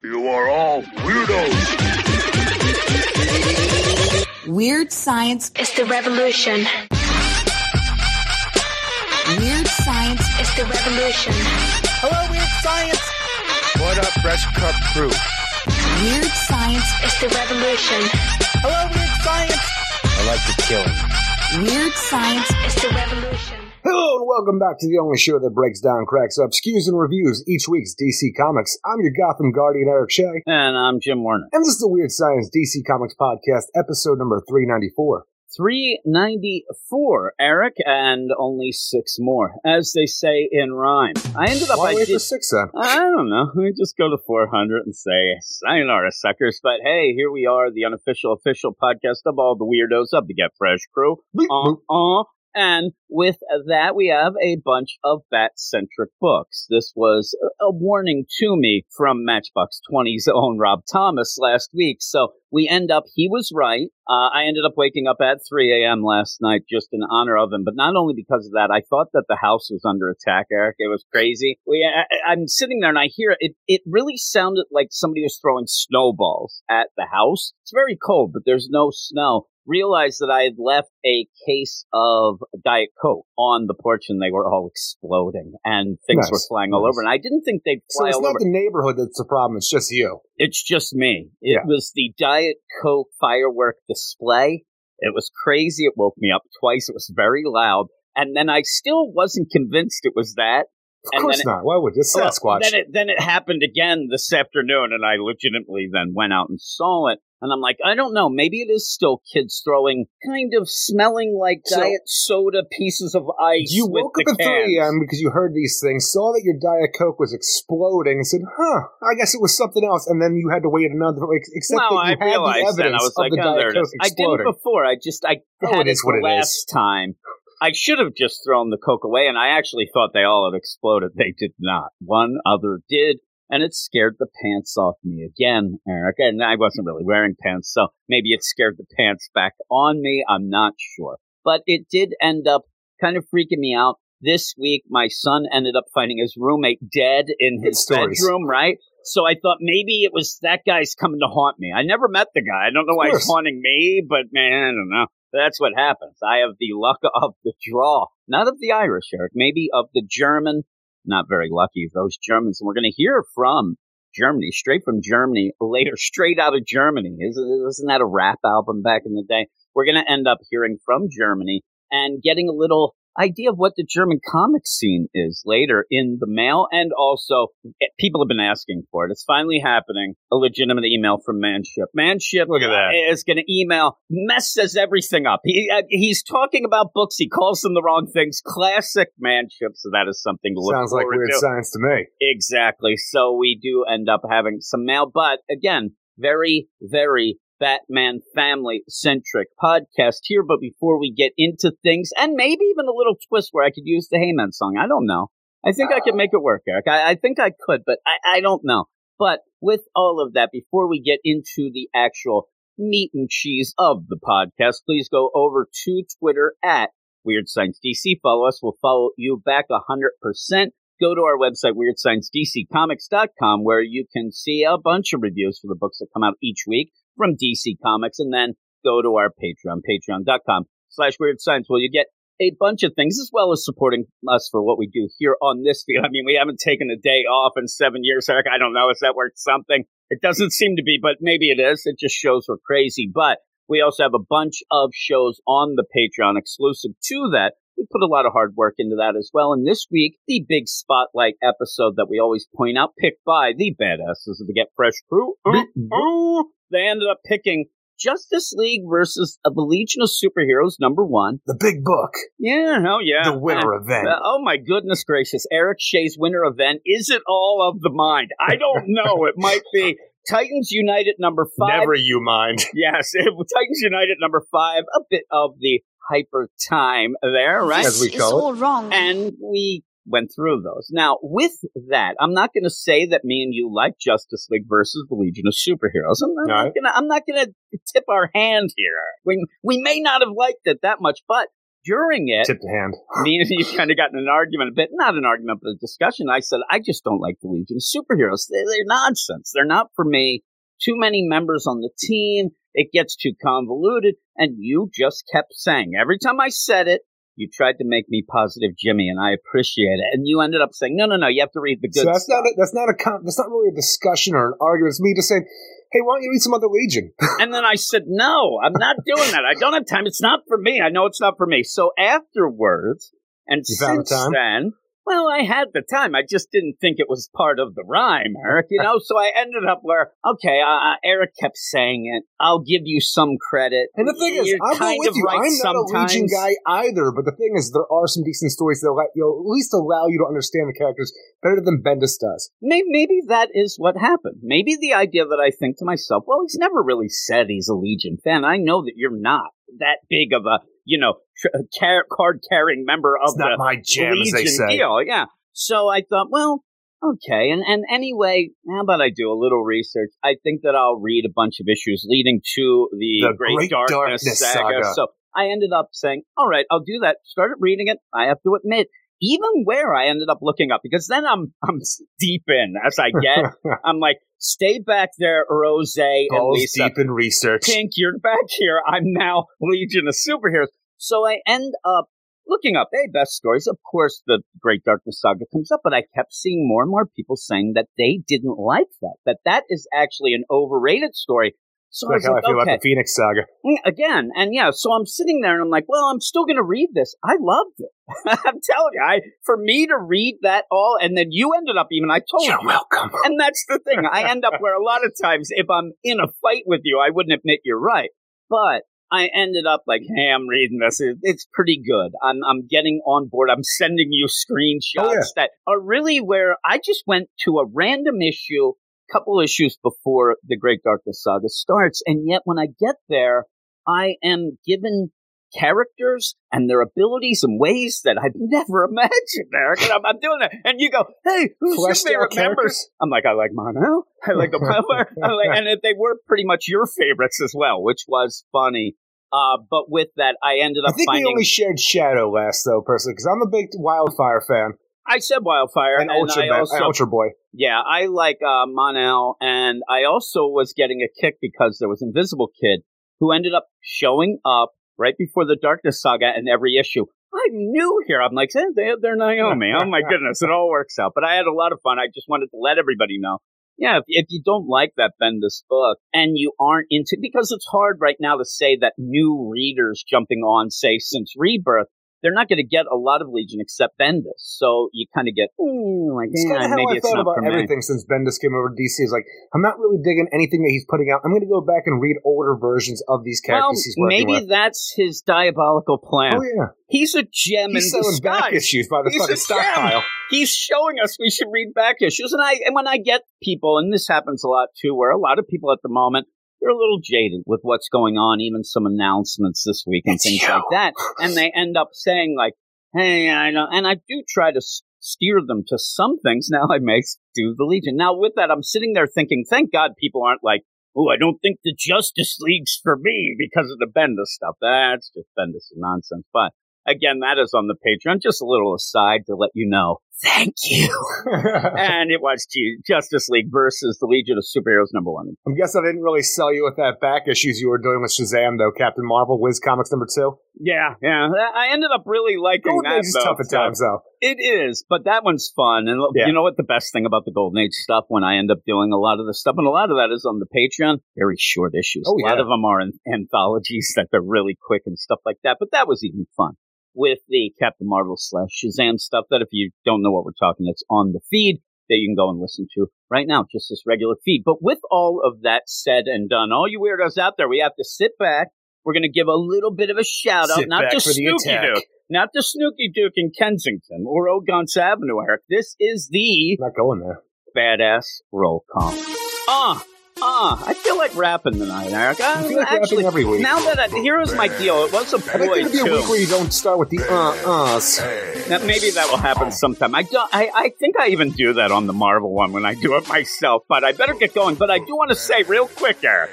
You are all weirdos. Weird science is the revolution. Weird science is the revolution. Hello, Weird Science. What up, Fresh Cup crew? Weird science is the revolution. Hello, Weird Science. I like to kill. Weird science is the revolution. Hello and welcome back to the only show that breaks down, cracks up, skews, and reviews each week's DC Comics. I'm your Gotham Guardian, Eric Shea. And I'm Jim Warner. And this is the Weird Science DC Comics Podcast, episode number 394. 394, Eric, and only six more, as they say in rhyme. I ended up. Why I wait did, for six then? I don't know. We just go to 400 and say, "Sign sayonara, suckers. But hey, here we are, the unofficial, official podcast of all the weirdos of the Get Fresh crew. Uh-uh. And with that, we have a bunch of bat centric books. This was a warning to me from Matchbox 20's own Rob Thomas last week. So we end up, he was right. Uh, I ended up waking up at 3 a.m. last night just in honor of him. But not only because of that, I thought that the house was under attack, Eric. It was crazy. We, I, I'm sitting there and I hear it. It really sounded like somebody was throwing snowballs at the house. It's very cold, but there's no snow realized that I had left a case of Diet Coke on the porch and they were all exploding and things Nice, were flying all over. And I didn't think they'd fly So fly it's not the neighborhood that's the problem, it's just you. It's just me. It Yeah. was the Diet Coke firework display. It was crazy. It woke me up twice. It was very loud. And then I still wasn't convinced it was that. Of And course it- not. Why would you? It's Well, Sasquatch. Then it then it happened again this afternoon, and I legitimately then went out and saw it. And I'm like, I don't know. Maybe it is still kids throwing kind of smelling like So- diet soda pieces of ice. you woke up at 3 a.m. because you heard these things, saw that your Diet Coke was exploding, and said, huh, I guess it was something else, and then you had to wait another ex- except Well, that you I had the evidence I was of like, the oh, Diet Coke is. I did it before. I just I Oh, had it it, is what the it is. last time. I should have just thrown the Coke away, and I actually thought they all had exploded. They did not. One other did, and it scared the pants off me again, Eric. And I wasn't really wearing pants, so maybe it scared the pants back on me. I'm not sure. But it did end up kind of freaking me out. This week, my son ended up finding his roommate dead in his stories. bedroom, right? So I thought maybe it was that guy's coming to haunt me. I never met the guy. I don't know why he's haunting me, but man, I don't know. That's what happens. I have the luck of the draw, not of the Irish, Eric, maybe of the German. Not very lucky, those Germans. And we're going to hear from Germany, straight from Germany later, straight out of Germany. Isn't, isn't that a rap album back in the day? We're going to end up hearing from Germany and getting a little idea of what the German comic scene is later in the mail. And also, eh, people have been asking for it. It's finally happening. A legitimate email from Manship. Manship Look at that. is going to email, messes everything up. He, uh, he's talking about books. He calls them the wrong things. Classic Manship. So that is something to look Sounds like weird to. science to me. Exactly. So we do end up having some mail, but again, very, very Batman family centric podcast here. But before we get into things, and maybe even a little twist where I could use the Heyman song, I don't know. I think I could make it work, Eric. I, I think I could, but I, I don't know. But with all of that, before we get into the actual meat and cheese of the podcast, please go over to Twitter at Weird Science DC. Follow us. We'll follow you back 100%. Go to our website, WeirdScienceDCComics.com, where you can see a bunch of reviews for the books that come out each week from DC Comics. And then go to our Patreon, patreon.com slash Weird Science, where you get a bunch of things as well as supporting us for what we do here on this field. I mean, we haven't taken a day off in seven years, Eric. I don't know. Is that worth something? It doesn't seem to be, but maybe it is. It just shows we're crazy. But we also have a bunch of shows on the Patreon exclusive to that. We put a lot of hard work into that as well. And this week, the big spotlight episode that we always point out, picked by the badasses of the Get Fresh crew. They ended up picking Justice League versus uh, the Legion of Superheroes number one. The big book. Yeah, oh yeah. The winner Uh, event. uh, oh my goodness gracious. Eric Shea's winner event. Is it all of the mind? I don't know. it might be Titans United number five. Never you mind. Yes, Titans United number five. A bit of the hyper time there, right? As we It's call it. all wrong. and we went through those. Now, with that, I'm not going to say that me and you like Justice League versus the Legion of Superheroes. I'm, I'm No. not going to. Not going to tip our hand here. We we may not have liked it that much, but during it, Tip the hand. me and you kind of got in an argument a bit, not an argument, but a discussion. I said, I just don't like the Legion of Superheroes. They, they're nonsense. They're not for me. Too many members on the team. It gets too convoluted. And you just kept saying, every time I said it, you tried to make me positive Jimmy, and I appreciate it. And you ended up saying, no, no, no, you have to read the good So that's stuff. not a, that's not a con- that's not really a discussion or an argument. It's me just saying, hey, why don't you read some other Legion? And then I said, no, I'm not doing that. I don't have time. It's not for me. I know it's not for me. So afterwards, and You since then, well, I had the time. I just didn't think it was part of the rhyme, Eric. You know, so I ended up where, okay, uh, Eric kept saying it. I'll give you some credit. And the thing is, You're I'll go with of you. right I'm not a Legion guy either, but the thing is, there are some decent stories that you know, at least allow you to understand the characters better than Bendis does. Maybe, maybe that is what happened. Maybe the idea that I think to myself, well, he's never really said he's a Legion fan. I know that you're not that big of a, you know, car- uh, card carrying member of It's not the my jam, Legion deal. Yeah. So I thought, well, okay. And, and anyway, how about I do a little research? I think that I'll read a bunch of issues leading to the, The Great, Great Darkness, Darkness saga. saga. So I ended up saying, all right, I'll do that. Started reading it. I have to admit, even where I ended up looking up, because then I'm, I'm deep in as I get. I'm like, stay back there, Rose and Lisa. deep in research. Pink, you're back here. I'm now Legion of Superheroes. So I end up looking up, hey, best stories. Of course, the Great Darkness Saga comes up, but I kept seeing more and more people saying that they didn't like that, that that is actually an overrated story. So I like how I like, feel okay, about the Phoenix Saga. Mm, again, and yeah, so I'm sitting there and I'm like, well, I'm still going to read this. I loved it. I'm telling you, I for me to read that all, and then you ended up even. I told You're you, welcome. and that's the thing. I end up where a lot of times, if I'm in a fight with you, I wouldn't admit you're right. But I ended up like, hey, I'm reading this. It's pretty good. I'm, I'm getting on board. I'm sending you screenshots Oh, yeah. that are really where I just went to a random issue, couple issues before the Great Darkness Saga starts. And yet when I get there, I am given characters and their abilities in ways that I've never imagined, Eric. And I'm, I'm doing that. And you go, hey, who's Fleshed your favorite members? characters? I'm like, I like Mono. I like the Power. Like, and they were pretty much your favorites as well, which was funny. Uh, but with that, I ended up I think we only shared Shadow Lass, though, personally, because I'm a big Wildfire fan I said Wildfire, and, and, Ultra, I also, Ultra Boy. yeah, I like uh, Mon-El, and I also was getting a kick because there was Invisible Kid who ended up showing up right before the Darkness Saga in every issue. I'm new here. I'm like, eh, they, they're Naomi. Oh my goodness, it all works out. But I had a lot of fun. I just wanted to let everybody know. Yeah, if, if you don't like that Bendis book and you aren't into, because it's hard right now to say that new readers jumping on, say, since Rebirth, they're not going to get a lot of Legion except Bendis. So you kind of get, mm, like, It's yeah, kind of how maybe I it's not about for me. everything since Bendis came over to DC. Is like, I'm not really digging anything that he's putting out. I'm going to go back and read older versions of these Well, characters working maybe with. that's his diabolical plan. Oh, yeah. He's a gem He's in selling back issues by the He's fucking stockpile. He's showing us we should read back issues, and I and when I get people, and this happens a lot too, where a lot of people at the moment they're a little jaded with what's going on, even some announcements this week and It's things you. like that, and they end up saying like, "Hey, I know," and I do try to steer them to some things. Now I may do the Legion. Now with that, I'm sitting there thinking, thank God people aren't like. Oh, I don't think the Justice League's for me because of the Bendis stuff. That's just Bendis nonsense. But again, that is on the Patreon. Just a little aside to let you know. Thank you. and it was Justice League versus the Legion of Superheroes number one. I'm guessing I didn't really sell you with that back issues you were doing with Shazam, though. Captain Marvel, Whiz Comics number two. Yeah, yeah. I ended up really liking Golden that. Age though, tough at times, though. It is, but that one's fun. And Yeah. you know what? The best thing about the Golden Age stuff when I end up doing a lot of the stuff, and a lot of that is on the Patreon, very short issues. Oh, a lot of them are in anthologies that they're really quick and stuff like that. But that was even fun with the Captain Marvel slash Shazam stuff. That if you don't know what we're talking, it's on the feed that you can go and listen to right now, just this regular feed. But with all of that said and done, all you weirdos out there, we have to sit back. We're going to give a little bit of a shout out, Sit not to Snooky. Duke, not to Snooky Duke in Kensington or Ogontz Avenue, Eric. This is the I'm not going there. badass roll call. Ah, ah, I feel like rapping tonight, Eric. I, You feel like actually, rapping every week. now that I, here is my deal. It was a I think ploy there'll be a too. week where you don't start with the uh-uhs. Now, maybe that will happen sometime. I don't. I, I think I even do that on the Marvel one when I do it myself. But I better get going. But I do want to say real quick, Eric.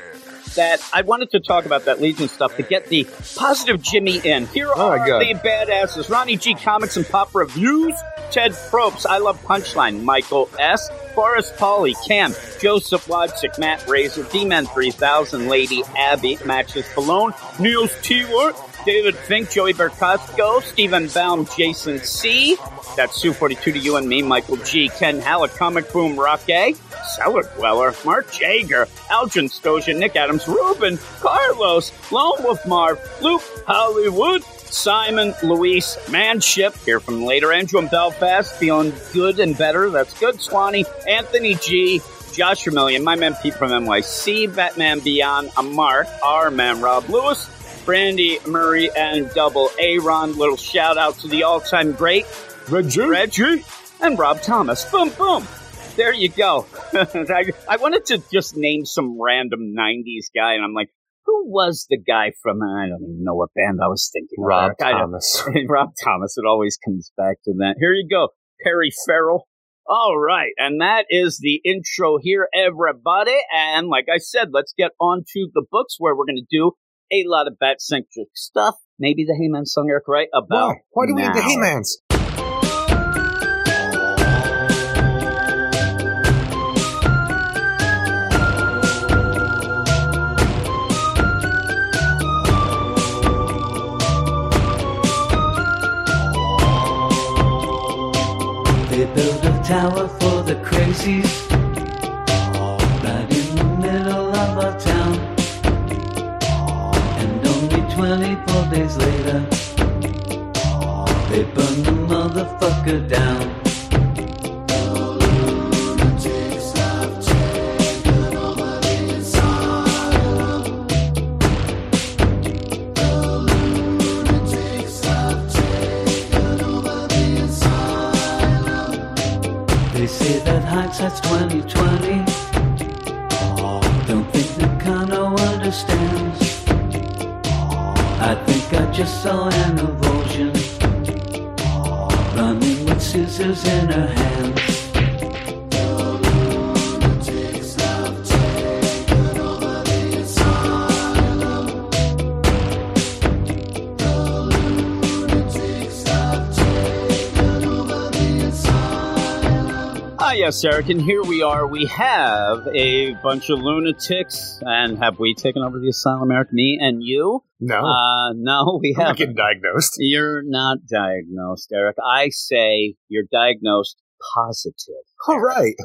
That I wanted to talk about that Legion stuff to get the positive Jimmy in. Here Oh, are God. the badasses: Ronnie G Comics and Pop Reviews, Ted Probst, I Love Punchline, Michael S. Forrest Pauly, Cam, Joseph Wodzik, Matt Razor, D-Man 3000, Lady Abby, Matches Malone, Niels T-Wort, David Fink, Joey Bercosco, Stephen Baum, Jason C. That's Sue 42 to you and me, Michael G. Ken Hallett, Comic Boom, Rock A. Cellar Dweller, Mark Jager, Algin Stoja, Nick Adams, Ruben, Carlos, Lone Wolf Marv, Luke Hollywood, Simon, Luis, Manship, here from later, Andrew in Belfast, feeling good and better. That's good, Swanee, Anthony G, Josh Vermillion, my man Pete from NYC, Batman Beyond, a Mark, our man Rob Lewis, Brandy Murray, and Double A Ron. Little shout out to the all time great Reggie. Reggie and Rob Thomas. Boom, boom. There you go. I, I wanted to just name some random 90s guy, and I'm like, who was the guy from, I don't even know what band I was thinking. Rob Thomas. Rob Thomas. It always comes back to that. Here you go. Perry Farrell. All right. And that is the intro here, everybody. And like I said, let's get on to the books where we're going to do a lot of bat centric stuff. Maybe the Heyman song, Eric, right? About Why? Why do we need the Heymans? They built a tower for the crazies right in the middle of our town. 24 days later, they burned the motherfucker down. They say that hindsight's 2020. Don't think Nakano understands. I think I just saw an avulsion running with scissors in her hands. Yes, Eric, and here we are. We have a bunch of lunatics, and have we taken over the asylum, Eric? Me and you? No. Uh, no, we I'm not haven't. getting diagnosed. You're not diagnosed, Eric. I say you're diagnosed positive. All right.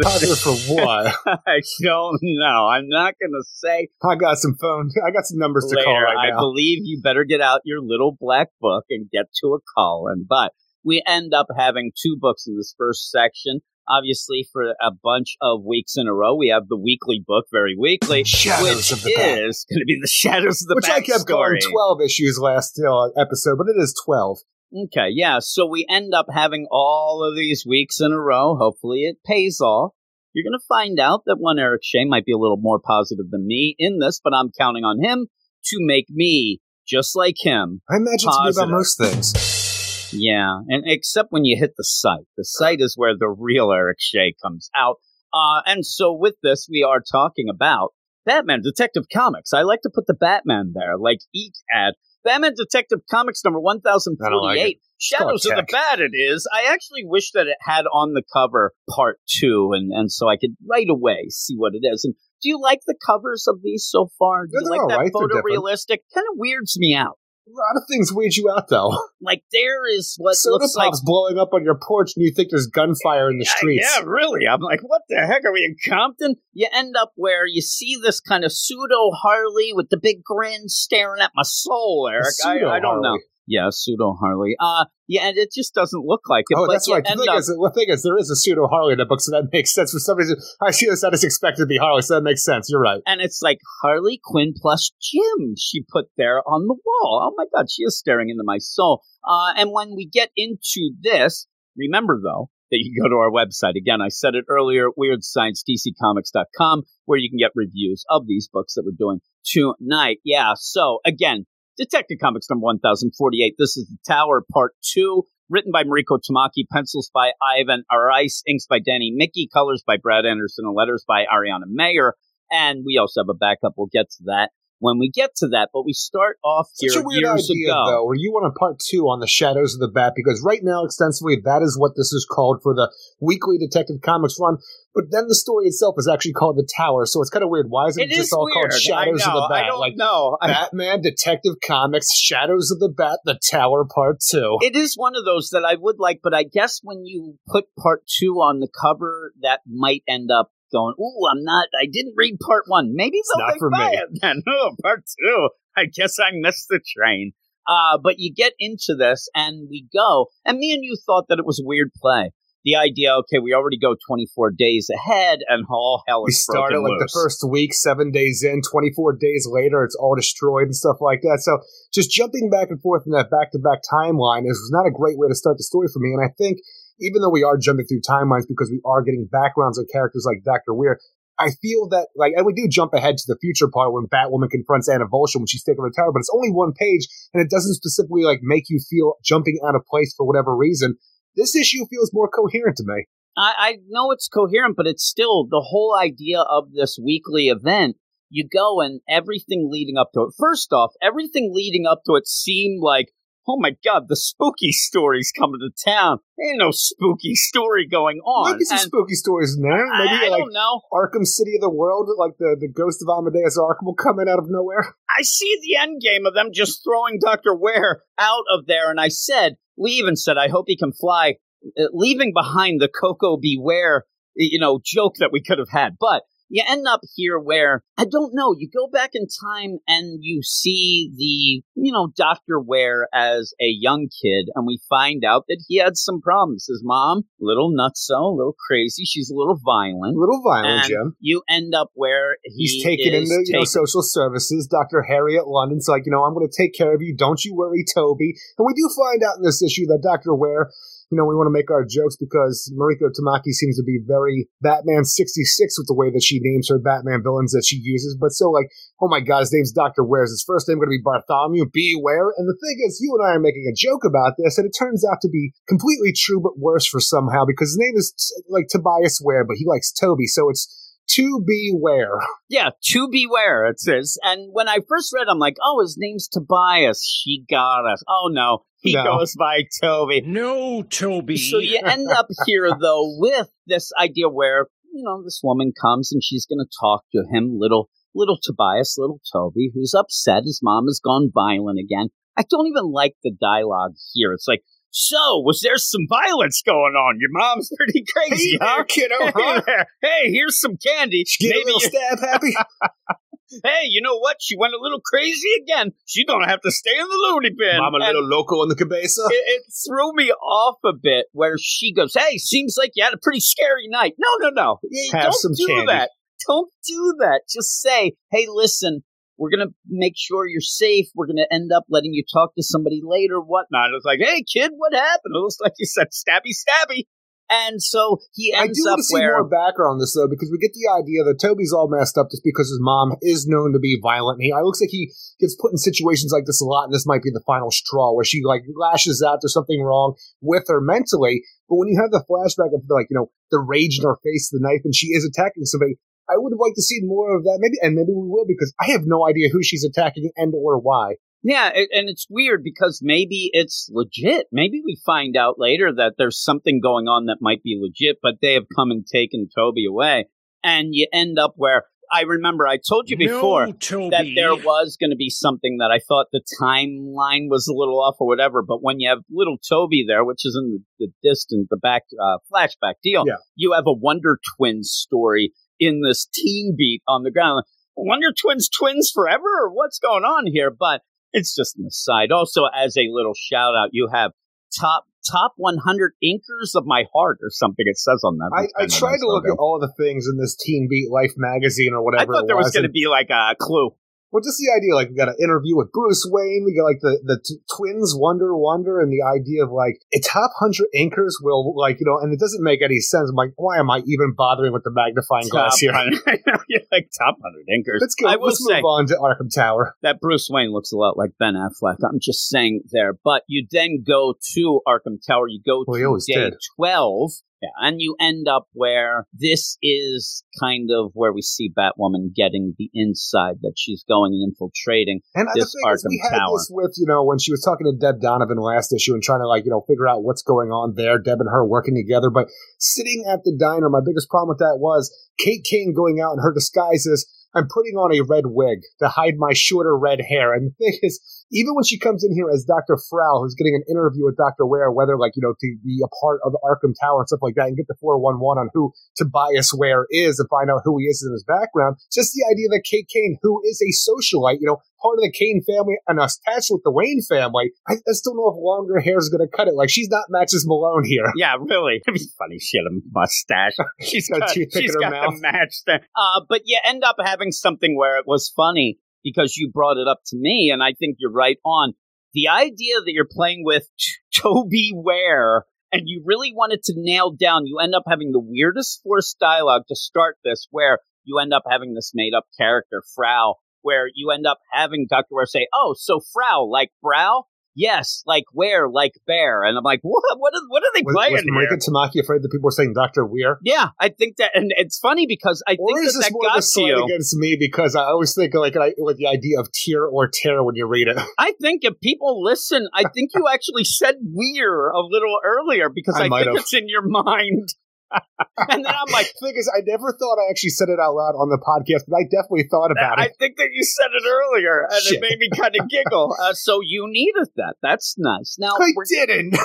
Positive for what? I don't know. I'm not going to say I got some phone. I got some numbers to call right I now. believe you better get out your little black book and get to a call-in. But we end up having two books in this first section. Obviously, for a bunch of weeks in a row, we have the weekly book, very weekly, Shadows which of the is going to be the Shadows of the Past. Which I kept going 12 issues last uh, episode, but it is 12. Okay, yeah. So we end up having all of these weeks in a row. Hopefully it pays off. You're going to find out that one Eric Shea might be a little more positive than me in this, but I'm counting on him to make me just like him. I imagine to be about most things. Yeah, and except when you hit the site. The site is where the real Eric Shea comes out. Uh, and so with this, we are talking about Batman Detective Comics. I like to put the Batman there, like each ad. Batman Detective Comics number I don't like 1048. Shadows of the. Bat it is. I actually wish that it had on the cover part two, and, and so I could right away see what it is. And do you like the covers of these so far? Do you like that different. photorealistic? Kind of weirds me out. A lot of things weird you out, though. Like there is what Soda looks like pop's blowing up on your porch, and you think there's gunfire in the Yeah, streets. Yeah, really. I'm like, what the heck are we in Compton? You end up where you see this kind of pseudo Harley with the big grin staring at my soul, Eric. I, I don't know. Yeah, pseudo Harley. Uh, yeah, and it just doesn't look like it. Oh, that's right. The thing, up- is, the thing is, there is a pseudo Harley in the book, so that makes sense. For some reason, I see this. Just expected to be Harley, so that makes sense. You're right. and it's like Harley Quinn plus Jim she put there on the wall. Oh my God, she is staring into my soul. Uh, and when we get into this, remember though that you can go to our website. Again, I said it earlier, weirdsciencedccomics.com, where you can get reviews of these books that we're doing tonight. Yeah, so again, Detective Comics number 1048. This is The Tower Part 2, written by Mariko Tamaki, pencils by Ivan Reis, inks by Danny Miki, colors by Brad Anderson, and letters by Ariana Maher. And we also have a backup. We'll get to that when we get to that. But we start off here Such a weird years idea, ago. though, where you want a part two on the Shadows of the Bat, because right now, extensively, that is what this is called for the weekly Detective Comics run. But then the story itself is actually called The Tower, so it's kind of weird. Why isn't It it, is just all weird. called Shadows know. of the Bat? I don't like. I- Batman Detective Comics, Shadows of the Bat, The Tower Part Two. It is one of those that I would like, but I guess when you put part two on the cover, that might end up going, "Ooh, I'm not. I didn't read part one. Maybe they'll not for me. it then. Oh, part two. I guess I missed the train." Uh, but you get into this, and we go, and me and you thought that it was a weird play. The idea, okay, we already go 24 days ahead, and all hell We is started broken like the first week, seven days in, 24 days later, it's all destroyed and stuff like that. So just jumping back and forth in that back to back timeline is not a great way to start the story for me. And I think even though we are jumping through timelines because we are getting backgrounds of characters like Dr. Weir, I feel that, like, and we do jump ahead to the future part when Batwoman confronts Anna Volsha when she's taken to the tower, but it's only one page and it doesn't specifically, like, make you feel jumping out of place for whatever reason. This issue feels more coherent to me. I, I know it's coherent, but it's still the whole idea of this weekly event. You go and everything leading up to it. First off, everything leading up to it seemed like, oh my god, the spooky story's coming to town. Ain't no spooky story going on. Maybe some And spooky stories in there. Maybe I, I like don't know. Arkham City of the World, like the, the ghost of Amadeus Arkham will come in out of nowhere. I see the end game of them just throwing Dr. Ware out of there, and I said, we even said, I hope he can fly, uh, leaving behind the Coco Beware, you know, joke that we could have had. But you end up here where, I don't know, you go back in time and you see the, you know, Dr. Ware as a young kid, and we find out that he had some problems. His mom, little nutso, a little crazy, she's a little violent, A little violent, And Jim. you end up where he He's taken into you know social services. Dr. Harriet London's like, you know, I'm going to take care of you. Don't you worry, Toby. And we do find out in this issue that Dr. Ware, you know, we want to make our jokes because Mariko Tamaki seems to be very Batman 66 with the way that she names her Batman villains that she uses. But so like, oh my God, his name's Dr. Ware. Is his first name going to be Bartholomew? Beware. And the thing is, you and I are making a joke about this, and it turns out to be completely true, but worse for somehow because his name is like Tobias Ware, but he likes Toby. So it's to beware. Yeah, to beware, it says. And when I first read, I'm like, oh, his name's Tobias. She got us. Oh, no. He No. goes by Toby. No, Toby. So you end up here, though, with this idea where, you know, this woman comes and she's going to talk to him, little, little Tobias, little Toby, who's upset. His mom has gone violent again. I don't even like the dialogue here. It's like, so, was there some violence going on? Your mom's pretty crazy, Hey huh? there, kiddo, Hey, huh? there. hey, here's some candy. Get a Maybe little you- stab happy. hey, you know what? She went a little crazy again. She's gonna have to stay in the loony bin. Mama And little loco in the cabeza. it, it threw me off a bit where she goes, "Hey, seems like you had a pretty scary night." No, no, no. Have Don't some do candy. that. Don't do that. Just say, "Hey, listen." We're gonna make sure you're safe. We're gonna end up letting you talk to somebody later, whatnot. It was like, hey kid, what happened? It looks like you said stabby stabby. And so he ends I do up want to see more background on this though, because we get the idea that Toby's all messed up just because his mom is known to be violent. And he, it looks like he gets put in situations like this a lot, and this might be the final straw where she like lashes out. There's something wrong with her mentally. But when you have the flashback of like you know the rage in her face, the knife, and she is attacking somebody, I would have liked to see more of that. Maybe, and maybe we will because I have no idea who she's attacking and or why. Yeah, it, and it's weird because maybe it's legit. Maybe we find out later that there's something going on that might be legit, but they have come and taken Toby away. And you end up where I remember I told you before no, that there was going to be something that I thought the timeline was a little off or whatever. But when you have little Toby there, which is in the, the distant, the back uh, flashback deal, Yeah. you have a Wonder Twins story in this teen beat on the ground. Wonder Twins twins forever, or what's going on here? But it's just an aside. Also, as a little shout out, you have top top 100 inkers of my heart or something. It says on that. I, I tried nice to look logo. at all the things in this Teen Beat Life magazine or whatever I thought there was going to be like a clue. Well, just the idea, like we got an interview with Bruce Wayne, we got like the the t- twins Wonder Wonder, and the idea of like a top hundred anchors will like you know, and it doesn't make any sense. I'm like, why am I even bothering with the magnifying glass here? You're like top 100 inkers. Let's go. I will Let's say move on to Arkham Tower. that Bruce Wayne looks a lot like Ben Affleck. I'm just saying there. But you then go to Arkham Tower. You go Well, to day did. 12. Yeah, and you end up where this is kind of where we see Batwoman getting the inside that she's going and infiltrating. And this the thing is, we Arkham had Tower. this with, you know, when she was talking to Deb Donovan last issue and trying to, like, you know, figure out what's going on there, Deb and her working together. But sitting at the diner, my biggest problem with that was Kate Kane going out in her disguises. I'm putting on a red wig to hide my shorter red hair. And the thing is, even when she comes in here as Dr. Frau, who's getting an interview with Dr. Ware, whether, like, you know, to be a part of the Arkham Tower and stuff like that, and get the 411 on who Tobias Ware is and find out who he is in his background, just the idea that Kate Kane, who is a socialite, you know, part of the Kane family and attached with the Wayne family, I, I still don't know if longer hair is going to cut it. Like, she's not Matches Malone here. Yeah, really. It'd be funny. She had a mustache. She's got a toothpick she's in her got mouth. the match there. Uh, but you end up having something where it was funny because you brought it up to me, and I think you're right on. The idea that you're playing with Toby Ware and you really wanted to nail down, you end up having the weirdest forced dialogue to start this, where you end up having this made up character, Frau, where you end up having Dr. Ware say, Oh, so Frau, like brow? Yes, like where, like bear. And I'm like, what? What are, what are they Was, playing was? Mariko Tamaki afraid that people were saying Dr. Weir? Yeah, I think that, and it's funny because I Or think is that this that more of got a to you. against me because I always think like I, with the idea of tear or terror when you read it. I think if people listen, I think you actually said "weir" a little earlier because I I, think have. it's in your mind. And then I'm like, thing is, I never thought I actually said it out loud on the podcast, but I definitely thought about I it. I think that you said it earlier, and Shit. it made me kind of giggle. Uh, so you needed that. That's nice. Now I we're, didn't.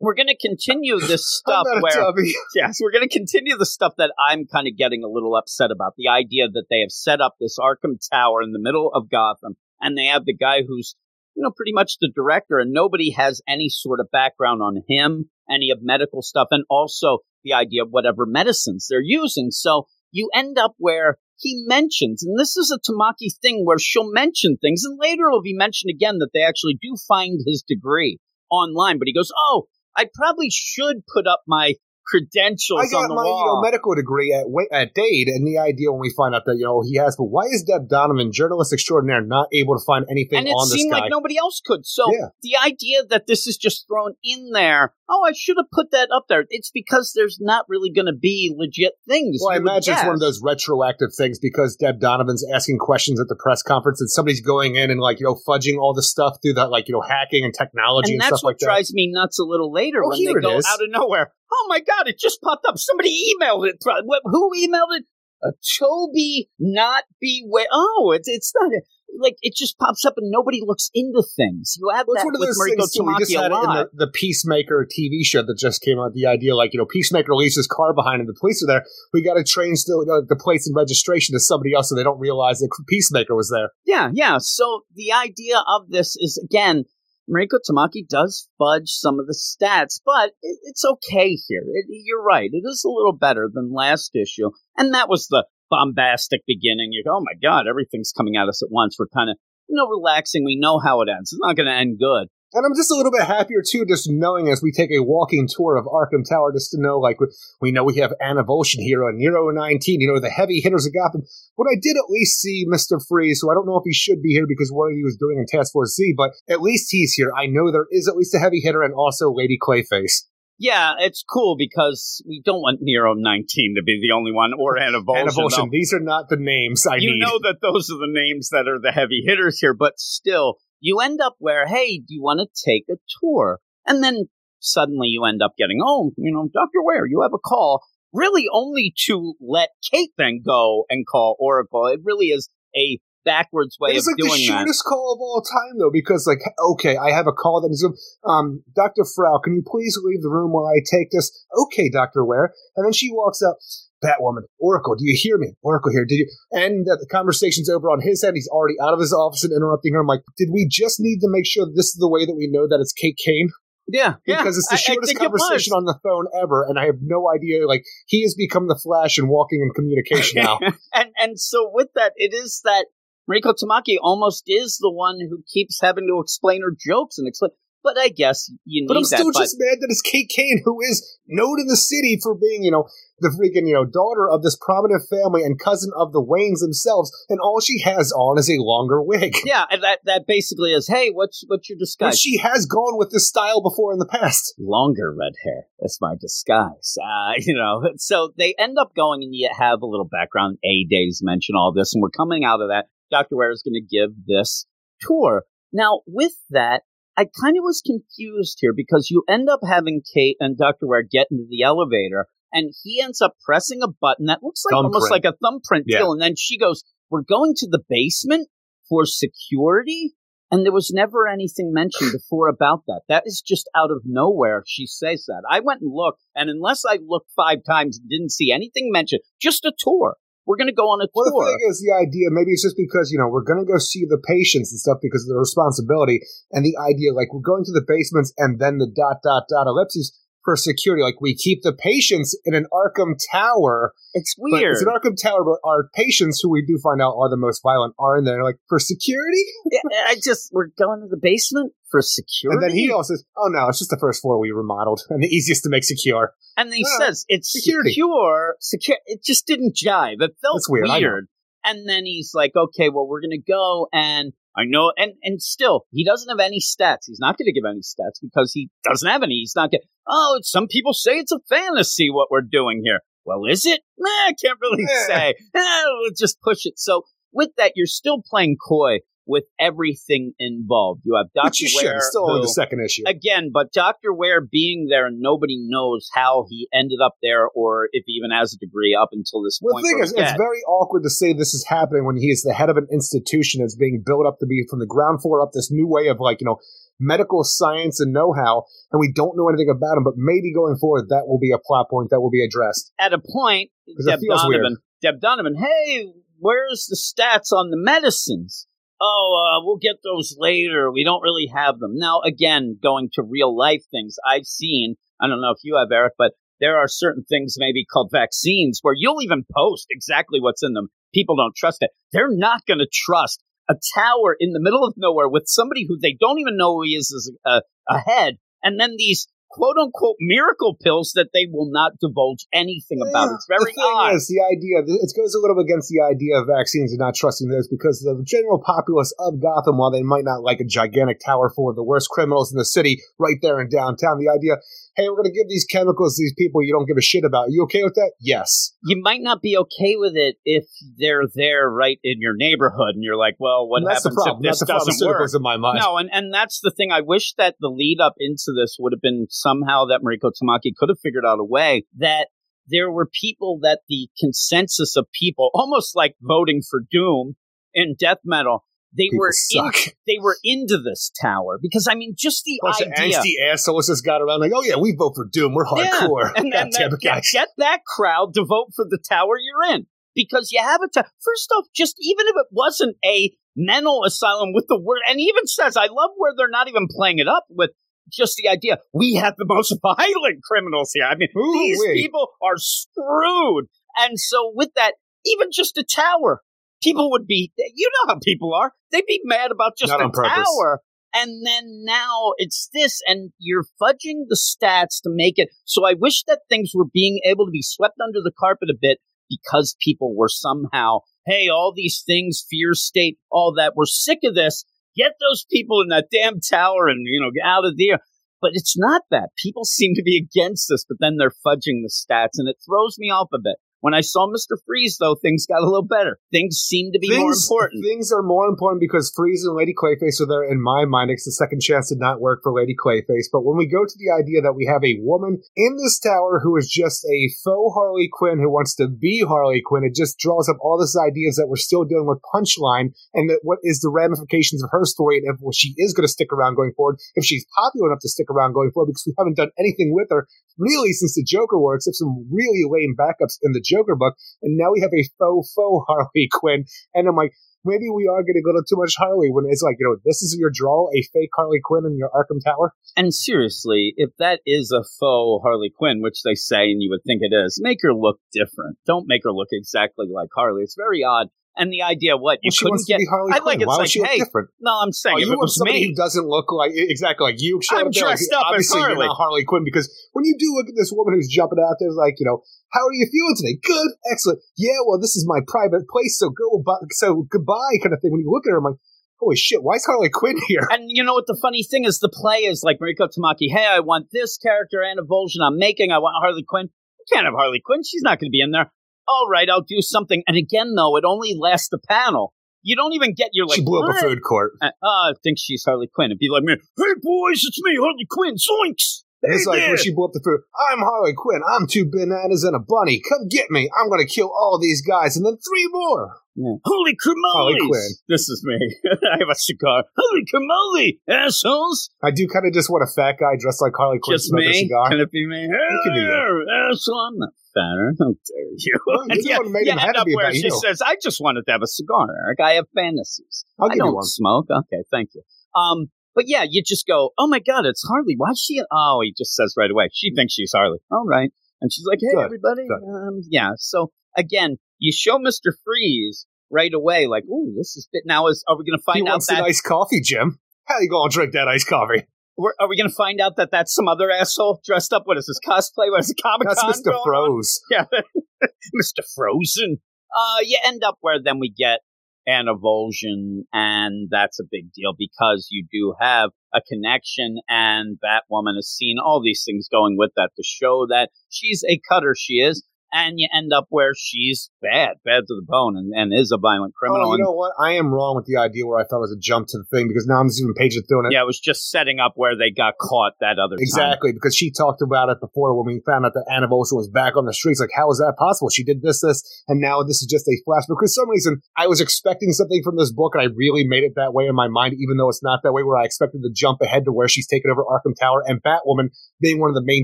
we're going to continue this stuff I'm not a where yes, we're going to continue the stuff that I'm kind of getting a little upset about. The idea that they have set up this Arkham Tower in the middle of Gotham, and they have the guy who's, you know, pretty much the director, and nobody has any sort of background on him, any of medical stuff, and also the idea of whatever medicines they're using. So you end up where he mentions, and this is a Tamaki thing where she'll mention things, and later it'll be mentioned again that they actually do find his degree online, but he goes, Oh, I probably should put up my credentials I got on the my you know, medical degree at at Dade, and the idea when we find out that you know he has, but why is Deb Donovan, journalist extraordinaire, not able to find anything and it on seemed like nobody else could. So Yeah. the idea that this is just thrown in there, oh, I should have put that up there. It's because there's not really going to be legit things. Well, I imagine it's one of those retroactive things because Deb Donovan's asking questions at the press conference and somebody's going in and like, you know, fudging all the stuff through that, like, you know, hacking and technology and, And that's stuff what like that. drives me nuts a little later Oh, when they go is. out of nowhere. Oh my God, it just popped up. Somebody emailed it. Who emailed it? Uh, Toby not beware. Oh, it's it's not a, like it just pops up and nobody looks into things. You have Well, that one of with those Mariko things. We just Tamaki a had in the, the Peacemaker TV show that just came out. The idea, like you know, Peacemaker leaves his car behind, and the police are there. We got to change the, the plates and registration to somebody else, so they don't realize that Peacemaker was there. Yeah, yeah. So the idea of this is again, Mariko Tamaki does fudge some of the stats, but it, it's okay here. It, you're right. It is a little better than last issue, and that was the bombastic beginning. You go, oh my god, everything's coming at us at once. We're kind of you know relaxing. We know how it ends. It's not going to end good. And I'm just a little bit happier too, just knowing as we take a walking tour of Arkham Tower, just to know, like, we- know we have Anna Volshin here on Nero 19, you know, the heavy hitters of Gotham. But I did at least see Mr. Freeze, so I don't know if he should be here because what he was doing in Task Force Z, but at least he's here. I know there is at least a heavy hitter and also Lady Clayface. Yeah, it's cool because we don't want Nero 19 to be the only one or Anna Volshin. Anna though. Volshin, these are not the names I you need. know that those are the names that are the heavy hitters here, but still, you end up where, hey, do you want to take a tour? And then suddenly you end up getting, oh, you know, Dr. Ware, you have a call. Really only to let Kate then go and call Oracle. It really is a backwards way It was of like the doing that. shortest call of all time, though, because like, okay, I have a call that is, um, Doctor Frau, can you please leave the room while I take this? Okay, Doctor Ware, and then she walks up. Batwoman, Oracle, do you hear me? Oracle here, did you? And the conversation's over on his end. He's already out of his office and interrupting her. I'm like, did we just need to make sure that this is the way that we know that it's Kate Kane? Yeah, yeah. Because it's the shortest think it was. conversation on the phone ever, and I have no idea. Like, he has become the Flash and walking in communication now. and and so with that, it is that Mariko Tamaki almost is the one who keeps having to explain her jokes and explain. But I guess you need But I'm that. still but just mad that it's Kate Kane, who is known in the city for being, you know, the freaking, you know, daughter of this prominent family and cousin of the Waynes themselves, and all she has on is a longer wig. yeah, and that that basically is, hey, what's what's your But disguise? she has gone with this style before in the past. longer red hair. That's my disguise. Uh, you know, so they end up going and you have a little background. A days mention all this, and we're coming out of that. Dr. Ware is going to give this tour. Now, with that, I kind of was confused here because you end up having Kate and Dr. Ware get into the elevator, and he ends up pressing a button that looks like almost like a thumbprint Yeah. deal. And then she goes, We're going to the basement for security? And there was never anything mentioned before about that. That is just out of nowhere. She says that. I went and looked, and unless I looked five times and didn't see anything mentioned, just a tour. We're going to go on a Well, tour. the thing is, the idea, maybe it's just because, you know, we're going to go see the patients and stuff because of the responsibility, and the idea, like, we're going to the basements and then the dot, dot, dot ellipses for security. Like, we keep the patients in an Arkham Tower. it's weird. it's an Arkham Tower, but our patients, who we do find out are the most violent, are in there, like, for security? Yeah, I just, we're going to the basement for security. And then he also says, oh, no, it's just the first floor we remodeled and the easiest to make secure. And then he says it's security. secure. Secure. It just didn't jive. It felt That's weird, know. And then he's like, "Okay, well, we're gonna go." And I know, and and still, he doesn't have any stats. He's not going to give any stats because he doesn't have any. He's not getting. Oh, some people say it's a fantasy what we're doing here. Well, is it? Nah, I can't really say. Eh, we'll just push it. So with that, you're still playing coy with everything involved. You have Doctor. Ware, still who- the second issue. again, but Dr. Ware being there, nobody knows how he ended up there or if he even has a degree up until this Well, point. the thing is, it's very awkward to say this is happening when he is the head of an institution that's being built up to be from the ground floor up this new way of like, you know, medical science and know-how, and we don't know anything about him, but maybe going forward that will be a plot point that will be addressed. At a point Deb Donovan, Deb Donovan, hey, where's the stats on the medicines? Oh, uh, we'll get those later. We don't really have them. Now, again, going to real life things, I've seen, I don't know if you have, Eric, but there are certain things maybe called vaccines where you'll even post exactly what's in them. People don't trust it. They're not going to trust a tower in the middle of nowhere with somebody who they don't even know who he is as a, a head, and then these quote unquote miracle pills that they will not divulge anything about. It's very the thing odd. is, the idea it goes a little bit against the idea of vaccines and not trusting those because the general populace of Gotham, while they might not like a gigantic tower full of the worst criminals in the city right there in downtown, the idea, hey, we're going to give these chemicals to these people you don't give a shit about. you okay with that? Yes. you might not be okay with it if they're there right in your neighborhood, and you're like, well, what And that's the happens problem. if this the doesn't work? in my mind. No, and, and that's the thing. I wish that the lead up into this would have been somehow that Mariko Tamaki could have figured out a way that there were people that the consensus of people, almost like voting for Doom in death metal, they People were in, they were into this tower because I mean, just the bunch idea. of angsty assholes just got around like, oh yeah, we vote for Doom. We're hardcore. And, God and damn that, it, get that crowd to vote for the tower you're in because you have a ta- first off, just even if it wasn't a mental asylum with the word, and even says, I love where they're not even playing it up with just the idea we have the most violent criminals here. I mean, these Ooh-wee. people are screwed, and so with that, even just a tower, people would be. You know how people are; they'd be mad about just Not a on tower. And then now it's this, and you're fudging the stats to make it. So I wish that things were being able to be swept under the carpet a bit because people were somehow, hey, all these things, fear state, all that. We're sick of this. Get those people in that damn tower and, you know, get out of there. But it's not that. People seem to be against this, but then they're fudging the stats, and it throws me off a bit. When I saw Mr. Freeze, though, things got a little better. Things seem to be more important. Things are more important because Freeze and Lady Clayface are there in my mind. It's the second chance did not work for Lady Clayface. But when we go to the idea that we have a woman in this tower who is just a faux Harley Quinn who wants to be Harley Quinn, it just draws up all these ideas that we're still dealing with Punchline and that what is the ramifications of her story and if well, she is going to stick around going forward, if she's popular enough to stick around going forward because we haven't done anything with her really since the Joker War, except some really lame backups in the Joker book. And now we have a faux faux Harley Quinn. And I'm like, maybe we are getting a little too much Harley when it's like, you know, this is your draw, a fake Harley Quinn in your Arkham Tower. And seriously, if that is a faux Harley Quinn, which they say and you would think it is, make her look different. Don't make her look exactly like Harley. It's very odd And the idea, what you Well, couldn't get? to be Harley I like it's Why like, hey, different? no, I'm saying Oh, if you it want was somebody me, who doesn't look like exactly like you. I'm there, like, dressed up as Harley. You're not Harley Quinn because when you do look at this woman who's jumping out there, like you know, how are you feeling today? Good, excellent. Yeah, well, this is my private place, so go, so goodbye, kind of thing. When you look at her, I'm like, holy shit, why is Harley Quinn here? And you know what the funny thing is? The play is like Mariko Tamaki. Hey, I want this character, Anna Vol'jin. I'm making. I want Harley Quinn. You can't have Harley Quinn. She's not going to be in there. All right, I'll do something. And again, though, it only lasts the panel. You don't even get your like. she blew up a food court. Uh, oh, I think she's Harley Quinn. It'd be like me. Hey boys, it's me, Harley Quinn. Zoinks! It's like there. when she blew up the food. I'm Harley Quinn. I'm two bananas and a bunny. Come get me. I'm going to kill all these guys and then three more. Yeah. Holy Harley! Quinn. This is me. I have a cigar. Holy camale, assholes! I do kind of just want a fat guy dressed like Harley Quinn Just smoking a me? cigar. Can it be me? Hey can be you. asshole! I'm not fatter. How dare you? Well, you're yeah, made you end up where she you. says, "I just wanted to have a cigar, Eric. I have fantasies. I'll I you don't one. smoke. Okay, thank you." Um, but yeah, you just go, "Oh my god, it's Harley. Why is she?" Oh, he just says right away, "She thinks she's Harley." All right, and she's like, "Hey, Good, everybody." good. Um, yeah. So again, you show Mister Freeze right away, like, "Ooh, this is fit." Now, is are we going to He find out wants that iced coffee, Jim. How you going to drink that iced coffee? we're, are we going to find out that that's some other asshole dressed up? What is this cosplay? What is it? Comic That's Mr. Froze. Yeah, Mr. Frozen. Uh, you end up where then we get an avulsion, and that's a big deal because you do have a connection, and Batwoman has seen all these things going with that to show that she's a cutter. She is. And you end up where she's bad, bad to the bone, and, and is a violent oh, criminal. Oh, you know what? I am wrong with the idea where I thought it was a jump to the thing because now I'm just even page throwing it. yeah, it was just setting up where they got caught that other time. Exactly, because she talked about it before when we found out that Anna Volson was back on the streets. Like, how is that possible? She did this, this, and now this is just a flashback. For some reason, I was expecting something from this book, and I really made it that way in my mind, even though it's not that way, where I expected to jump ahead to where she's taken over Arkham Tower and Batwoman being one of the main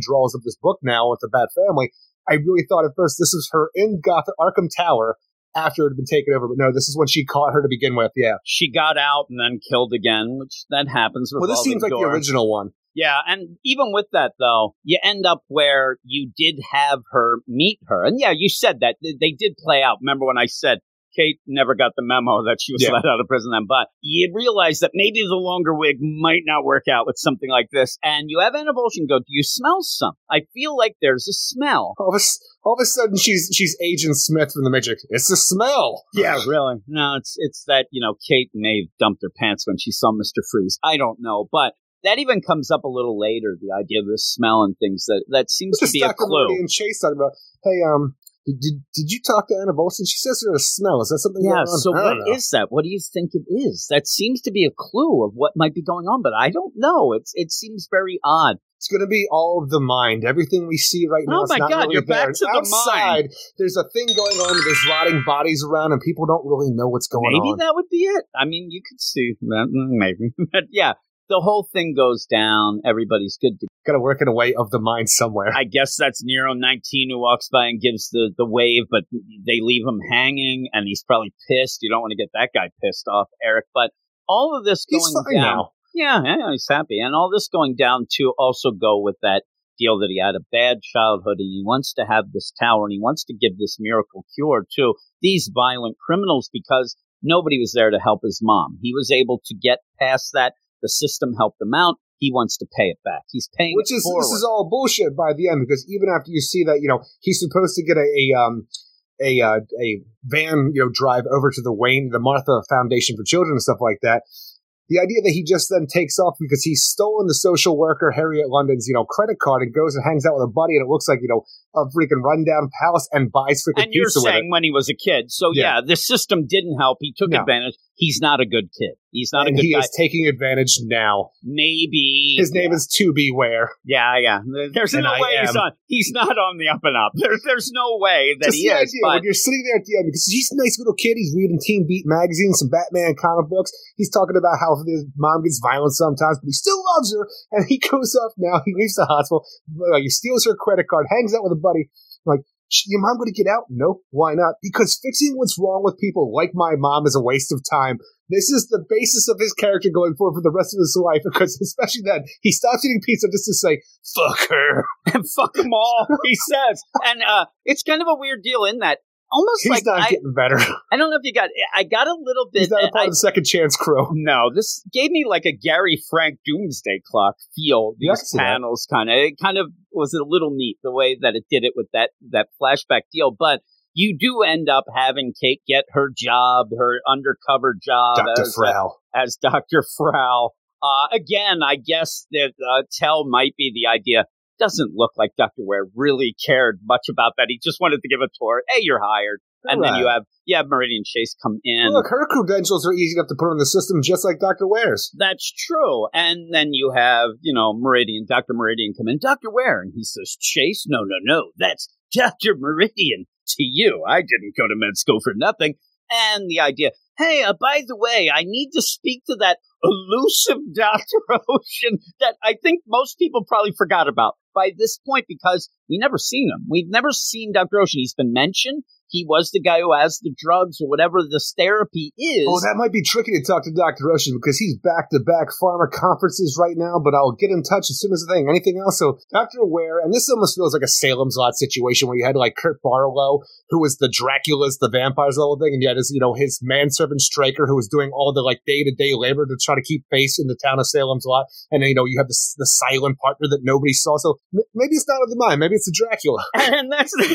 draws of this book now with the Bat family. I really thought at first this was her in Gotham Arkham Tower after it had been taken over, but no, this is when she caught her to begin with. Yeah. She got out and then killed again, which that happens. Well, this seems like door. the original one. Yeah, and even with that though, you end up where you did have her meet her, and yeah, you said that they did play out. Remember when I said Kate never got the memo that she was Yeah. let out of prison then, but you realize that maybe the longer wig might not work out with something like this, and you have Anna Vol'jin go, "Do you smell some?" I feel like there's a smell. All of, a, all of a sudden, she's she's Agent Smith from the Magic. It's a smell. Yeah, really. No, it's it's that you know Kate may have dumped her pants when she saw Mister Freeze. I don't know, but that even comes up a little later. The idea of the smell and things that that seems What's to be a clue. and Chase talking about? Hey, um, did, did you talk to Anna Volson? She says there's a smell. Is that something? Yeah. So what know. is that? What do you think it is? That seems to be a clue of what might be going on, but I don't know. It's it seems very odd. It's going to be all of the mind. Everything we see right now. Oh my God, really you're back there. to the Outside, there's a thing going on. There's rotting bodies around, and people don't really know what's going Maybe on. Maybe that would be it. I mean, you could see that. mm, Maybe, but yeah, the whole thing goes down. Everybody's good to Got to work in a way of the mind somewhere. I guess that's Nero 19 who walks by and gives the, the wave, but they leave him hanging, and he's probably pissed. You don't want to get that guy pissed off, Eric. But all of this going down. now. Yeah, yeah, he's happy. And all this going down to also go with that deal that he had a bad childhood and he wants to have this tower and he wants to give this miracle cure to these violent criminals because nobody was there to help his mom. He was able to get past that. The system helped him out. He wants to pay it back. He's paying Which it is forward. this is all bullshit by the end because even after you see that you know he's supposed to get a, a um a uh, a van you know drive over to the Wayne the Martha Foundation for Children and stuff like that. The idea that he just then takes off because he's stolen the social worker Harriet London's you know credit card and goes and hangs out with a buddy and it looks like you know a freaking rundown palace and buys freaking and you're pizza saying when he was a kid. So yeah, Yeah. the system didn't help. He took No. advantage. He's not a good kid. He's not and a good he guy. is taking advantage now. Maybe His name is To Beware. Yeah, yeah. There's And no I way he's on. He's not on the up and up. There's there's no way that Just he the is. idea when you're sitting there at the end because he's a nice little kid. He's reading Teen Beat magazine, some Batman comic books. He's talking about how his mom gets violent sometimes, but he still loves her. And he goes off now. He leaves the hospital. Uh, he steals her credit card, hangs out with a buddy. Like, your mom going to get out? No. Why not? Because fixing what's wrong with people like my mom is a waste of time. This is the basis of his character going forward for the rest of his life. Because especially then, he stops eating pizza just to say "fuck her." And fuck them all, he says. And uh, it's kind of a weird deal in that almost He's like not I, getting better. I don't know if you got. I got a little bit. He's not a part I- of the second chance crew. no, this gave me like a Gary Frank Doomsday Clock feel. These panels kind of it kind of was a little neat the way that it did it with that that flashback deal, but. You do end up having Kate get her job, her undercover job Dr. as, Frau. as Dr. Frau. Uh, again, I guess that uh, Tell might be the idea. Doesn't look like Dr. Wear really cared much about that. He just wanted to give a tour. Hey, you're hired. And then you have you have Meridian Chase come in. Look, her credentials are easy enough to put on the system, just like Dr. Wear's. That's true. And then you have, you know, Meridian, Dr. Meridian come in, Dr. Wear, and he says, Chase, no, no, no, that's Dr. Meridian to you. I didn't go to med school for nothing. And the idea, hey, uh, by the way, I need to speak to that elusive Dr. Ocean that I think most people probably forgot about by this point because we never seen him. We've never seen Dr. Ocean. He's been mentioned. He was the guy who has the drugs or whatever this therapy is. Oh, that might be tricky to talk to Dr. Ocean because he's back to back pharma conferences right now, but I'll get in touch as soon as the thing. Anything else? So, Dr. Wear, and this almost feels like a Salem's Lot situation where you had like Kurt Barlow, who was the Draculas, the vampires, the whole thing, and you had his, you know, his manservant Straker, who was doing all the like day to day labor to try to keep face in the town of Salem's Lot. And then, you know, you have the, the silent partner that nobody saw. So m- maybe it's not of the mind. Maybe it's a Dracula. and that's the,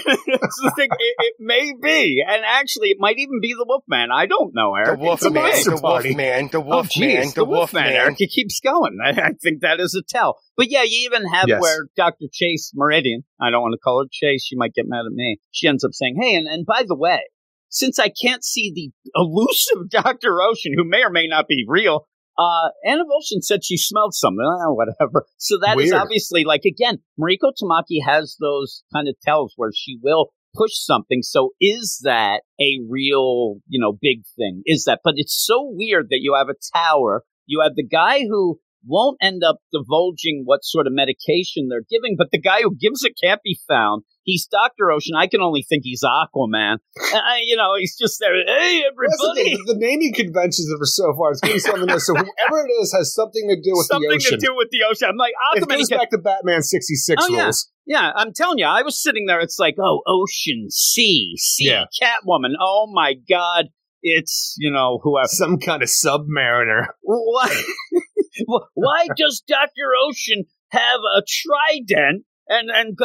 that's the thing. It, it may be, and actually, it might even be the Wolfman. I don't know, The Eric. Wolf It's a Man, monster the Wolf party. Man, the Oh, Wolf geez, Man, the Wolf Man. Eric. It keeps going. I, I think that is a tell. But yeah, you even have Yes. where Dr. Chase Meridian, I don't want to call her Chase, she might get mad at me. She ends up saying, hey, and, and by the way, since I can't see the elusive Dr. Ocean, who may or may not be real, uh, Anna Ocean said she smelled something. Oh, whatever. So that is Weird. obviously like, again, Mariko Tamaki has those kind of tells where she will push something. So is that a real, you know, big thing? Is that, but it's so weird that you have a tower. You have the guy who won't end up divulging what sort of medication they're giving, but the guy who gives it can't be found. He's Dr. Ocean. I can only think he's Aquaman. I, you know, he's just there. Hey, That's the, everybody. the naming conventions of her so far, it's getting something there. So whoever it is has something to do with Something the ocean. Something to do with the ocean. I'm like, it goes back to Batman 66 Oh, yeah. rules. Yeah, I'm telling you, I was sitting there. It's like, oh, ocean, sea, sea, Yeah. Catwoman. Oh my God, it's you know whoever. Some kind of submariner. Why? Why does Doctor Ocean have a trident? And and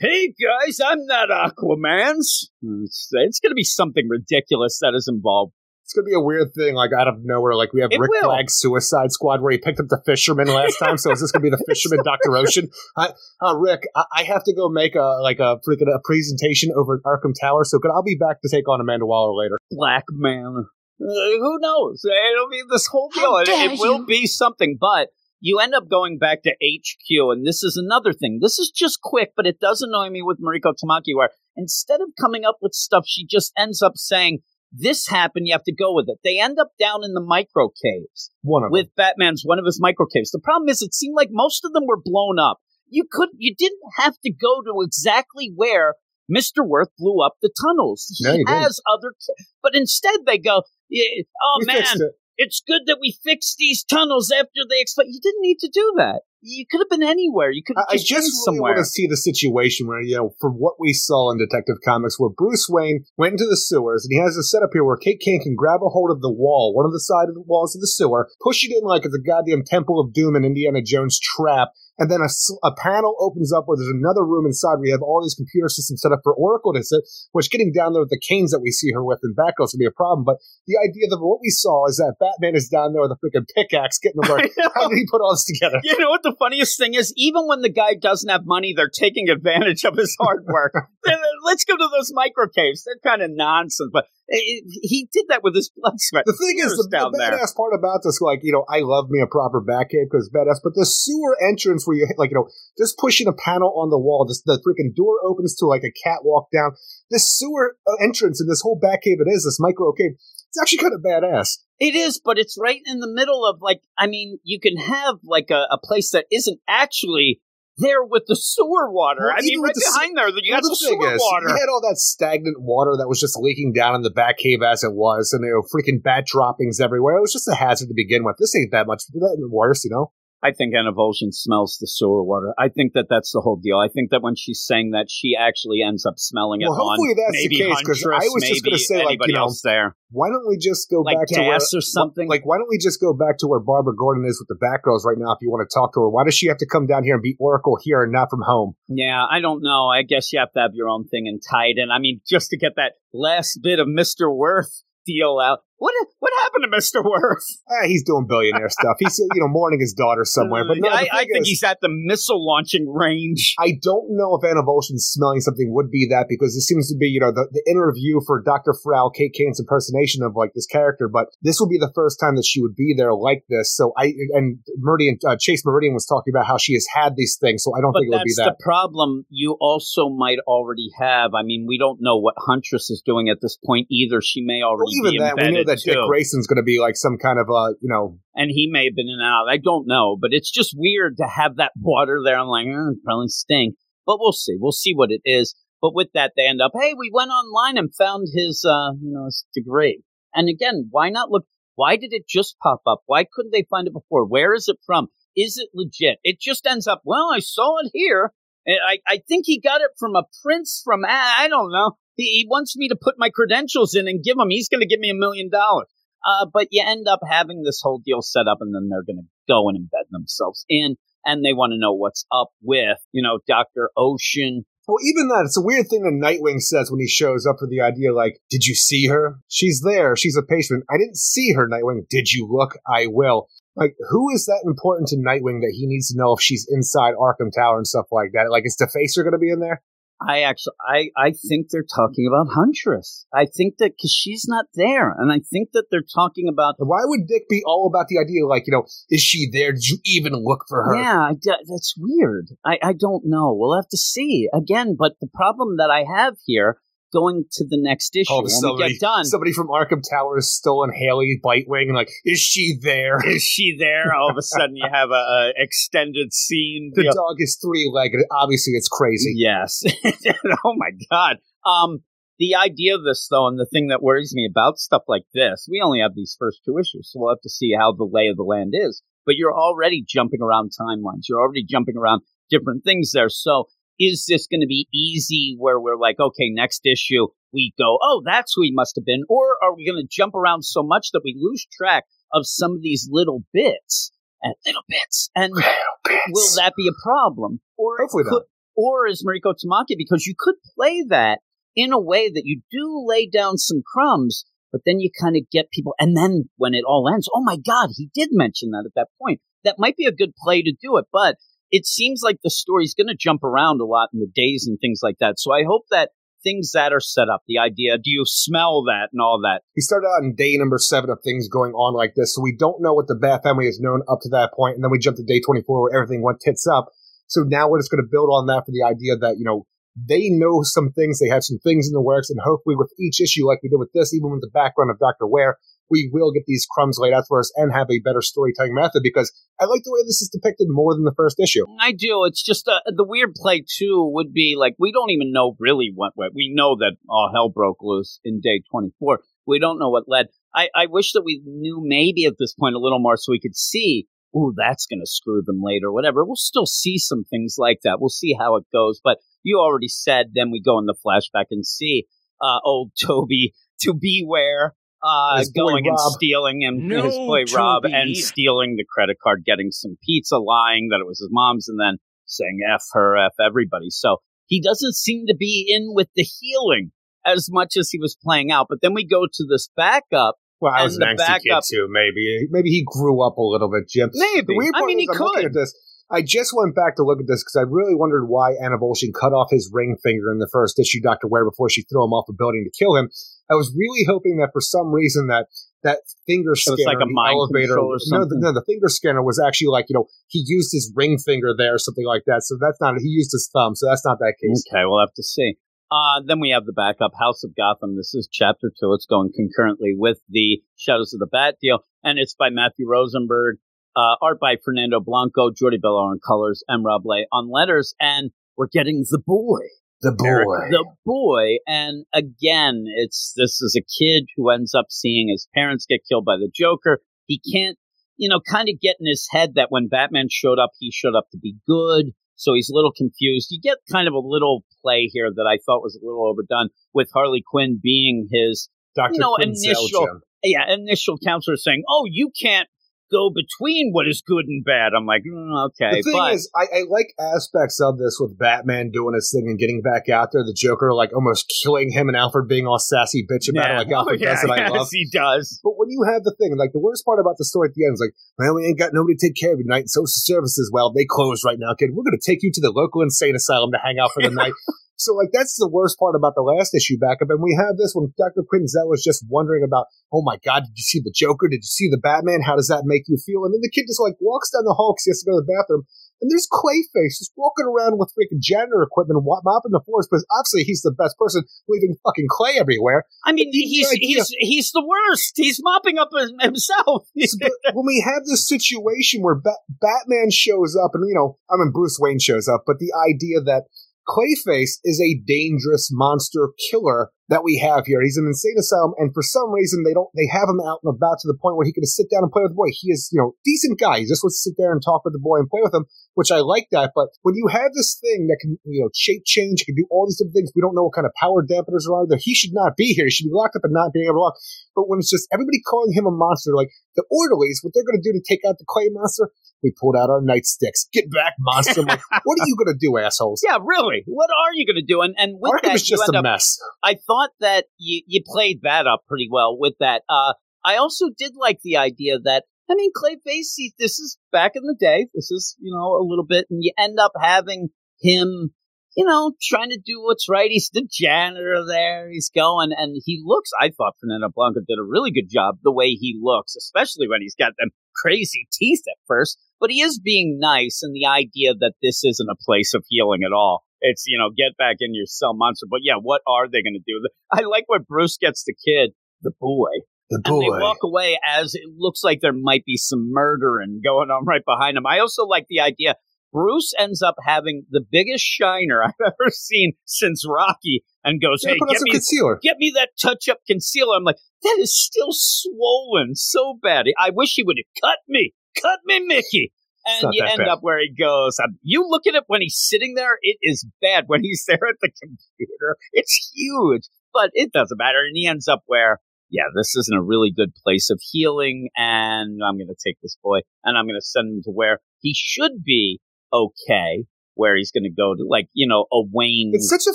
hey guys, I'm not Aquaman's. Hmm, it's, it's going to be something ridiculous that is involved. It's gonna be a weird thing, like out of nowhere. Like we have It Rick will. Flag's Suicide Squad, where he picked up the fisherman last time. So is this gonna be the fisherman, Doctor Ocean? I, uh, Rick, I, I have to go make a like a freaking a presentation over at Arkham Tower. So could I'll be back to take on Amanda Waller later. Black man. Uh, who knows? It'll be this whole deal. It, it will be something, but you end up going back to HQ, and this is another thing. This is just quick, but it does annoy me with Mariko Tamaki, where instead of coming up with stuff, she just ends up saying, "This happened. You have to go with it." They end up down in the micro caves One of with Batman's one of his micro caves. The problem is, it seemed like most of them were blown up. You could, you didn't have to go to exactly where Mister Worth blew up the tunnels. No, he you didn't. has other, but instead they go, "Oh. We man, it. it's good that we fixed these tunnels after they exploded." You didn't need to do that. You could have been anywhere. You could I, have I just, just been really somewhere. want to see the situation where, you know, from what we saw in Detective Comics, where Bruce Wayne went into the sewers and he has a setup here where Kate Kane can grab a hold of the wall, one of the side of the walls of the sewer, push it in like it's a goddamn Temple of Doom and Indiana Jones trap, and then a panel opens up where there's another room inside where you have all these computer systems set up for Oracle to sit, which getting down there with the canes that we see her with in and Batgirl's gonna be a problem. But the idea of what we saw is that Batman is down there with a freaking pickaxe getting the work. How did he put all this together? You know what the funniest thing is? Even when the guy doesn't have money, they're taking advantage of his hard work. Let's go to those micro caves. They're kind of nonsense, but uh, he did that with his blood sweat. The thing is, the, down the there. badass part about this, like, you know, I love me a proper back Batcave because badass, but the sewer entrance where you, like, you know, just pushing a panel on the wall, just the freaking door opens to like a catwalk down. This sewer uh, entrance and this whole back Batcave it is, this micro cave, it's actually kind of badass. It is, but it's right in the middle of like, I mean, you can have like a, a place that isn't actually there with the sewer water. Well, I mean, right the se- behind there, you got Well, the, sewer is, water. You had all that stagnant water that was just leaking down in the back cave as it was, and you know, freaking bat droppings everywhere. It was just a hazard to begin with. This ain't that much that worse, you know. I think Anna Volshin smells the sewer water. I think that that's the whole deal. I think that when she's saying that, she actually ends up smelling it Well, hopefully on that's the maybe case, 'cause Huntress, I was just gonna say, like, you know, else there. Why don't we just go Like back to where, or something? Like, why don't we just go back to where Barbara Gordon is with the Batgirls right now? If you want to talk to her, why does she have to come down here and be Oracle here and not from home? Yeah, I don't know. I guess you have to have your own thing and tie it in. I mean, just to get that last bit of Mr. Worth deal out. What what happened to Mr. Worth? Ah, he's doing billionaire stuff. He's you know mourning his daughter somewhere. But no, I, I thing think is- he's at the missile launching range. I don't know if Anna Volshin smelling something would be that because it seems to be, you know, the, the interview for Dr. Frau, Kate Kane's impersonation of like this character, but this will be the first time that she would be there like this. So I, and Meridian, uh, Chase Meridian was talking about how she has had these things. So I don't But think it would be that's that. the problem you also might already have. I mean, we don't know what Huntress is doing at this point either. She may Well, already even be embedded that Dick too. Grayson's going to be like some kind of, uh, you know, and he may have been in and out. I don't know, but it's just weird to have that water there. I'm like, it probably stink, but we'll see. We'll see what it is. But with that, they end up, hey, we went online and found his, uh, you know, his degree. And again, why not look? Why did it just pop up? Why couldn't they find it before? Where is it from? Is it legit? It just ends up, well, I saw it here. And I, I think he got it from a prince from, I don't know. He, wants me to put my credentials in and give him, he's going to give me a million dollars. Uh, but you end up having this whole deal set up, and then they're going to go and embed themselves in, and they want to know what's up with, you know, Doctor Ocean. well, even that, it's a weird thing that Nightwing says when he shows up for the idea, like, did you see her? She's there. She's a patient. I didn't see her, Nightwing. Did you look? I will. Like, who is that important to Nightwing that he needs to know if she's inside Arkham Tower and stuff like that? Like, is the Defacer going to be in there? I actually, I, I think they're talking about Huntress. I think that because she's not there, and I think that they're talking about. Why would Dick be all about the idea, like, you know, is she there? Did you even look for her? Yeah, that's weird. I, I don't know. We'll have to see again. But the problem that I have here, going to the next issue of when a we get done, somebody from Arkham Tower has stolen Haley Bitewing, and like, is she there? is she there? All of a sudden, you have a, a extended scene. the deal. dog is three legged. Obviously, it's crazy. Yes. oh my god. Um, the idea of this, though, and the thing that worries me about stuff like this, we only have these first two issues, so we'll have to see how the lay of the land is. But you're already jumping around timelines. You're already jumping around different things there. So is this going to be easy where we're like, okay, next issue we go, oh, that's who he must have been, or are we going to jump around so much that we lose track of some of these little bits and little bits and will that be a problem? Or Hopefully not. Or is Mariko Tamaki because you could play that in a way that you do lay down some crumbs, but then you kind of get people, and then when it all ends, oh my God, he did mention that at that point. That might be a good play to do it, but it seems like the story's going to jump around a lot in the days and things like that. So I hope that things that are set up, the idea, do you smell that and all that? We started out in day number seven of things going on like this, so we don't know what the Bat family has known up to that point, and then we jumped to day 24 where everything went tits up. So now we're just going to build on that for the idea that, you know, they know some things, they have some things in the works, and hopefully with each issue, like we did with this, even with the background of Dr. Wear, we will get these crumbs laid out for us and have a better storytelling method because I like the way this is depicted more than the first issue. I do. It's just uh, the weird play too would be like we don't even know really what what we know that all hell broke loose in day twenty four. We don't know what led. I, I wish that we knew maybe at this point a little more so we could see. Ooh, that's going to screw them later. Whatever. We'll still see some things like that. We'll see how it goes. But you already said. Then we go in the flashback and see uh, old Toby to beware. Uh, His boy going and Rob. stealing and No, his boy Rob, Toby. and stealing the credit card, getting some pizza, lying that it was his mom's, and then saying F her, F everybody. So he doesn't seem to be in with the healing as much as he was playing out. But then we go to this backup. Well, I was an the angsty kid too, maybe. Maybe he grew up a little bit, Jim. Maybe. The weird I mean, he I'm could. at this. I just went back to look at this because I really wondered why Anna Volshin cut off his ring finger in the first issue, Doctor Wear, before she threw him off a building to kill him. I was really hoping that for some reason that that finger was scanner, like a mind elevator, or no, the, something. no, the finger scanner was actually like you know he used his ring finger there or something like that. So that's not he used his thumb, so that's not that case. Okay, we'll have to see. Uh, then we have the backup House of Gotham. This is chapter two. It's going concurrently with the Shadows of the Bat deal, and it's by Matthew Rosenberg, uh, art by Fernando Blanco, Jordie Bellaire on colors, and Rob Leigh on letters, and we're getting the boy. The boy. the boy and again it's this is a kid who ends up seeing his parents get killed by the joker he can't you know, kind of get in his head that when Batman showed up, he showed up to be good. So he's a little confused. You get kind of a little play here that I thought was a little overdone with Harley Quinn being his, Dr. you know, initial, yeah, initial counselor saying, "Oh, you can't go between what is good and bad." I'm like, mm, okay, The thing but is, I, I like aspects of this with Batman doing his thing and getting back out there. The Joker, like, almost killing him, and Alfred being all sassy bitch about it, like Alfred oh, yeah, does, and I yes, love. he does. But when you have the thing, like the worst part about the story at the end is like, well, we ain't got nobody to take care of you tonight. Social services, well, they closed right now, kid. We're going to take you to the local insane asylum to hang out for the night. So, like, that's the worst part about the last issue backup. And we have this when Dr. Quinzel was just wondering about, oh my God, did you see the Joker? Did you see the Batman? How does that make you feel? And then the kid just like walks down the hall because he has to go to the bathroom. And there's Clayface just walking around with freaking janitor equipment, mopping the floors, because obviously he's the best person, leaving fucking clay everywhere. I mean, he's idea- he's he's the worst. He's mopping up himself. when we have this situation where Ba- Batman shows up, and you know, I mean Bruce Wayne shows up, but the idea that Clayface is a dangerous monster killer that we have here. He's an insane asylum, and for some reason they don't they have him out and about to the point where he can just sit down and play with the boy. He is, you know, decent guy. He just wants to sit there and talk with the boy and play with him, which I like that. But when you have this thing that can, you know, shape change, can do all these different things, we don't know what kind of power dampeners are on there. He should not be here. He should be locked up and not being able to walk. But when it's just everybody calling him a monster, like the orderlies, what they're going to do to take out the clay monster, we pulled out our nightsticks. Get back, monster! Like, what are you going to do, assholes? yeah, really. What are you going to do? And and with Arkham that, is just a up mess. I thought that you, you played that up pretty well with that. Uh, I also did like the idea that, I mean, Clayface, he, this is back in the day. This is, you know, a little bit, and you end up having him, you know, trying to do what's right. He's the janitor there. He's going, and he looks, I thought Fernando Blanco did a really good job the way he looks, especially when he's got them crazy teeth at first. But he is being nice, and the idea that this isn't a place of healing at all. It's, you know, get back in your cell monster. But yeah, what are they going to do? I like when Bruce gets the kid, the boy, The and they boy. walk away as it looks like there might be some murdering going on right behind him. I also like the idea. Bruce ends up having the biggest shiner I've ever seen since Rocky and goes, Hey, get me, concealer. get me that touch up concealer. I'm like, that is still swollen so bad. I wish he would have cut me. Cut me, Mickey. And you end bad. up where he goes. Um, you look at it when he's sitting there, it is bad. When he's there at the computer, it's huge, but it doesn't matter. And he ends up where, yeah, this isn't a really good place of healing. And I'm going to take this boy and I'm going to send him to where he should be okay, where he's going to go to, like, you know, a Wayne. It's such a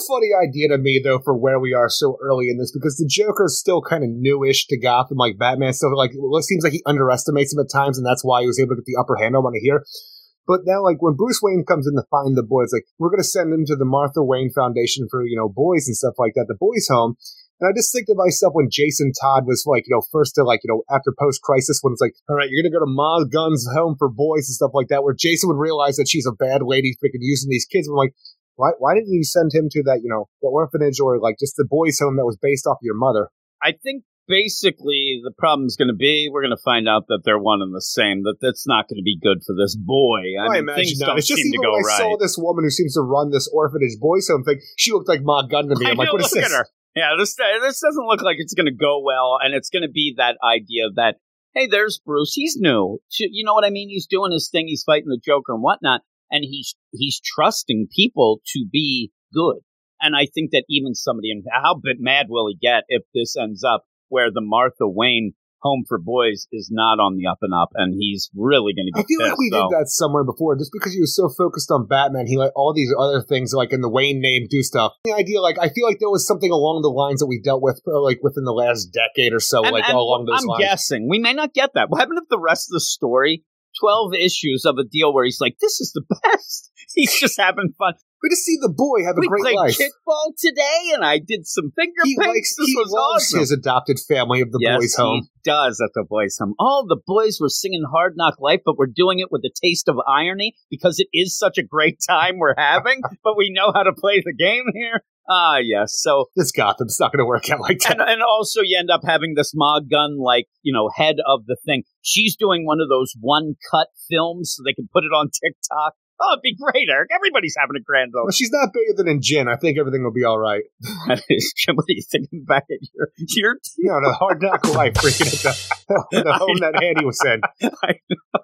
funny idea to me, though, for where we are so early in this, because the Joker's still kind of newish to Gotham, like Batman still like it seems like he underestimates him at times, and that's why he was able to get the upper hand on him here. But now, like when Bruce Wayne comes in to find the boys, like we're gonna send him to the Martha Wayne Foundation for you know boys and stuff like that, the boys' home. And I just think to myself when Jason Todd was like, you know, first to like, you know, after post crisis, when it's like, all right, you're gonna go to Ma Gunn's home for boys and stuff like that, where Jason would realize that she's a bad lady freaking using these kids. I'm like, why why didn't you send him to that, you know, the orphanage or like just the boys' home that was based off of your mother? I think basically the problem's going to be we're going to find out that they're one and the same. That that's not going to be good for this boy. I, I, mean, imagine things not. don't It's just seem to go I right. saw this woman who seems to run this orphanage boys' home thing, she looked like Ma Gunn to me. I I'm like, know, what is this? her. Yeah, this uh, this doesn't look like it's going to go well, and it's going to be that idea that hey, there's Bruce. He's new. You know what I mean? He's doing his thing. He's fighting the Joker and whatnot, and he's he's trusting people to be good. And I think that even somebody, how mad will he get if this ends up where the Martha Wayne Home for Boys is not on the up and up, and he's really going to be. I get feel pissed. like we so. did that somewhere before, just because he was so focused on Batman, he let all these other things, like in the Wayne name, do stuff. The idea, like, I feel like there was something along the lines that we dealt with, uh, like, within the last decade or so, And- like, and along those I'm lines. guessing we may not get that. What happened if the rest of the story, twelve issues of a deal where he's like, "This is the best." He's just having fun. We just see the boy have a we great played life. kickball today, and I did some finger He paints. likes, this he was loves awesome. his adopted family of the yes, boys' home. he does at the boys' home. All the boys were singing "Hard Knock Life," but we're doing it with a taste of irony because it is such a great time we're having. but we know how to play the game here. Ah, yes. So It's Gotham. It's not going to work out like that. and, and also you end up having this Ma Gunn like you know head of the thing. She's doing one of those one cut films so they can put it on TikTok. Oh, it'd be great, Eric. Everybody's having a grand old. Well, she's not bigger than in gin. I think everything will be all right. what are you thinking back at your your You know, the hard knock life freaking at the, the home that Handy was in. I know.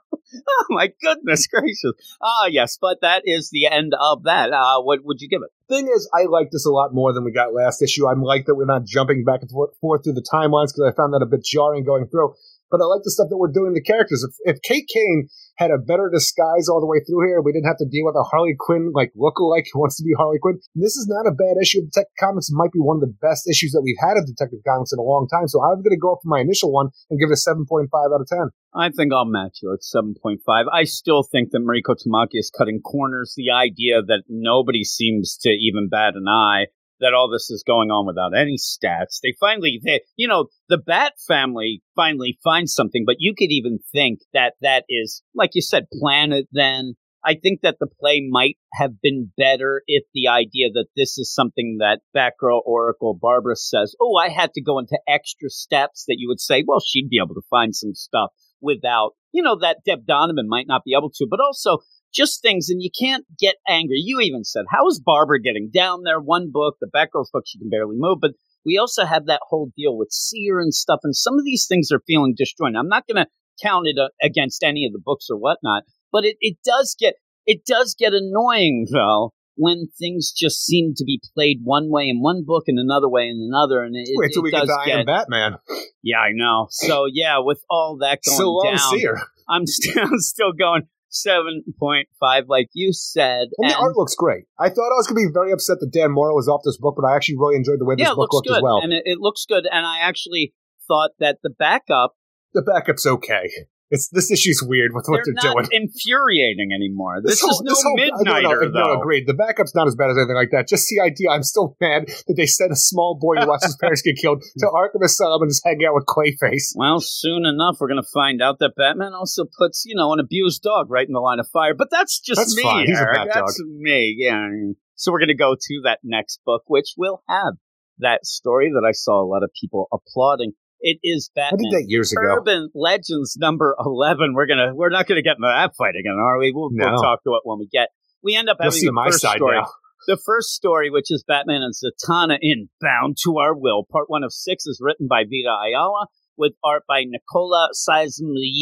Oh my goodness gracious! Ah, yes, but that is the end of that. Uh, what would you give it? Thing is, I like this a lot more than we got last issue. I'm like that we're not jumping back and forth, forth through the timelines because I found that a bit jarring going through. But I like the stuff that we're doing the characters. If, if Kate Kane had a better disguise all the way through here, we didn't have to deal with a Harley Quinn like lookalike who wants to be Harley Quinn. This is not a bad issue of Detective Comics. It might be one of the best issues that we've had of Detective Comics in a long time. So I'm going to go up for my initial one and give it a 7.5 out of 10. I think I'll match you at 7.5. I still think that Mariko Tamaki is cutting corners. The idea that nobody seems to even bat an eye, that all this is going on without any stats. They finally, they, you know, the Bat family finally finds something, but you could even think that that is, like you said, Planet then. I think that the play might have been better if the idea that this is something that Batgirl Oracle Barbara says, oh, I had to go into extra steps that you would say, well, she'd be able to find some stuff without, you know, that Deb Donovan might not be able to, but also just things, and you can't get angry. You even said, how is Barbara getting down there? One book, the Batgirl's book, she can barely move, but we also have that whole deal with Seer and stuff, and some of these things are feeling disjointed. I'm not going to count it uh, against any of the books or whatnot, but it, it does get it does get annoying though when things just seem to be played one way in one book and another way in another, and it, Wait till it we get does Iron Batman. yeah, I know. So yeah, with all that going So long, down, Seer. I'm still I'm still going seven point five, like you said. And the art looks great. I thought I was going to be very upset that Dan Mora was off this book, but I actually really enjoyed the way this yeah, book looked good, as well. and it, it looks good. And I actually thought that the backup the backup's okay. It's this issue's weird with what they're they're, not doing. infuriating anymore. This, whole- is no whole- I don't know, midnighter no, though. agreed. The backup's not as bad as anything like that. Just the idea, I'm still mad that they sent a small boy who watched his parents get killed to Arkham Asylum and just hang out with Clayface. Well, soon enough, we're going to find out that Batman also puts, you know, an abused dog right in the line of fire. But that's just That's me. fine. He's a Eric. bat dog. That's me. Yeah. So we're going to go to that next book, which will have that story that I saw a lot of people applauding. It is I Batman. did that years ago. Urban Legends number eleven. We're gonna we're not gonna get into that fight again, are we? We'll, No. we'll talk to it when we get. We end up You'll having see the my first side story. now. The first story, which is Batman and Zatanna in Bound to Our Will, part one of six, is written by Vita Ayala with art by Nikola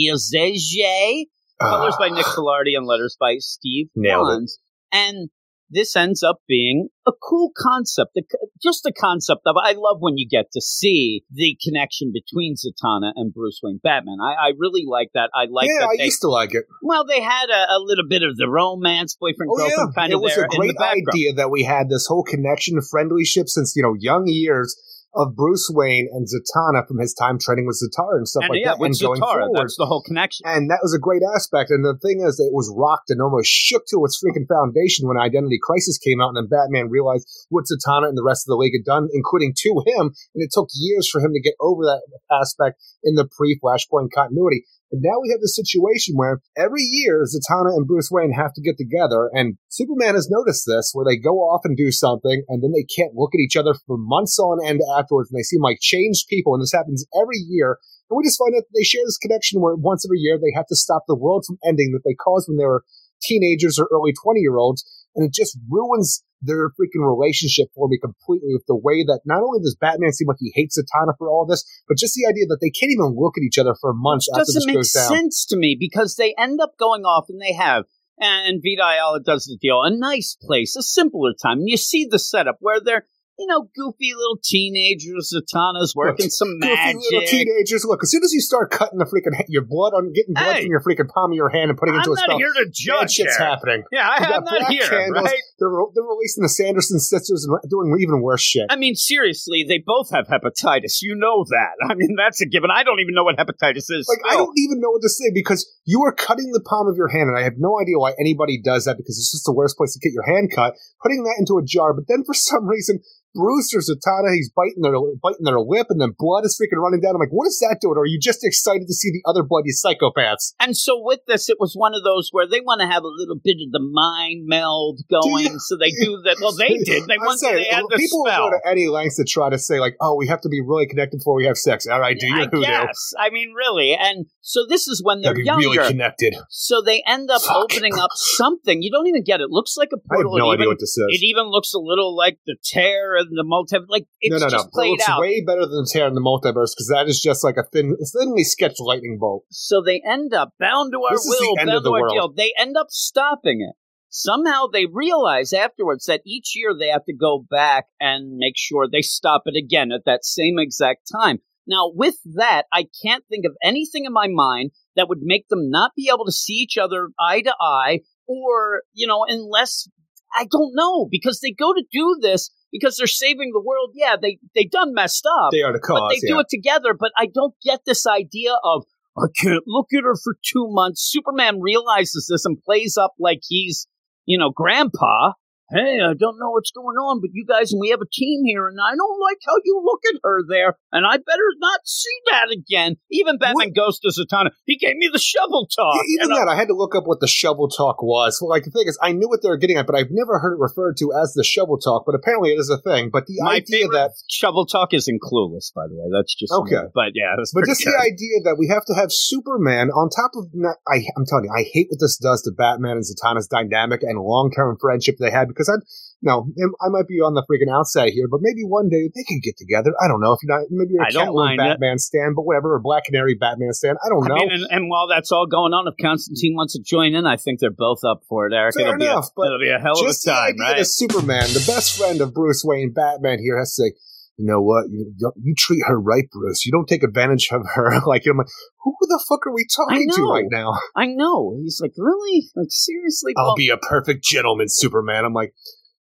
Čižmešija, colors by Nick Filardi, and letters by Steve Ah. Nailed. And this ends up being a cool concept. Just a concept of I love when you get to see the connection between Zatanna and Bruce Wayne Batman. I, I really like that. I like yeah, that I they, used to like it. well, they had a, a little bit of the romance, boyfriend Oh yeah, girlfriend kind it of was there a great idea that we had this whole connection, friendlyship since you know young years of Bruce Wayne and Zatanna from his time training with Zatara and stuff And like yeah, that, with and going Zatara, forward. that's the whole connection. And that was a great aspect. And the thing is, it was rocked and almost shook to its freaking foundation when Identity Crisis came out, and then Batman realized what Zatanna and the rest of the league had done, including to him. And it took years for him to get over that aspect in the pre-Flashpoint continuity. And now we have the situation where every year Zatanna and Bruce Wayne have to get together, and Superman has noticed this, where they go off and do something, and then they can't look at each other for months on end afterwards, and they seem like changed people. And this happens every year. And we just find out that they share this connection where once every year they have to stop the world from ending that they caused when they were teenagers or early 20 year olds. And it just ruins their freaking relationship for me completely with the way that not only does Batman seem like he hates Zatanna for all this, but just the idea that they can't even look at each other for months after this doesn't make goes down. sense to me because they end up going off and they have and Vita Ayala does the deal a nice place a simpler time and you see the setup where they're you know goofy little teenagers Zatanna's working some magic. Goofy little teenagers. Look, as soon as you start cutting the freaking your blood on getting blood Hey. from your freaking palm of your hand and putting it I'm into a not spell, here to judge shit's happening. yeah I, I'm not here candles. right They're, they're releasing the Sanderson sisters and doing even worse shit. I mean seriously they both have hepatitis you know that I mean that's a given I don't even know what hepatitis is Like I don't even know what to say because you are cutting the palm of your hand, and I have no idea why anybody does that because it's just the worst place to get your hand cut. Putting that into a jar, but then for some reason, Or Zatanna, he's biting their biting their lip, and then blood is freaking running down. I'm like, what is that doing? Or are you just excited to see the other bloody psychopaths? And so with this, it was one of those where they want to have a little bit of the mind meld going. so they do that. Well, they did. They saying, they had the people spell. go to any lengths to try to say like, oh, we have to be really connected before we have sex. All right, do your I hoodoo. guess. I mean, really. And so this is when they're Gotta be younger. really connected. so they end up Fuck. opening up something. You don't even get it. it looks like a I have portal. no it idea even, what this is. It even looks a little like the tear and the multiverse. Like it's no, no, no. just It played out. way better than Tear in the Multiverse because that is just like a thin, thinly sketched lightning bolt. So they end up bound to our This is the will, end bound of the to our world. deal. They end up stopping it. Somehow they realize afterwards that each year they have to go back and make sure they stop it again at that same exact time. Now, with that, I can't think of anything in my mind that would make them not be able to see each other eye to eye, or, you know, unless I don't know, because they go to do this because they're saving the world. Yeah, they, they done messed up They are the cause. but they yeah. do it together. But I don't get this idea of I can't look at her for two months. Superman realizes this and plays up like he's, you know, grandpa. Hey, I don't know what's going on, but you guys and we have a team here, and I don't like how you look at her there, and I better not see that again. Even Batman goes to Zatanna. He gave me the shovel talk. Yeah, even that, I had to look up what the shovel talk was. Well, like the thing is, I knew what they were getting at, but I've never heard it referred to as the shovel talk. But apparently, it is a thing. But the my idea that, shovel talk is in Clueless, by the way. That's just Okay. me. but yeah, that's but just good. the idea that we have to have Superman on top of. I, I'm telling you, I hate what this does to Batman and Zatanna's dynamic and long term friendship they had because I. No, I might be on the freaking outside here, but maybe one day they can get together. I don't know if you're not. Maybe you're a Catwoman mind it. Batman stand, but whatever, or Black Canary Batman stand. I don't know. I mean, and, and while that's all going on, if Constantine wants to join in, I think they're both up for it, Eric. Fair it'll, enough, be but a, it'll be a hell of a Just the time, idea right? Superman, the best friend of Bruce Wayne, Batman here has to say, you know what, you, you treat her right, Bruce. You don't take advantage of her. like, I'm like, who the fuck are we talking to right now? I know. He's like, really? Like, seriously? I'll Well, be a perfect gentleman, Superman. I'm like,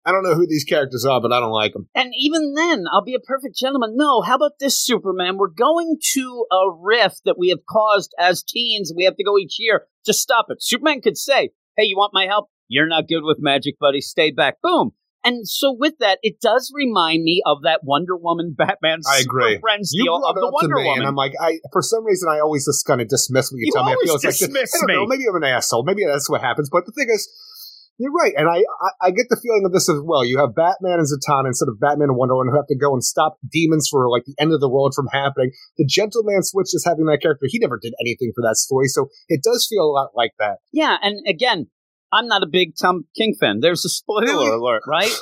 I don't know who these characters are, but I don't like them. and even then, I'll be a perfect gentleman. No, how about this, Superman? We're going to a rift that we have caused as teens. We have to go each year to stop it. Superman could say, hey, you want my help? You're not good with magic, buddy. Stay back. Boom. And so with that, it does remind me of that Wonder Woman Batman I agree. Friends You deal of the Wonder Woman. and I'm like, I for some reason I always just kind of dismiss what you, You tell me. I feel it's like dismiss I don't know, me. maybe I'm an asshole. Maybe that's what happens. But the thing is, you're right, and I, I I get the feeling of this as well. You have Batman and Zatanna instead of Batman and Wonder Woman who have to go and stop demons for like the end of the world from happening. The Gentleman Switch is having that character. He never did anything for that story, so it does feel a lot like that. Yeah, and again, I'm not a big Tom King fan. There's a spoiler alert, right?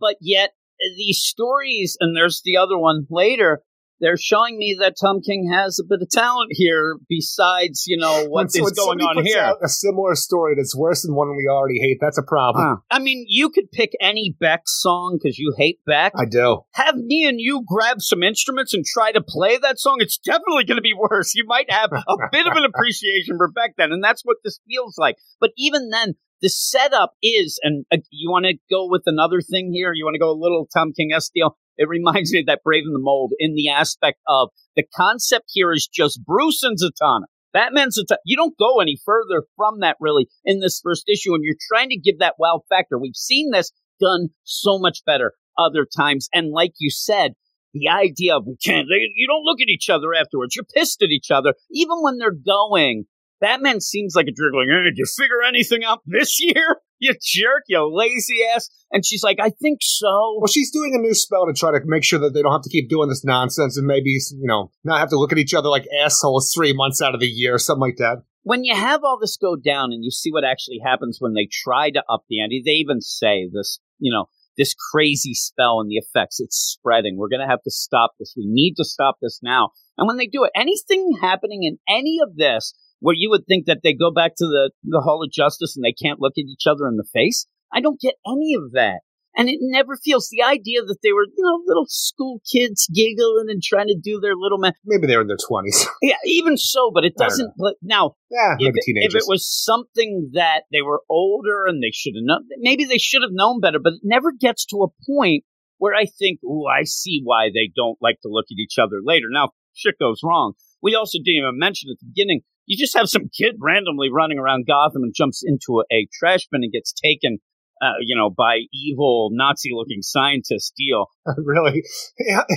but yet these stories, and there's the other one later. They're showing me that Tom King has a bit of talent here, besides you know When- what is when going on here. a similar story that's worse than one we already hate. That's a problem. I mean, you could pick any Beck song because you hate Beck. I do. have me and you grab some instruments and try to play that song, it's definitely going to be worse. You might have a bit of an appreciation for Beck then, and that's what this feels like. But even then, the setup is, and uh, you want to go with another thing here? You want to go a little Tom King S deal? It reminds me of that Brave in the Mold in the aspect of the concept here is just Bruce and Zatanna. Batman's Zatanna. You don't go any further from that really in this first issue, and you're trying to give that wow factor. We've seen this done so much better other times. And like you said, the idea of we can't, they, you don't look at each other afterwards. You're pissed at each other. Even when they're going, Batman seems like a. Like, "Eh, did you figure anything out this year? You jerk, you lazy ass. And she's like, I think so. Well, she's doing a new spell to try to make sure that they don't have to keep doing this nonsense and maybe, you know, not have to look at each other like assholes three months out of the year, or something like that. when you have all this go down and you see what actually happens when they try to up the ante, they even say this, you know, this crazy spell and the effects, it's spreading. We're going to have to stop this. We need to stop this now. And when they do it, anything happening in any of this where you would think that they go back to the, the Hall of Justice and they can't look at each other in the face, I don't get any of that. And it never feels the idea that they were, you know, little school kids giggling and trying to do their little man. Maybe they're in their 20s. Yeah, even so, but it doesn't. But now, yeah, if maybe it, teenagers. if it was something that they were older and they should have known, maybe they should have known better, but it never gets to a point where I think, oh, I see why they don't like to look at each other later. Now, shit goes wrong. We also didn't even mention at the beginning, you just have some kid randomly running around Gotham and jumps into a, a trash bin and gets taken uh, you know, by evil Nazi-looking scientist deal. really,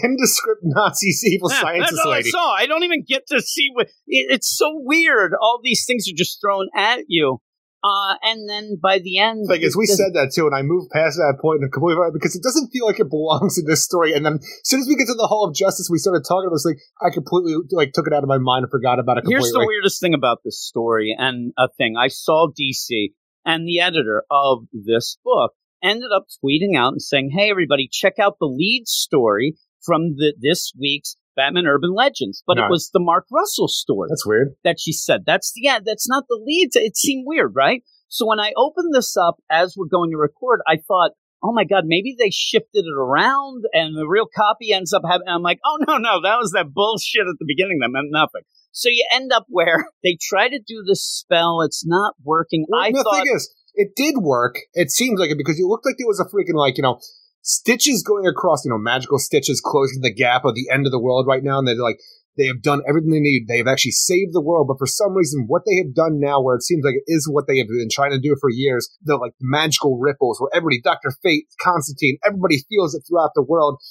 indescript Nazi evil Yeah, scientist that's all lady. I saw. I don't even get to see what. It, it's so weird. All these things are just thrown at you, uh, and then by the end, Like as we it- said that too, and I moved past that point and completely right because it doesn't feel like it belongs in this story. And then as soon as we get to the Hall of Justice, we started talking about this. Like I completely like took it out of my mind and forgot about it completely. Here's the weirdest thing about this story and a thing. I saw DC and the editor of this book ended up tweeting out and saying, Hey, everybody, check out the lead story from the, this week's Batman Urban Legends. But Right. it was the Mark Russell story That's weird. that she said. That's, yeah, that's not the lead. It seemed weird, right? So when I opened this up as we're going to record, I thought, Oh my God, maybe they shifted it around and the real copy ends up having, I'm like, oh no, no, that was that bullshit at the beginning that meant nothing. So you end up where they try to do this spell, it's not working. Well, I the thought, thing is, it did work. It seems like it because it looked like there was a freaking like you know stitches going across. You know, magical stitches closing the gap of the end of the world right now, and they're like. They have done everything they need. They have actually saved the world, but for some reason, what they have done now, where it seems like it is what they have been trying to do for years, the like magical ripples, where everybody, Doctor Fate, Constantine, everybody feels it throughout the world,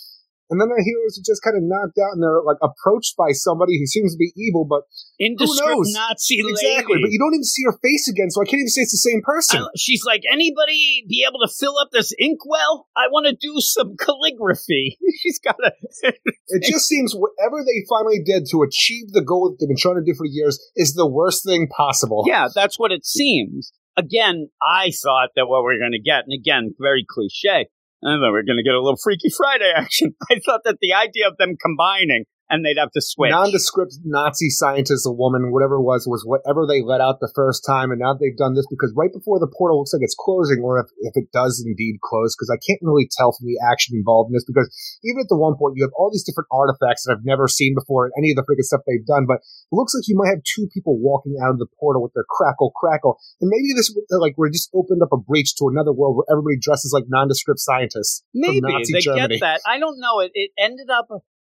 and then our heroes are just kind of knocked out, and they're like approached by somebody who seems to be evil, but indescript knows? Nazi exactly, lady. but you don't even see her face again, so I can't even say it's the same person. I- she's like, anybody be able to fill up this inkwell? I want to do some calligraphy. she's got a. It just seems whatever they finally did to achieve the goal that they've been trying to do for years is the worst thing possible. yeah, that's what it seems. Again, I thought that what we are going to get, and again, very cliche, I thought we were going to get a little Freaky Friday action. I thought that the idea of them combining and they'd have to switch. Nondescript Nazi scientist, a woman, whatever it was, was whatever they let out the first time, and now they've done this because right before the portal looks like it's closing, or if, if it does indeed close, because I can't really tell from the action involved in this, because even at the one point you have all these different artifacts that I've never seen before in any of the freaking stuff they've done, but it looks like you might have two people walking out of the portal with their crackle crackle, and maybe this like we're just opened up a breach to another world where everybody dresses like nondescript scientists. Maybe Nazi they Germany. get that. I don't know. It it ended up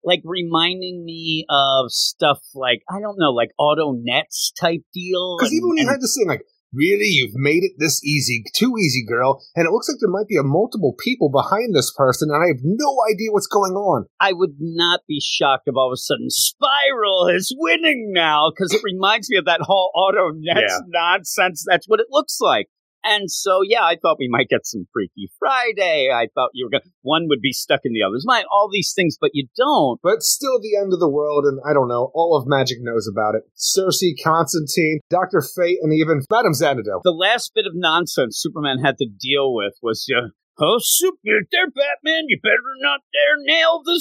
like reminding me of stuff like I don't know, like auto nets type deal. Because even when you had this thing like, really, you've made it this easy, too easy, girl, and it looks like there might be a multiple people behind this person, and I have no idea what's going on. I would not be shocked if all of a sudden Spiral is winning now because it reminds me of that whole auto nets Yeah. nonsense. That's what it looks like. And so, yeah, I thought we might get some Freaky Friday. I thought you were going one would be stuck in the other's mind, all these things, but you don't. But still the end of the world, and I don't know, all of magic knows about it. Circe, Constantine, Dr. Fate, and even Madame Xanadu. The last bit of nonsense Superman had to deal with was, uh, oh, Super, you're there, Batman. You better not dare nail the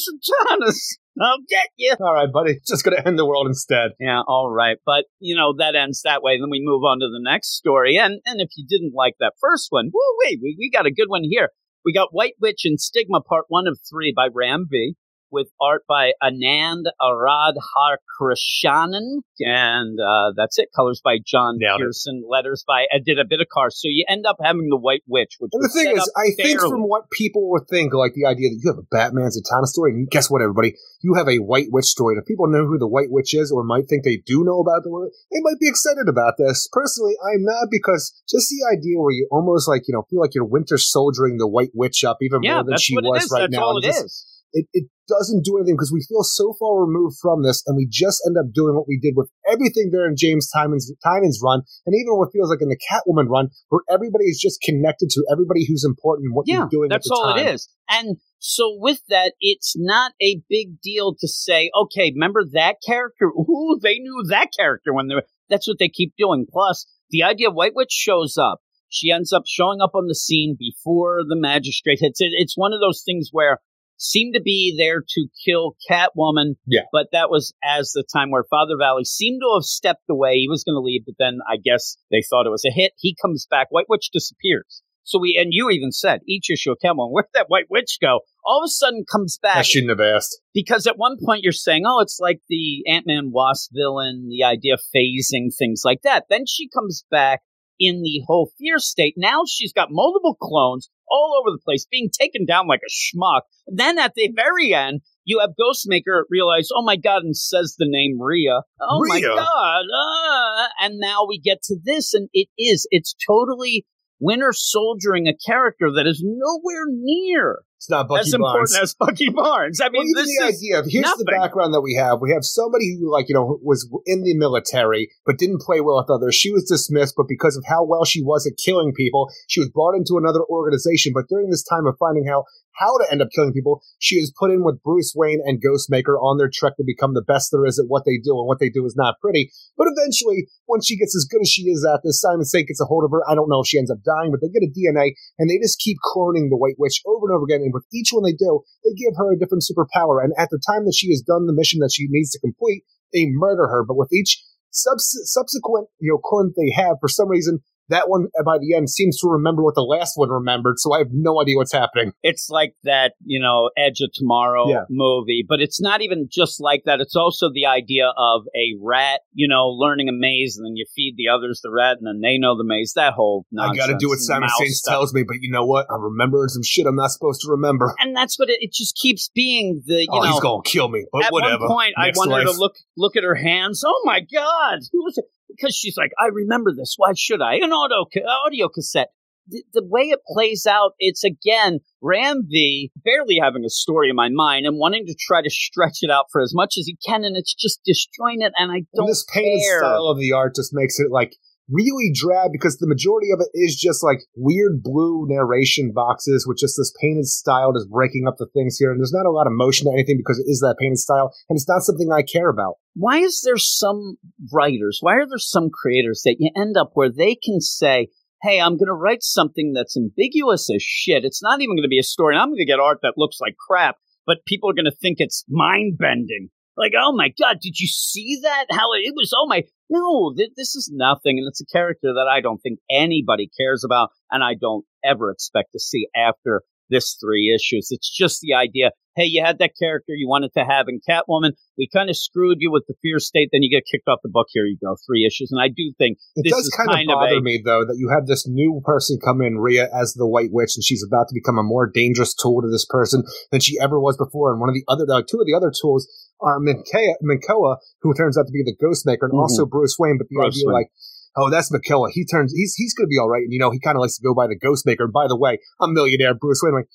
us. I'll get you. All right, buddy, just gonna end the world instead. Yeah, all right. But, you know, that ends that way. Then we move on to the next story. And and if you didn't like that first one, woo wait, we, we got a good one here. We got White Witch and Stigma Part 1 of 3 by Ram V with art by Anand Radhakrishnan. And uh, that's it. Colors by John Nailed it. Pearson. Letters by, Aditya Bidikar. So you end up having the White Witch, which And the was thing set is, up I think from what people would think, like the idea that you have a Batman Zatanna story, and guess what, everybody? You have a White Witch story. And if people know who the White Witch is, or might think they do know about the word, they might be excited about this. Personally, I'm not because just the idea where you almost like, you know, feel like you're winter soldiering the White Witch up even yeah, more than she was right that's now. all and it just- is. it, it doesn't do anything because we feel so far removed from this, and we just end up doing what we did with everything there in James Tymon's, Tynion's run, and even what feels like in the Catwoman run, where everybody is just connected to everybody who's important and what yeah, you're doing that's all time. it is. And so with that, it's not a big deal to say, okay, remember that character? Ooh, they knew that character when they were. That's what they keep doing. Plus, the idea of White Witch shows up. She ends up showing up on the scene before the magistrate hits it. It's one of those things where seemed to be there to kill Catwoman. Yeah. But that was as the time where Father Valley seemed to have stepped away. He was going to leave, but then I guess they thought it was a hit. He comes back. White Witch disappears. So we, and you even said each issue of Catwoman, where'd that White Witch go? All of a sudden comes back. I shouldn't have asked. because at one point you're saying, oh, it's like the Ant Man Wasp villain, the idea of phasing, things like that. Then she comes back in the whole fear state. Now she's got multiple clones all over the place, being taken down like a schmuck. Then at the very end, you have Ghostmaker realize, oh my god, and says the name Rhea. Oh my god. ah. and now we get to this, and it is, it's totally Winter Soldiering a character that is nowhere near It's not Bucky Barnes as important as Bucky Barnes. I mean, even this the is idea of here's the background that we have. We have somebody who, like, you know, was in the military but didn't play well with others. She was dismissed, but because of how well she was at killing people, she was brought into another organization. But during this time of finding out how to end up killing people, she is put in with Bruce Wayne and Ghostmaker on their trek to become the best there is at what they do, and what they do is not pretty. But eventually, when she gets as good as she is at this, Simon Saint gets a hold of her. I don't know if she ends up dying, but they get a DNA, and they just keep cloning the White Witch over and over again. And with each one they do, they give her a different superpower. And at the time that she has done the mission that she needs to complete, they murder her. But with each subs- subsequent, you know, clone they have, for some reason, that one uh, by the end seems to remember what the last one remembered. So I have no idea what's happening. it's like that, you know, Edge of Tomorrow Yeah. movie, but it's not even just like that. It's also the idea of a rat, you know, learning a maze, and then you feed the others the rat, and then they know the maze. That whole I nonsense. got to do what Simon mouse Saint stuff. tells me, but you know what? I'm remembering some shit I'm not supposed to remember. and that's what it, it just keeps being. The you oh, know, he's gonna kill me, but at whatever. one point, Next I want her life. to look look at her hands. Oh my god, who was it? Because she's like, I remember this. Why should I? An auto audio cassette. The, the way it plays out, it's again Ram V barely having a story in my mind and wanting to try to stretch it out for as much as he can, and it's just destroying it. And I don't this painted care. style of the art just makes it like really drab because the majority of it is just like weird blue narration boxes with just this painted style just breaking up the things here and there's not a lot of motion to anything because it is that painted style and it's not something i care about why is there some writers, why are there some creators that you end up where they can say, hey, I'm going to write something that's ambiguous as shit. It's not even going to be a story. And I'm going to get art that looks like crap, but people are going to think it's mind bending. Like, oh my God, did you see that? How it, it was, oh my, no, th- this is nothing. And it's a character that I don't think anybody cares about. And I don't ever expect to see after this three issues. It's just the idea. Hey, you had that character you wanted to have in Catwoman. We kind of screwed you with the fear state. Then you get kicked off the book. Here you go, three issues. And I do think it this does is kind of kind of bother a- me though that you have this new person come in Rhea as the white witch and she's about to become a more dangerous tool to this person than she ever was before and one of the other uh, two of the other tools are Minhkhoa, Minhkhoa who turns out to be the ghost maker and Mhm. also Bruce Wayne but the Bruce idea Wayne. like Oh, that's McKellar. He turns. He's he's going to be all right. And you know, he kind of likes to go by the Ghost Maker. And by the way, I'm millionaire Bruce Wayne. Like,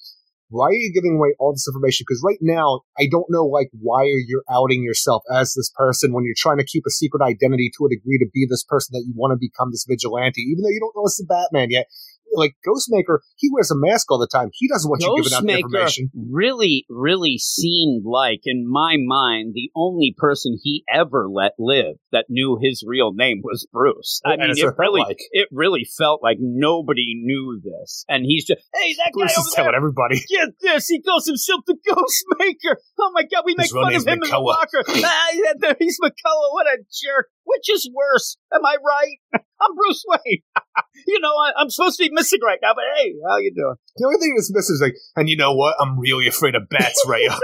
why are you giving away all this information? Because right now, I don't know, like, why are you're outing yourself as this person when you're trying to keep a secret identity to a degree to be this person that you want to become this vigilante, even though you don't know it's the Batman yet. Like Ghostmaker, he wears a mask all the time. He doesn't want you giving out the Ghostmaker information. really, really seemed like, in my mind, the only person he ever let live that knew his real name was Bruce. I mean, it what it felt really, like. it really felt like nobody knew this, and he's just, hey, that Bruce guy is over telling everybody. Get this! He calls himself the Ghostmaker. Oh my God, we make His real fun of him in the McCullough. locker. Ah, he's McCullough. What a jerk! Which is worse? Am I right? I'm Bruce Wayne. you know, I, I'm supposed to be missing right now, but hey, how you doing? The only thing that's missing is like, and you know what? I'm really afraid of bats, Raya.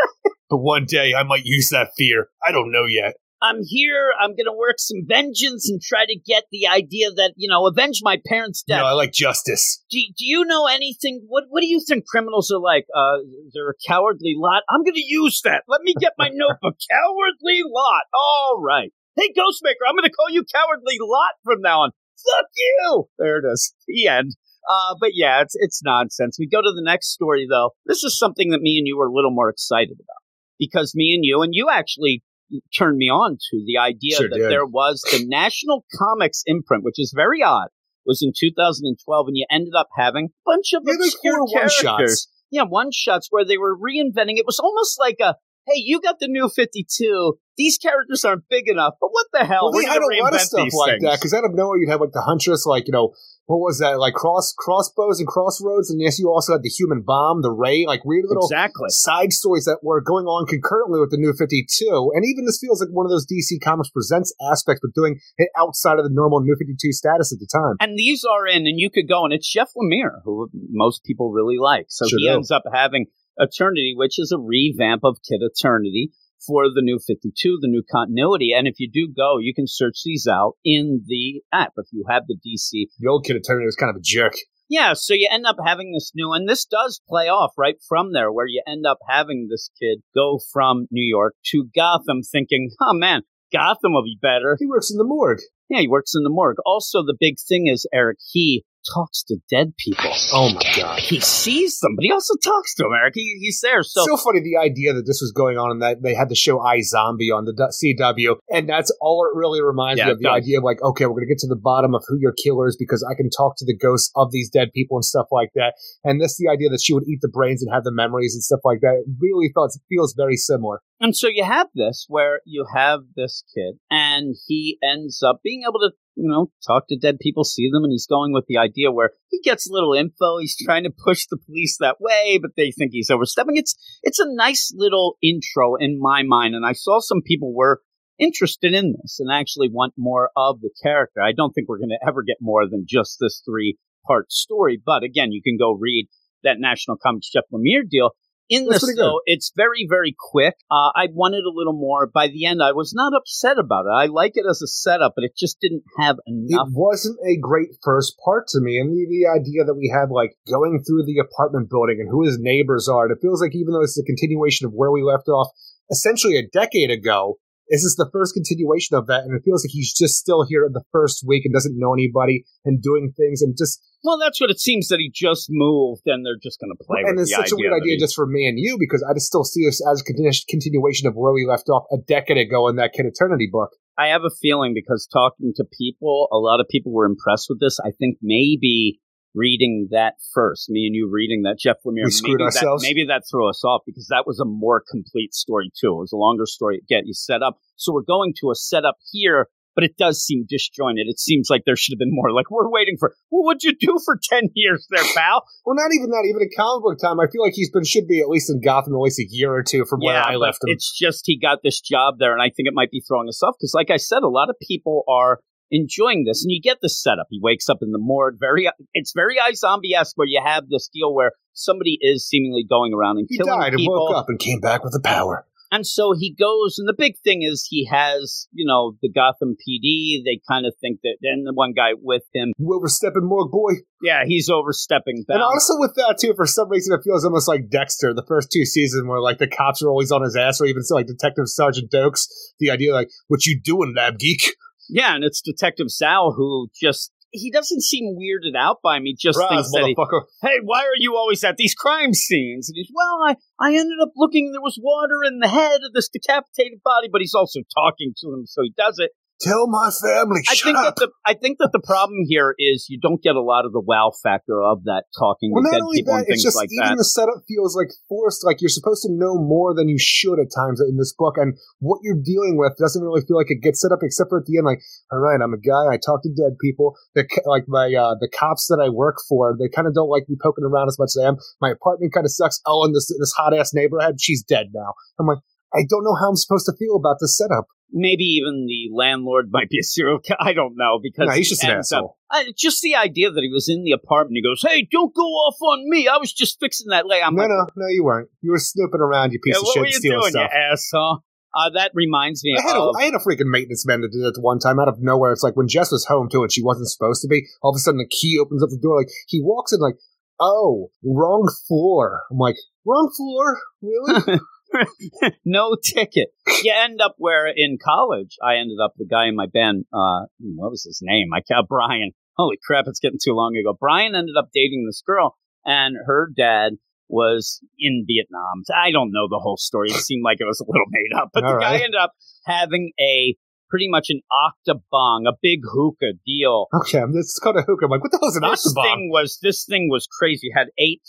but one day I might use that fear. I don't know yet. I'm here. I'm going to work some vengeance and try to get the idea that, you know, avenge my parents' death. No, I like justice. do, do you know anything? What What do you think criminals are like? Uh, they're a cowardly lot. I'm going to use that. Let me get my notebook. cowardly lot. All right. Hey, Ghostmaker, I'm going to call you Cowardly Lot from now on. Fuck you. There it is. The end. Uh, but yeah, it's it's nonsense. We go to the next story though. This is something that me and you were a little more excited about because me and you and you actually turned me on to the idea Sure that did. there was the National Comics imprint, which is very odd. Was in 2012, and you ended up having a bunch of Yeah, obscure One-shots. Yeah, one shots where they were reinventing. It was almost like a, hey, you got the new 52. These characters aren't big enough, but what the hell? Well, they had a lot of stuff like things. that because out of nowhere you'd have like the Huntress, like you know, what was that? Like cross crossbows and crossroads, and yes, you also had the human bomb, the Ray, like weird little Exactly. side stories that were going on concurrently with the New Fifty Two, and even this feels like one of those DC Comics presents aspects, but doing it outside of the normal New Fifty Two status at the time. And these are in, and you could go, and it's Jeff Lemire, who most people really like. So Sure he do. ends up having Eternity, which is a revamp of Kid Eternity for the new 52, the new continuity. And if you do go, you can search these out in the app if you have the DC The old Kid Eternity was kind of a jerk. Yeah, so you end up having this new, and this does play off right from there, where you end up having this kid go from New York to Gotham, thinking, "Oh man, Gotham will be better." He works in the morgue. Yeah, he works in the morgue. Also, the big thing is Eric. He talks to dead people. Oh my god. He sees them, but he also talks to them, Eric. He, he's there. So, So, funny the idea that this was going on and that they had the show iZombie on the CW, and that's all it really reminds Yeah, me of the does. idea of like, okay, we're gonna get to the bottom of who your killer is because I can talk to the ghosts of these dead people and stuff like that. And this the idea that she would eat the brains and have the memories and stuff like that. It really thought feels very similar. and so you have this where you have this kid, and he ends up being able to, you know, talk to dead people, see them, and he's going with the idea where he gets little info. He's trying to push the police that way, but they think he's overstepping. It's it's a nice little intro in my mind, and I saw some people were interested in this and actually want more of the character. I don't think we're going to ever get more than just this three part story, but again, you can go read that National Comics Jeff Lemire deal. In That's this, though, it's very, very quick. Uh, I wanted a little more. By the end, I was not upset about it. I like it as a setup, but it just didn't have enough. It wasn't a great first part to me, and the, the idea that we have like going through the apartment building and who his neighbors are. And it feels like even though it's a continuation of where we left off, essentially a decade ago, this is the first continuation of that, and it feels like he's just still here in the first week and doesn't know anybody and doing things and just Well, that's what it seems that he just moved, and they're just going to play and it's such a weird idea he- just for me and you because I just still see this as a continuation of where we left off a decade ago in that Kid Eternity book. I have a feeling because talking to people, a lot of people were impressed with this. I think maybe reading that first, me and you reading that Jeff Lemire, We screwed maybe ourselves? That, maybe that threw us off because that was a more complete story too. It was a longer story. Again, you set up. So we're going to a setup here, but it does seem disjointed. It seems like there should have been more. Like we're waiting for. Well, what'd you do for ten years there, pal? Well, not even that. Even in comic book time, I feel like he's been should be at least in Gotham at least a year or two from where I left him. It's just he got this job there, and I think it might be throwing us off because, like I said, a lot of people are enjoying this, and you get the setup. He wakes up in the morgue. Very, it's very iZombie esque, where you have this deal where somebody is seemingly going around and killing. He killing died and woke up and came back with the power. And so he goes, and the big thing is he has, you know, the Gotham PD. They kind of think that, and the one guy with him, Overstepping morgue boy. yeah, he's overstepping And also with that too, for some reason it feels almost like Dexter, the first two seasons where like the cops are always on his ass, or even so like Detective Sergeant Doakes. The idea like, what you doing, lab geek? Yeah, and it's Detective Sal who just. He doesn't seem weirded out by me. Just thinks that he, hey, why are you always at these crime scenes? And he's, well, I, I ended up looking, there was water in the head of this decapitated body, but he's also talking to him, so he does it. Tell my family, I think up. that the I think that the problem here is you don't get a lot of the wow factor of that talking well, to dead people that, and things it's just like even that. the setup feels like forced. Like you're supposed to know more than you should at times in this book, and what you're dealing with doesn't really feel like it gets set up, except for at the end. Like, all right, I'm a guy. I talk to dead people. The like my uh, the cops that I work for, they kind of don't like me poking around as much as I am. My apartment kind of sucks. Oh, and this this hot ass neighborhood, she's dead now. I'm like, I don't know how I'm supposed to feel about this setup. Maybe even the landlord might be a serial killer. I don't know because No, he's just he an ends up- asshole. I, just the idea that he was in the apartment. He goes, "Hey, don't go off on me. I was just fixing that leg." I'm no, like, no, no, you weren't. You were snooping around, you piece "Yeah, of shit, stealing doing, stuff. you asshole?" Uh, that reminds me I had, a, of I had a freaking maintenance man that did it one time out of nowhere. It's like when Jess was home too, and she wasn't supposed to be. All of a sudden, the key opens up the door. Like he walks in, like, oh, wrong floor. I'm like, wrong floor, really? no ticket. You end up where in college I ended up the guy in my band. Uh, what was his name? I can't. Brian. Holy crap! It's getting too long ago. Brian ended up dating this girl, and her dad was in Vietnam. I don't know the whole story. It seemed like it was a little made up, but All the guy ended up having a pretty much an octobong, a big hookah deal okay, it's called a hookah. I'm like, what the hell is an this octobomb? thing was this thing was crazy. It had eight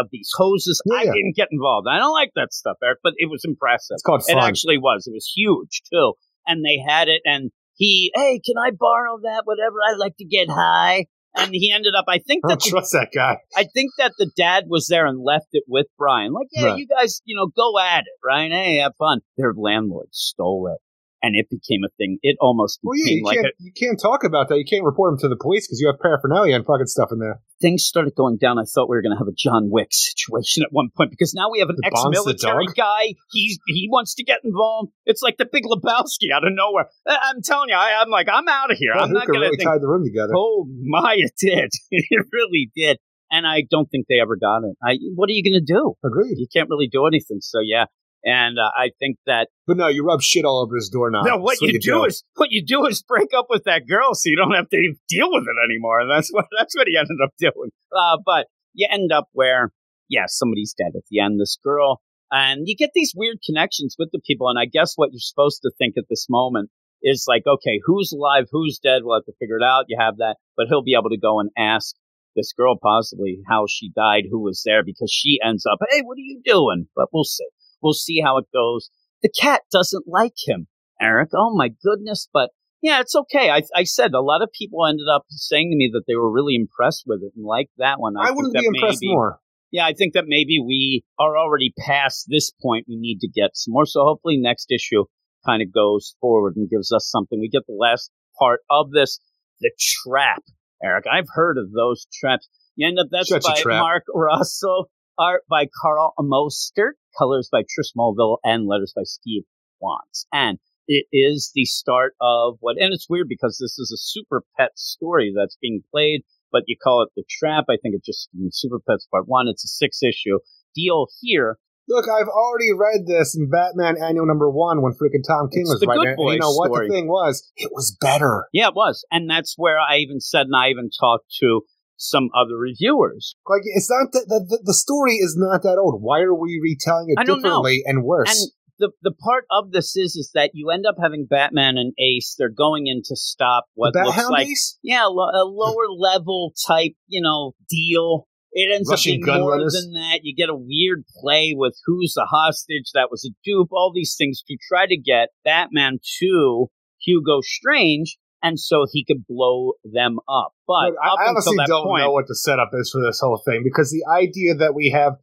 of these hoses. I Yeah. didn't get involved. I don't like that stuff, Eric, but it was impressive. It's called It actually was. It was huge too, and they had it. And he, hey, can I borrow that? Whatever. I like to get high. And he ended up. I think I that don't the, trust that guy. I think that the dad was there and left it with Brian. Like, yeah, Right. you guys, you know, go at it, right? Hey, have fun. Their landlord stole it, and it became a thing. It almost Well, yeah, you like can't, you can't talk about that. You can't report them to the police because you have paraphernalia and fucking stuff in there. things started going down, I thought we were going to have a John Wick situation at one point because now we have an The ex-military guy. He's he wants to get involved. It's like the Big Lebowski out of nowhere. I'm telling you, I, I'm like, I'm out of here. That I'm not going to really think. tied the room together. Oh my, it did. it really did. And I don't think they ever got it. I, what are you going to do? Agreed. You can't really do anything. So yeah, And uh, I think that But no, you rub shit all over his doorknob. no, what That's you do is what you do is break up with that girl, so you don't have to deal with it anymore. And that's what that's what he ended up doing. Uh, but you end up where, yeah, somebody's dead at the end. This girl, and you get these weird connections with the people. And I guess what you're supposed to think at this moment is like, okay, who's alive, who's dead? We'll have to figure it out. You have that, but he'll be able to go and ask this girl possibly how she died, who was there, because she ends up, hey, what are you doing? But we'll see. We'll see how it goes. The cat doesn't like him, Eric. Oh my goodness. But yeah, it's okay. I, I said a lot of people ended up saying to me that they were really impressed with it and liked that one. I, think wouldn't be impressed maybe- more. Yeah, I think that maybe we are already past this point. We need to get some more. So hopefully next issue kind of goes forward and gives us something. We get the last part of this, the trap. Eric, I've heard of those traps. You end up that's Such by. Mark Russell, art by Karl Mostert, colors by Trish Mulvihill, and letters by Steve Watts. And it is the start of what, and it's weird because this is a Super Pet story that's being played, but you call it the Trap. I think it's just in Super Pets Part One. It's a six issue deal here. Look, I've already read this in Batman Annual Number One when freaking Tom King It's was writing it. You know what story. the thing was? It was better. Yeah, it was, and that's where I even said, and I even talked to some other reviewers. Like it's not that the, the, the story is not that old. Why are we retelling it don't know. differently and worse? And the the part of this is is that you end up having Batman and Ace. They're going in to stop what looks Hound like Ace? yeah, lo- a lower level type, you know, deal. It ends Russian up being more runners? than that. You get a weird play with who's the hostage, that was a dupe, all these things to try to get Batman to Hugo Strange, and so he could blow them up. But I, up I honestly don't point, know what the setup is for this whole thing because the idea that we have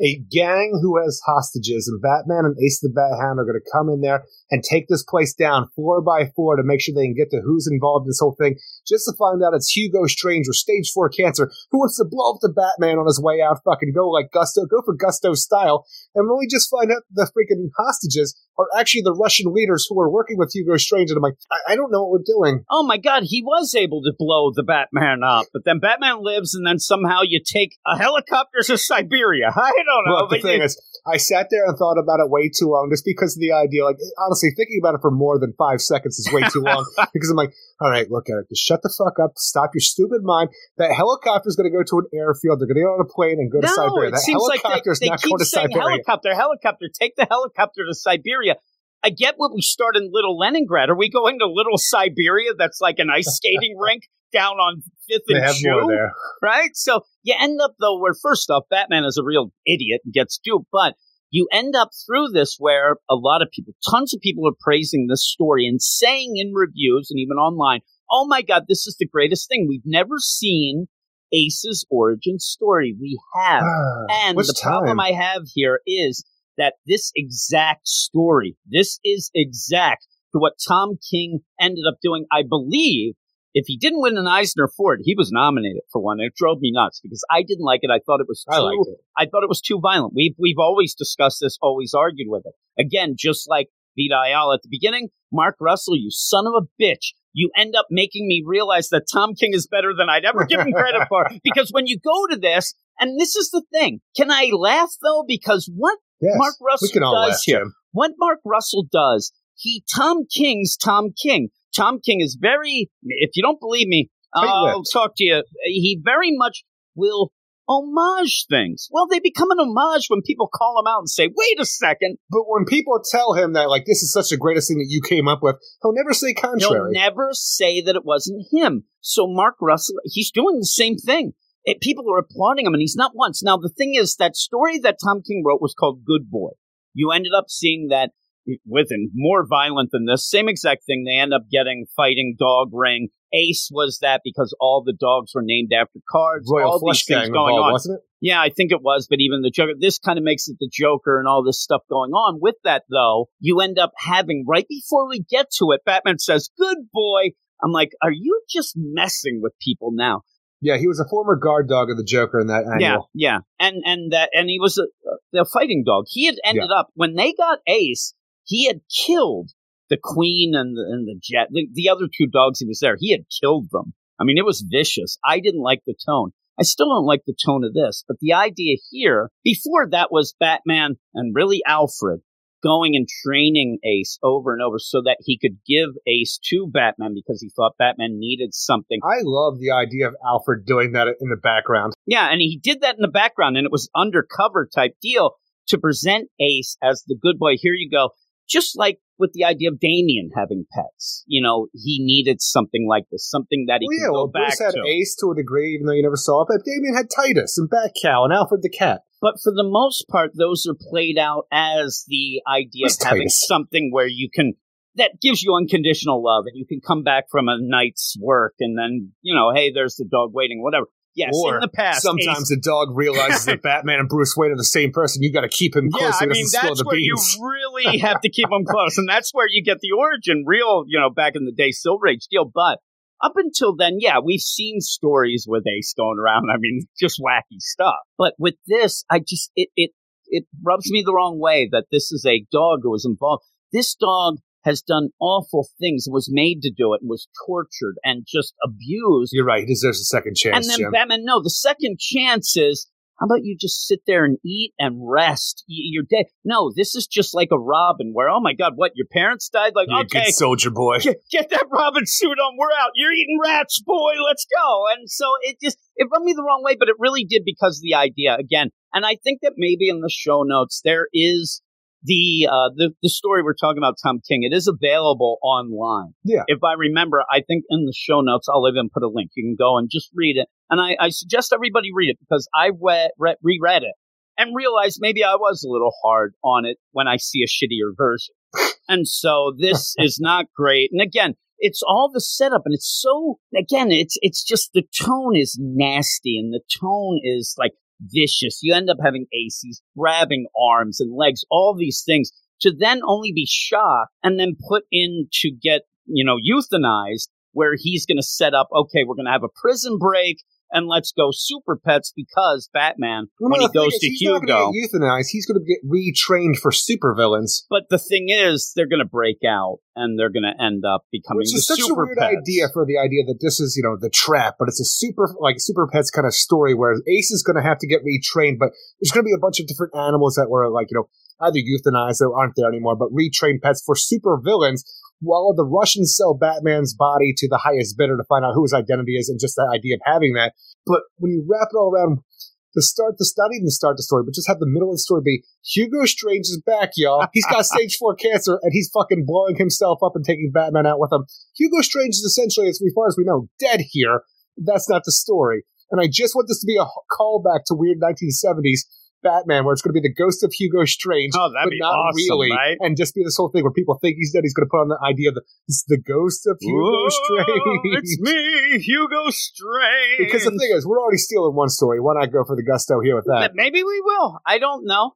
a gang who has hostages and Batman and Ace the Bat Hound are going to come in there and take this place down floor by floor to make sure they can get to who's involved in this whole thing, just to find out it's Hugo Strange with stage four cancer who wants to blow up the Batman on his way out, fucking go like Gusto, go for Gusto style, and when we just find out the freaking hostages are actually the Russian leaders who are working with Hugo Strange, and I'm like, I, I don't know what we're doing. oh my god, he was able to blow the Batman up, but then Batman lives, and then somehow you take a helicopter to Siberia. I don't know. Look, the thing you- is, I sat there and thought about it way too long just because of the idea. Like, honestly, thinking about it for more than five seconds is way too long because I'm like, all right, look at it. Just shut the fuck up. Stop your stupid mind. That helicopter's going to go to an airfield. They're going to get on a plane and go to no, Siberia. it That seems like they, they not keep going to saying Siberia. helicopter, helicopter. Take the helicopter to Siberia. I get what we start in Little Leningrad. Are we going to Little Siberia? That's like an ice skating rink down on Fifth and there. right? So you end up though where first off, Batman is a real idiot and gets duped, but you end up through this where a lot of people, tons of people are praising this story and saying in reviews and even online, "Oh my God, this is the greatest thing. We've never seen Ace's origin story. We have." And the problem? I have here is that this exact story, this is exact to what Tom King ended up doing. I believe if he didn't win an Eisner for it, he was nominated for one. It drove me nuts because I didn't like it. I thought it was too, I it. I thought it was too violent. We've we've always discussed this, always argued with it. Again, just like Vita Ayala at the beginning, Mark Russell, you son of a bitch. You end up making me realize that Tom King is better than I'd ever given credit for. Because when you go to this, and this is the thing, can I laugh though? Because what Yes, Mark Russell we can all does here. What Mark Russell does, he Tom King's Tom King. Tom King is very. If you don't believe me, I'll talk to you. He very much will homage things. Well, they become an homage when people call him out and say, "Wait a second, But when people tell him that, like, this is such the greatest thing that you came up with, he'll never say contrary. He'll never say that it wasn't him. So Mark Russell, he's doing the same thing. It, people are applauding him, and he's not once. Now the thing is, that story that Tom King wrote was called Good Boy. You ended up seeing that with him more violent than this. Same exact thing. They end up getting fighting dog ring. Ace was that because all the dogs were named after cards. Royal all Flush these things going involved, on. wasn't it? Yeah, I think it was, but even the Joker, this kind of makes it the Joker and all this stuff going on. With that, though, you end up having, right before we get to it, Batman says, Good boy. I'm like, are you just messing with people now? Yeah, he was a former guard dog of the Joker in that annual. Yeah, yeah. And, and that, and he was a, a fighting dog. He had ended up, when they got Ace, he had killed the Queen and the, and the Jet, the, the other two dogs he was there. He had killed them. I mean, it was vicious. I didn't like the tone. I still don't like the tone of this, but the idea here, before that was Batman and really Alfred going and training Ace over and over so that he could give Ace to Batman because he thought Batman needed something. I love the idea of Alfred doing that in the background. Yeah, and he did that in the background, and it was undercover type deal to present Ace as the good boy. Here you go. Just like with the idea of Damian having pets. You know, he needed something like this, something that he Well, could yeah, go well, back Bruce had to. Ace to a degree, even though you never saw it. But Damian had Titus and Batcow and Alfred the cat. But for the most part, those are played out as the idea of having Titus? something where you can that gives you unconditional love, and you can come back from a night's work, and then you know, hey, there's the dog waiting, whatever. Yes, or in the past, sometimes Ace- the dog realizes that Batman and Bruce Wayne are the same person. You got to keep him close yeah, I mean doesn't that's the where beans. you really have to keep him close, and that's where you get the origin, real, you know, back in the day, Silver Age deal. But up until then, yeah, we've seen stories with Ace going around. I mean, just wacky stuff. But with this, I just it it it rubs me the wrong way that this is a dog who was involved. This dog has done awful things, was made to do it, and was tortured and just abused. You're right. He deserves a second chance, And then Jim. Batman, no, the second chance is, how about you just sit there and eat and rest? You're dead. No, this is just like a Robin where, oh my God, what, your parents died? Like, You're okay, soldier boy. get, get that Robin suit on. We're out. You're eating rats, boy. Let's go. And so it just, it rubbed me the wrong way, but it really did because of the idea again. And I think that maybe in the show notes, there is the, uh, the, the story we're talking about, Tom King. It is available online Yeah. if I remember, I think in the show notes, I'll even put a link. You can go and just read it. And I, I suggest everybody read it because I re- re- reread it and realized maybe I was a little hard on it when I see a shittier version. and so this is not great. And again, it's all the setup and it's so, again, it's, it's just the tone is nasty and the tone is like vicious. You end up having aces grabbing arms and legs, all these things to then only be shot and then put in to get, you know, euthanized where he's going to set up, okay, we're going to have a prison break and let's go super pets because Batman, Well, when he goes is, to he's Hugo, get euthanized. He's going to get retrained for supervillains, but the thing is, they're going to break out and they're going to end up becoming which is such a super weird pets. idea for the idea that this is, you know, the trap, but it's a super, like, super pets kind of story where Ace is going to have to get retrained, but there's going to be a bunch of different animals that were, like, you know, either euthanized or aren't there anymore, but retrained pets for supervillains. While the Russians sell Batman's body to the highest bidder to find out who his identity is, and just the idea of having that. But when you wrap it all around, to start the not even start the story, but just have the middle of the story be Hugo Strange is back, y'all. He's got stage four cancer and he's fucking blowing himself up and taking Batman out with him. Hugo Strange is essentially, as far as we know, dead here. That's not the story. And I just want this to be a callback to weird 1970s Batman, where it's going to be the ghost of Hugo Strange, Oh, that'd but be not awesome, really, right? and just be this whole thing where people think he's dead. He's going to put on the idea that this is the ghost of Hugo Whoa, Strange. It's me, Hugo Strange. Because the thing is, we're already stealing one story. Why not go for the gusto here with that? Maybe we will. I don't know.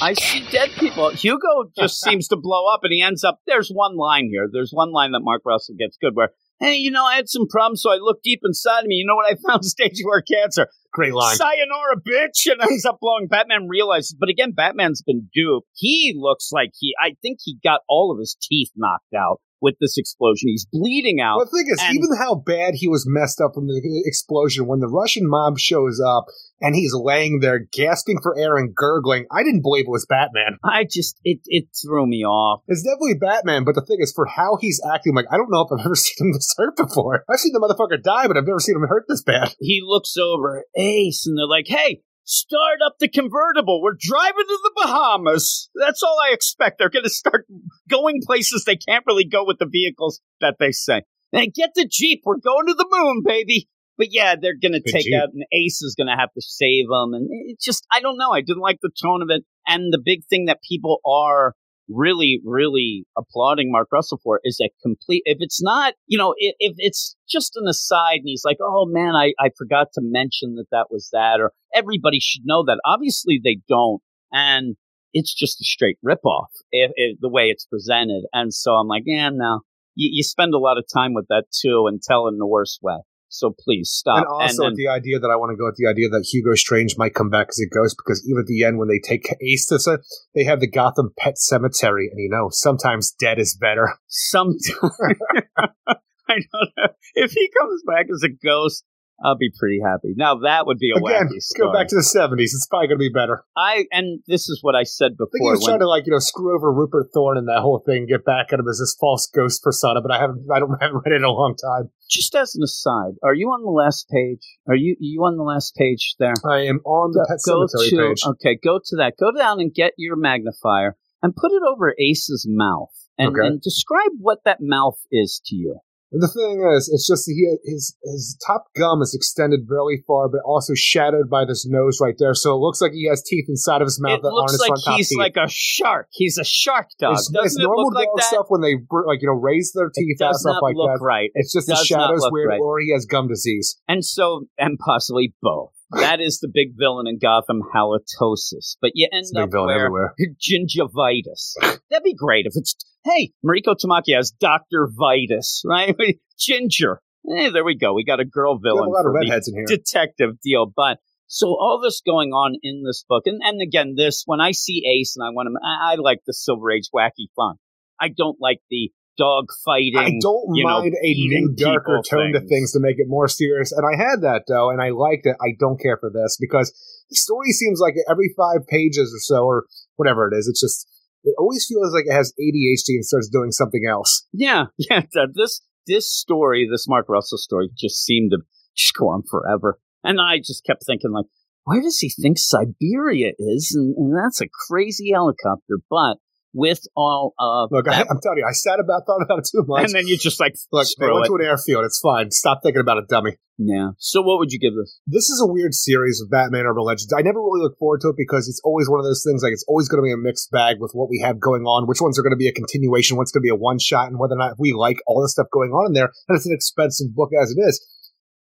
I see dead people. Hugo just seems to blow up, and he ends up. There's one line here. There's one line that Mark Russell gets good where, hey, you know, I had some problems, so I looked deep inside of me. You know what I found? Stage four cancer. Great line. Sayonara, bitch, and ends up blowing. Batman realizes, but again, Batman's been duped. He looks like he. I think he got all of his teeth knocked out with this explosion. He's bleeding out. Well, the thing is, And- even how bad he was messed up from the explosion, when the Russian mob shows up and he's laying there gasping for air and gurgling, I didn't believe it was Batman. I just it it threw me off. It's definitely Batman, but the thing is, for how he's acting, like, I don't know if I've ever seen him this hurt before. I've seen the motherfucker die, but I've never seen him hurt this bad. he looks over at Ace and they're like, hey, start up the convertible. We're driving to the Bahamas. That's all I expect. They're going to start going places they can't really go with the vehicles that they say. And get the Jeep. We're going to the moon, baby. But yeah, they're going to take Jeep. out, and Ace is going to have to save them. And it's just, I don't know. I didn't like the tone of it. And the big thing that people are really, really applauding Mark Russell for is a complete. If it's not, you know, if, if it's just an aside and he's like, oh man, I, I forgot to mention that that was that, or everybody should know that. Obviously, they don't. And it's just a straight ripoff if, if the way it's presented. And so I'm like, yeah, no. You, you spend a lot of time with that too and tell in the worst way. So please stop. and also then- the idea that I want to go with the idea that Hugo Strange might come back as a ghost because even at the end when they take Ace to set, they have the Gotham Pet Cemetery, and you know sometimes dead is better. sometime. I don't know if he comes back as a ghost. I'll be pretty happy. Now that would be a Again, wacky story. go back to the 70s. It's probably going to be better. I and this is what I said before. I think he was when- trying to like you know screw over Rupert Thorne and that whole thing, get back at him as this false ghost persona. But I haven't, I don't haven't read it in a long time. just as an aside, are you on the last page? Are you you on the last page there? I am on the Pet go Cemetery to page. okay, go to that. Go down and get your magnifier and put it over Ace's mouth and, Okay. and describe what that mouth is to you. The thing is, it's just he his his top gum is extended really far, but also shadowed by this nose right there. So it looks like he has teeth inside of his mouth it that looks aren't his like front top he's teeth. like a shark. He's a shark dog. it's, Doesn't it's it normal look like dog that? stuff when they like you know raise their teeth out stuff like that. right. It's just the does not shadows weird, right. or he has gum disease. And so, and possibly both. That is the big villain in Gotham, halitosis. But you end It's a big up where everywhere. gingivitis. That'd be great if it's hey, Mariko Tamaki has Doctor Vitus, right? Ginger. Hey, there we go. We got a girl villain a lot of redheads in here. detective deal. But so all this going on in this book, and, and again, this when I see Ace and I want him, I, I like the Silver Age wacky fun. I don't like the dog fighting. I don't you know, mind a new, darker tone to things. things to make it more serious. And I had that though, and I liked it. I don't care for this because the story seems like every five pages or so, or whatever it is, it's just it always feels like it has ADHD and starts doing something else. Yeah, yeah. This this story, this Mark Russell story, just seemed to just go on forever, and I just kept thinking like, where does he think Siberia is? And, and that's a crazy helicopter. But with all of Look, I, I'm telling you, I sat about, thought about it too much. and then you just like Look, they went it. to an airfield. It's fine. Stop thinking about it, dummy. Yeah. So what would you give this? This is a weird series of Batman Urban Legends. I never really look forward to it because it's always one of those things like it's always going to be a mixed bag with what we have going on. Which ones are going to be a continuation, what's going to be a one shot, and whether or not we like all the stuff going on in there. And it's an expensive book as it is.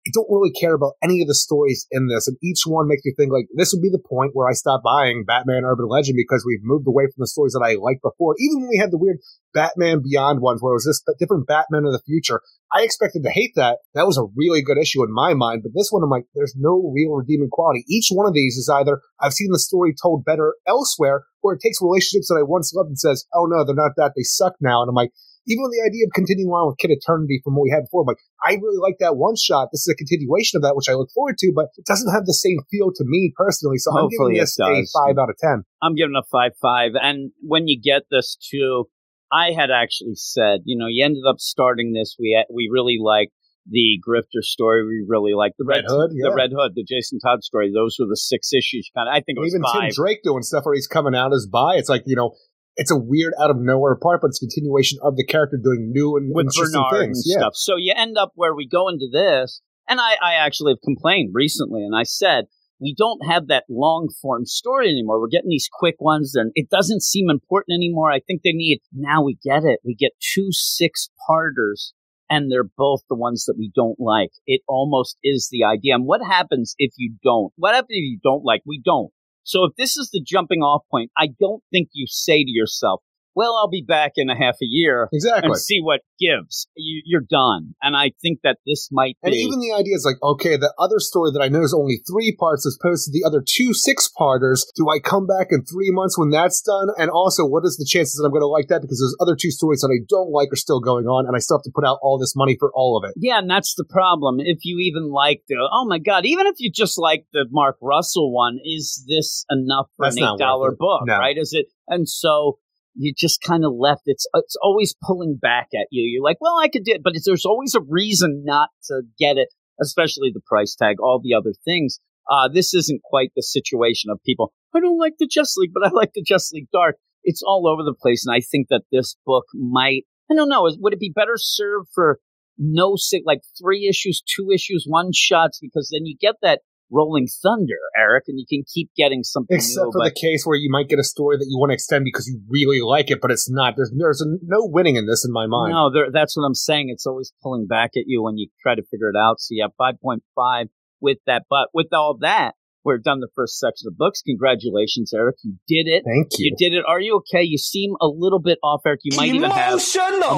I don't really care about any of the stories in this, and each one makes me think like this would be the point where I stop buying Batman Urban Legend because we've moved away from the stories that I liked before. Even when we had the weird Batman Beyond ones where it was this different Batman of the future, I expected to hate that. That was a really good issue in my mind, but this one I'm like, there's no real redeeming quality. Each one of these is either I've seen the story told better elsewhere, or it takes relationships that I once loved and says, oh no, they're not that, they suck now. And I'm like, even the idea of continuing on with Kid Eternity from what we had before, like, I really like that one shot. This is a continuation of that, which I look forward to, but it doesn't have the same feel to me personally. So Hopefully I'm it giving this a does. five out of ten. I'm giving a five five. And when you get this too, I had actually said, you know, you ended up starting this. We we really like the Grifter story. We really like the Red, Red Hood, the. Red Hood, the Jason Todd story. Those were the six issues. Kind of, I think it And was even Tim. Drake doing stuff where he's coming out as bi. It's like, you know, it's a weird out of nowhere part, but it's a continuation of the character doing new and with interesting Bernard things. Yeah. stuff. So you end up where we go into this, and I, I actually have complained recently, and I said we don't have that long form story anymore. We're getting these quick ones, and it doesn't seem important anymore. I think they need now. We get it. We get two six parters. And they're both the ones that we don't like. It almost is the idea. And what happens if you don't? What happens if you don't like? We don't. So if this is the jumping off point, I don't think you say to yourself, well, I'll be back in a half a year Exactly. and see what gives. You, you're done. And I think that this might be. And even the idea is like, okay, the other story that I know is only three parts as opposed to the other two six parters. Do I come back in three months when that's done? And also, what is the chances that I'm going to like that? Because those other two stories that I don't like are still going on, and I still have to put out all this money for all of it. yeah, and that's the problem. If you even like the, oh my God, even if you just like the Mark Russell one, is this enough for That's an $8 book, No. right? Is it? And so you just kind of left. It's, it's always pulling back at you. You're like, well, I could do it, but there's always a reason not to get it, especially the price tag, all the other things. Uh, this isn't quite the situation of people, I don't like the Justice League, but I like the Justice League Dark. It's all over the place. And I think that this book might, I don't know, would it be better served for no, like three issues, two issues, one shots? Because then you get that rolling thunder, Eric, and you can keep getting something Except new. for but the case where you might get a story that you want to extend because you really like it, but it's not. There's there's a, no winning in this in my mind. no, there, that's what I'm saying. It's always pulling back at you when you try to figure it out. So you have 5.5 with that. But with all that, we're done the first section of books. Congratulations, Eric. You did it. Thank you. You did it. Are you okay? You seem a little bit off, Eric. You might even have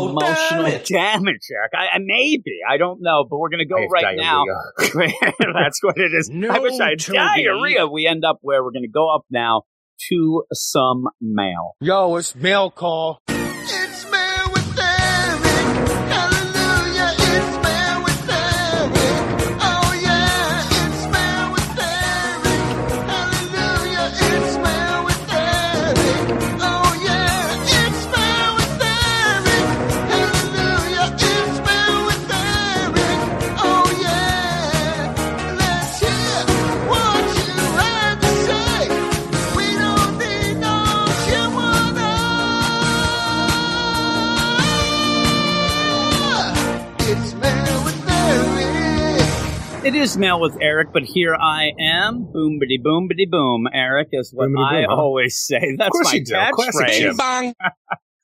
emotional damage, Eric. I, I maybe I don't know, but we're gonna go I have right now. That's what it is. I wish I had diarrhea. We end up where we're gonna go up now to some mail. Yo, it's mail call. It is Mail with Eric, but here I am. Boom, bitty boom, bitty boom. Eric is what Boomity I boom, huh? always say. That's course my you do. Classic catchphrase. Jim. Bang.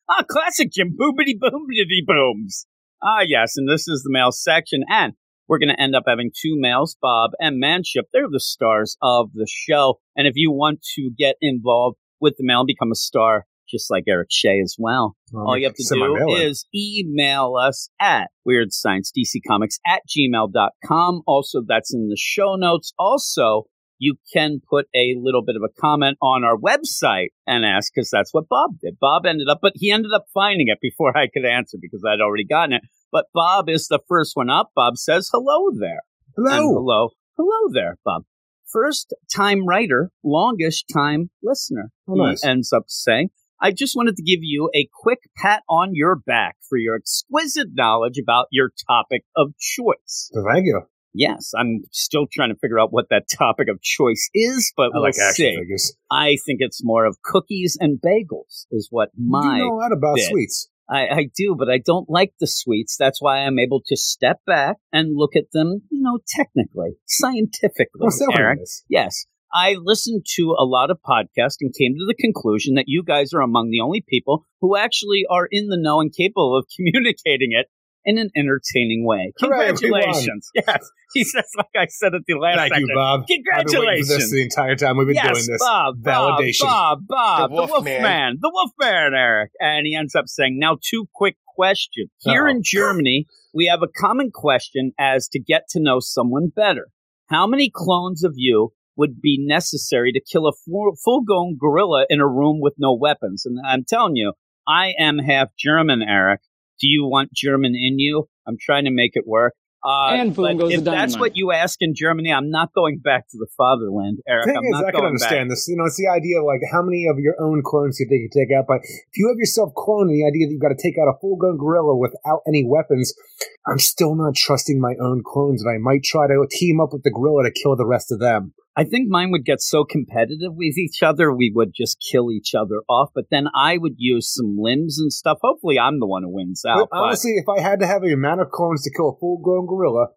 Ah, classic Jim. Boomity boom, bitty booms. Ah, yes, and this is the mail section, and we're going to end up having two males, Bob and Manship. They're the stars of the show, and if you want to get involved with the mail and become a star, just like Eric Shea as well, all you have to do is email us at weirdsciencedccomics at gmail.com. Also, that's in the show notes. Also, you can put a little bit of a comment on our website and ask, because that's what Bob did. Bob ended up, but he ended up finding it before I could answer because I'd already gotten it. But Bob is the first one up. Bob says, hello there. And Hello. hello. Hello there, Bob. First time writer, longest time listener. Oh, nice. He ends up saying, I just wanted to give you a quick pat on your back for your exquisite knowledge about your topic of choice. Thank you. Yes, I'm still trying to figure out what that topic of choice is, but I we'll like see. figures. I think it's more of cookies and bagels is what my you know a lot about bit. sweets. I, I do, but I don't like the sweets. That's why I'm able to step back and look at them, you know, technically, scientifically. Well, Eric. Yes. I listened to a lot of podcasts and came to the conclusion that you guys are among the only people who actually are in the know and capable of communicating it in an entertaining way. Hooray. Congratulations. Yes. He says, like I said at the last Thank you, section. Bob. I've been for Congratulations. this the entire time we've been yes, doing this. Bob, Validation. Bob, Bob, The the, Wolf Wolf Man. Man, the Wolf Man, Eric. And he ends up saying, now two quick questions. Here Uh-oh. in Germany, we have a common question as to get to know someone better. How many clones of you would be necessary to kill a full, full-grown gorilla in a room with no weapons? And I'm telling you, I am half German, Eric. Do you want German in you? I'm trying to make it work. Uh, And boom but goes if the that's what you ask in Germany, I'm not going back to the fatherland, Eric. thing I'm is, not I can going back. understand this. You know, it's the idea of like how many of your own clones you think you take out. But if you have yourself cloned, the idea that you've got to take out a full gun gorilla without any weapons, I'm still not trusting my own clones, and I might try to team up with the gorilla to kill the rest of them. I think mine would get so competitive with each other, we would just kill each other off. But then I would use some limbs and stuff. Hopefully, I'm the one who wins out. But but- honestly, if I had to have the amount of clones to kill a full grown gorilla,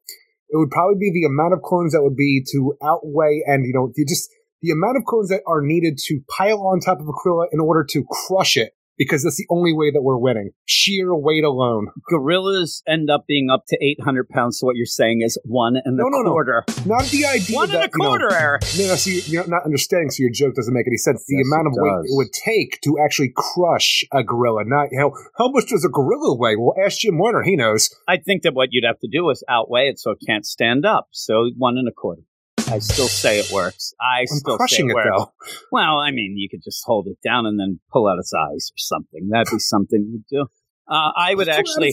it would probably be the amount of clones that would be to outweigh and you know you just the amount of clones that are needed to pile on top of a gorilla in order to crush it because that's the only way that we're winning. Sheer weight alone. gorillas end up being up to 800 pounds. So what you're saying is one and No, a no, no. quarter. Not the idea One that and a quarter, you know, Eric. No, no, see, you're not understanding, so your joke doesn't make any sense. The Yes, amount it of weight it would take to actually crush a gorilla. Not you know, how much does a gorilla weigh? Well, ask Jim Warner, he knows. I think that what you'd have to do is outweigh it so it can't stand up. So one and a quarter. I still say it works. I I'm still crushing say it it, works. though. Well, I mean, you could just hold it down and then pull out its eyes or something. That'd be something you'd do. Uh, I would actually.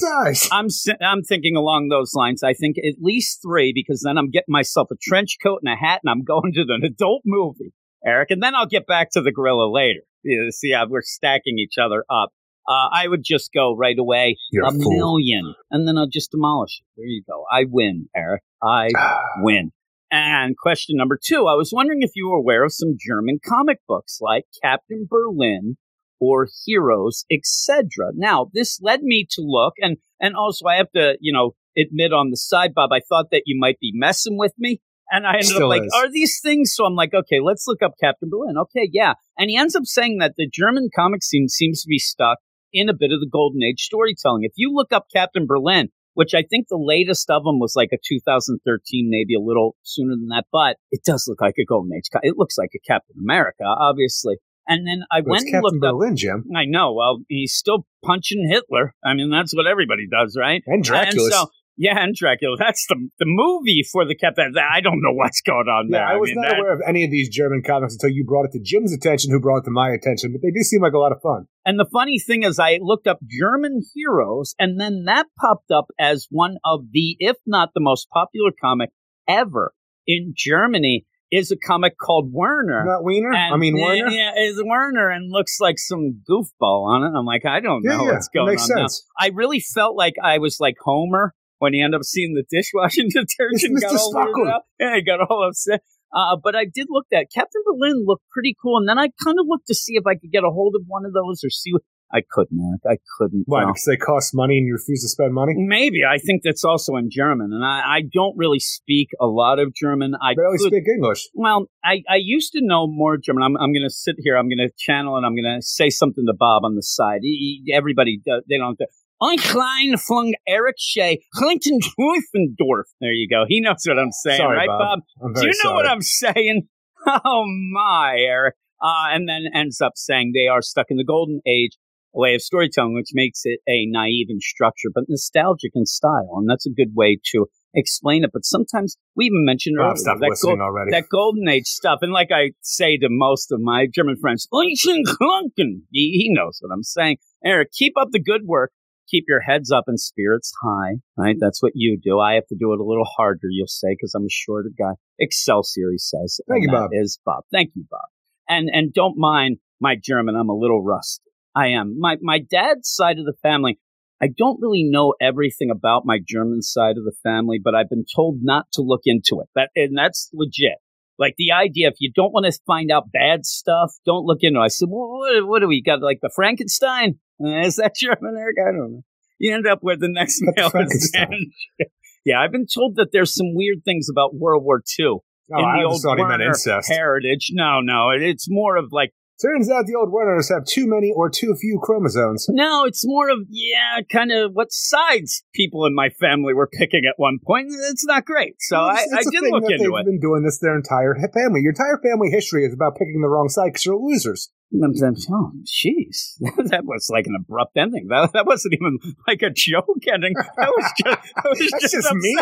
I'm I'm thinking along those lines. I think at least three because then I'm getting myself a trench coat and a hat and I'm going to an adult movie, Eric, and then I'll get back to the gorilla later. You see how we're stacking each other up. Uh, I would just go right away You're a a million, and then I'll just demolish it. There you go. I win, Eric. I win. And question number two, I was wondering if you were aware of some German comic books like Captain Berlin or Heroes, etc. Now, this led me to look, and and also I have to, you know, admit on the side, Bob, I thought that you might be messing with me. And I ended Still up like, is. are these things? So I'm like, okay, let's look up Captain Berlin. Okay, yeah. And he ends up saying that the German comic scene seems to be stuck in a bit of the golden age storytelling. If you look up Captain Berlin, which I think the latest of them was like a 2013, maybe a little sooner than that, but it does look like a golden age. It looks like a Captain America, obviously. And then I But went and Captain looked up. Berlin, Jim. I know. Well, he's still punching Hitler. I mean, that's what everybody does, right? And Dracula. And so, yeah, and Dracula. That's the the movie for the Captain. I don't know what's going on Yeah, there. I was mean, not that- aware of any of these German comics until you brought it to Jim's attention, who brought it to my attention. But they do seem like a lot of fun. And the funny thing is, I looked up German heroes, and then that popped up as one of the, if not the most popular comic ever in Germany, is a comic called Werner. Not Wiener. And- I mean Werner. Yeah, is Werner and looks like some goofball on it. I'm like, I don't Yeah, know yeah, what's going makes on now. sense. I really felt like I was like Homer when he ended up seeing the dishwashing detergent. Got all out. Yeah, he got all upset. Uh, but I did look at Captain Berlin looked pretty cool, and then I kind of looked to see if I could get a hold of one of those or see. What, I couldn't. I couldn't. Why? no. Because they cost money and you refuse to spend money? Maybe I think that's also in German, and I, I don't really speak a lot of German. I barely could- speak English. Well, I, I used to know more German. I'm, I'm going to sit here. I'm going to channel and I'm going to say something to Bob on the side. He- he- everybody, does, they don't. Klein flung Eric Shea, Clinton Schweifendorf. There you go. He knows what I'm saying, Sorry, right, Bob. Bob? Do you know sorry. what I'm saying? Oh my, Eric. Uh, and then ends up saying they are stuck in the golden age way of storytelling, which makes it a naive in structure, but nostalgic in style. And that's a good way to explain it. But sometimes we even mentioned Bob, earlier that, gold- that golden age stuff. And like I say to most of my German friends, "Unchen klunken." he, he knows what I'm saying. Eric, keep up the good work. Keep your heads up and spirits high, right? That's what you do. I have to do it a little harder, you'll say, because I'm a shorter guy. Excelsior, he says. Thank you, Bob. Is Bob. Thank you, Bob. And and don't mind my German. I'm a little rusty. I am. My my dad's side of the family. I don't really know everything about my German side of the family, but I've been told not to look into it. That and that's legit. Like the idea, if you don't want to find out bad stuff, don't look into it. I said, well, what, what do we got? Like the Frankenstein? Is that German, Eric? I don't know. You end up where the next mail is. Yeah, I've been told that there's some weird things about World War II Oh, in I the old thought he meant incest. heritage. No, no, it- it's more of like Turns out the old Werners have too many or too few chromosomes. no, it's more of yeah, kind of what sides people in my family were picking at one point. It's not great, so Well, I, it's- I it's a did look into they've it. been doing this their entire family. Your entire family history is about picking the wrong side because you're losers. I'm saying, Oh, jeez, that was like an abrupt ending. That, that wasn't even like a joke ending. That was just that was just, just mean.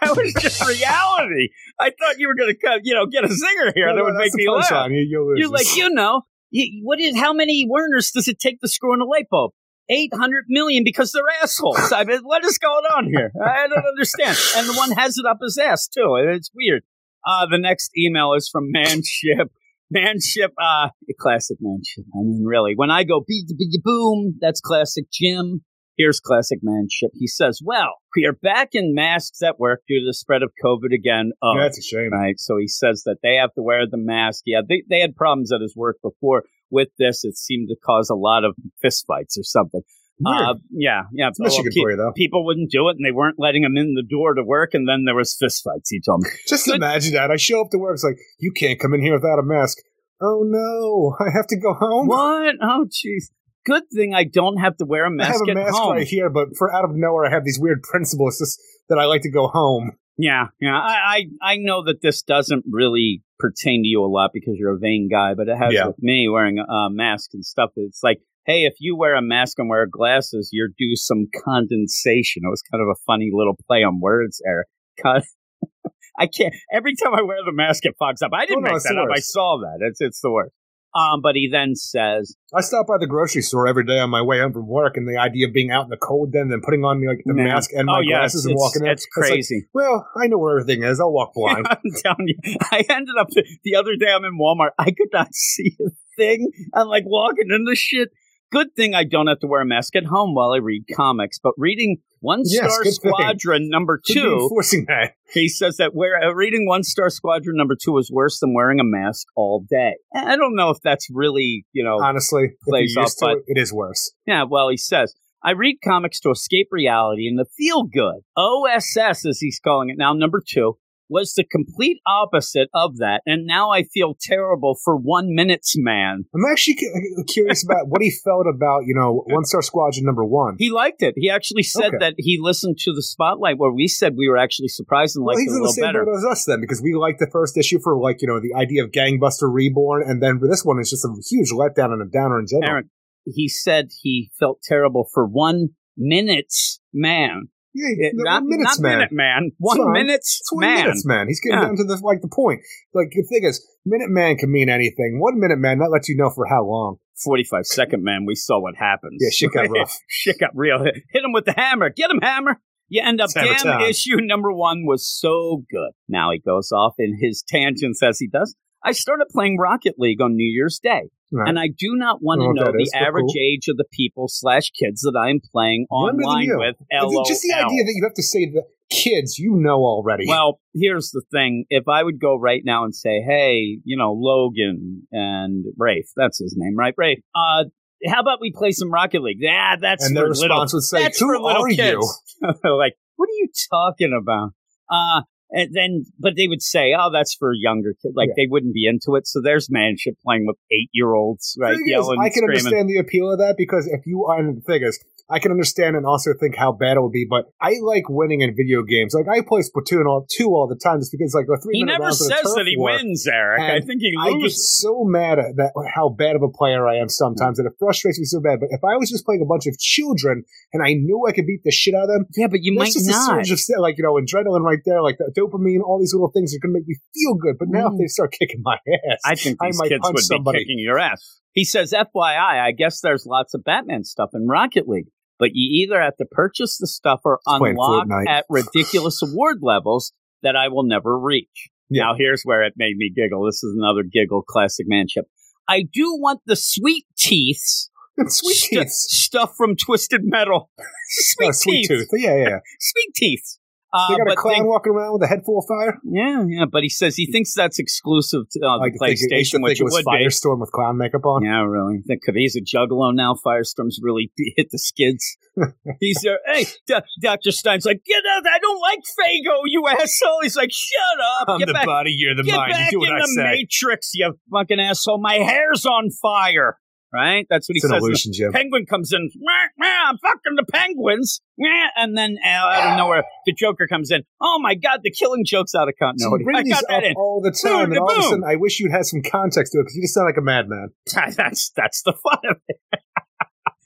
That was just reality. I thought you were going to, you know, get a zinger here No, that no, would make me laugh. You, you're You're like, you know, you, what is how many Werners does it take to screw in a light bulb? Eight hundred million because they're assholes. I mean, what is going on here? I don't understand. And the one has it up his ass too. It's weird. Uh, the next email is from Manship. Manship, uh, classic Manship. I mean, really, when I go beat boom, that's classic Jim. Here's classic Manship. He says, "Well, we are back in masks at work due to the spread of COVID again. Oh, That's a shame. right? So he says that they have to wear the mask. Yeah, they, they had problems at his work before with this. It seemed to cause a lot of fistfights or something. Uh, yeah, yeah. Pe- though. People wouldn't do it, and they weren't letting him in the door to work. And then there was fistfights. He told me. Just Good- imagine that. I show up to work. It's like, you can't come in here without a mask. Oh no, I have to go home. What? Oh, jeez. Good thing I don't have to wear a mask have a at mask home. right here, but for out of nowhere, I have these weird principles just that I like to go home. Yeah, yeah. I, I I know that this doesn't really pertain to you a lot because you're a vain guy, but it has Yeah. with me wearing a uh, mask and stuff. It's like, hey, if you wear a mask and wear glasses, you're due some condensation. It was kind of a funny little play on words there. Con- I can't. Every time I wear the mask, it fogs up. I didn't Oh, no, make that the up. I saw that. It's it's the worst. Um, but he then says, I stop by the grocery store every day on my way home from work, and the idea of being out in the cold, then then putting on like the Man. mask and my "Oh yeah, glasses and walking in, it's like, crazy." well, I know where everything is. I'll walk blind. I'm telling you, I ended up the other day. I'm in Walmart. I could not see a thing. I'm like walking into shit. Good thing I don't have to wear a mask at home while I read comics. But reading One Yes, Star good thing. Squadron number two, enforcing that. he says that wear, uh, reading One Star Squadron number two is worse than wearing a mask all day. I don't know if that's really, you know, Honestly, plays to but- it, it is worse. yeah, well, he says, I read comics to escape reality and the feel good. OSS, as he's calling it now, number two, was the complete opposite of that. And now I feel terrible for one minutes man. I'm actually cu- uh, curious about what he felt about, you know, One Star Squadron number one. He liked it. He actually said Okay. that he listened to the spotlight where we said we were actually surprised and well, liked he's it a in the same better. boat as us then, because we liked the first issue for like, you know, the idea of Gangbuster Reborn, and then for this one, it's just a huge letdown and a downer in general. Aaron, he said he felt terrible for one minutes man. Yeah, not minutes not man. minute man. One fine. minutes It's one man. minutes man. He's getting Yeah. down to the like the point. Like the thing is, minute man can mean anything. One minute man that lets you know for how long. 45 second man, we saw what happens. Yeah, shit got rough. shit got real. Hit him with the hammer. Get him, hammer. You end up, damn time. issue number one was so good. Now he goes off in his tangents as he does. I started playing Rocket League on New Year's Day, Right. and I do not want to know know the is, average cool. age of the people slash kids that I am playing online with. LOL. just the idea that you have to say the kids you know already. Well, here's the thing. If I would go right now and say, hey, you know, Logan and Rafe, that's his name, right? Rafe, uh, how about we play some Rocket League? Yeah, that's and their little. response would say, "Who are kids. you?" like, what are you talking about? Uh, and then, but they would say, "Oh, that's for younger kids." Like Yeah. they wouldn't be into it. So there's manship playing with eight year olds, right? Is, I can screaming. understand the appeal of that because if you are the thing is, I can understand and also think how bad it would be. But I like winning in video games. Like I play Splatoon all two all the time, just because like a three He never rounds of says turf that he war, wins, Eric. I think he loses. I get so mad at that how bad of a player I am sometimes that it frustrates me so bad. But if I was just playing a bunch of children and I knew I could beat the shit out of them, yeah, but you that's might just a not. surge of like you know adrenaline right there, like the dopamine, all these little things are gonna make me feel good. But now Mm. if they start kicking my ass, I think I these might kids punch would somebody. be kicking your ass. He says, FYI, I guess there's lots of Batman stuff in Rocket League, but you either have to purchase the stuff or It's unlock at ridiculous award levels that I will never reach. Yeah. Now, here's where it made me giggle. This is another giggle classic manship. I do want the sweet teeths. sweet stu- teeth, stuff from Twisted Metal. sweet, Oh, sweet teeth. tooth, yeah, yeah. yeah. Sweet teeth. Uh, They got a clown they- walking around with a head full of fire. yeah, yeah, but he says he thinks that's exclusive to uh, the I think I PlayStation, which it was would be. Firestorm with clown makeup on. Yeah, really. I think he's a juggalo now. Firestorm's really hit the skids. he's there. Hey, D- Dr. Stein's like, get out. I don't like Fago, you asshole. He's like, shut up. I'm get back, body, you're the mind. get back in the Matrix, you fucking asshole. My hair's on fire. Right? That's what he It's an says. illusion, Jim. Penguin comes in. "Meh, meh, I'm fucking the penguins. Meh," And then uh, out of nowhere, the Joker comes in. Oh my God, the killing joke's out of So continuity. bring I got that in. all the time, Boom, and all of a boom. sudden, I wish you'd had some context to it because you just sound like a madman. That's that's the fun of it.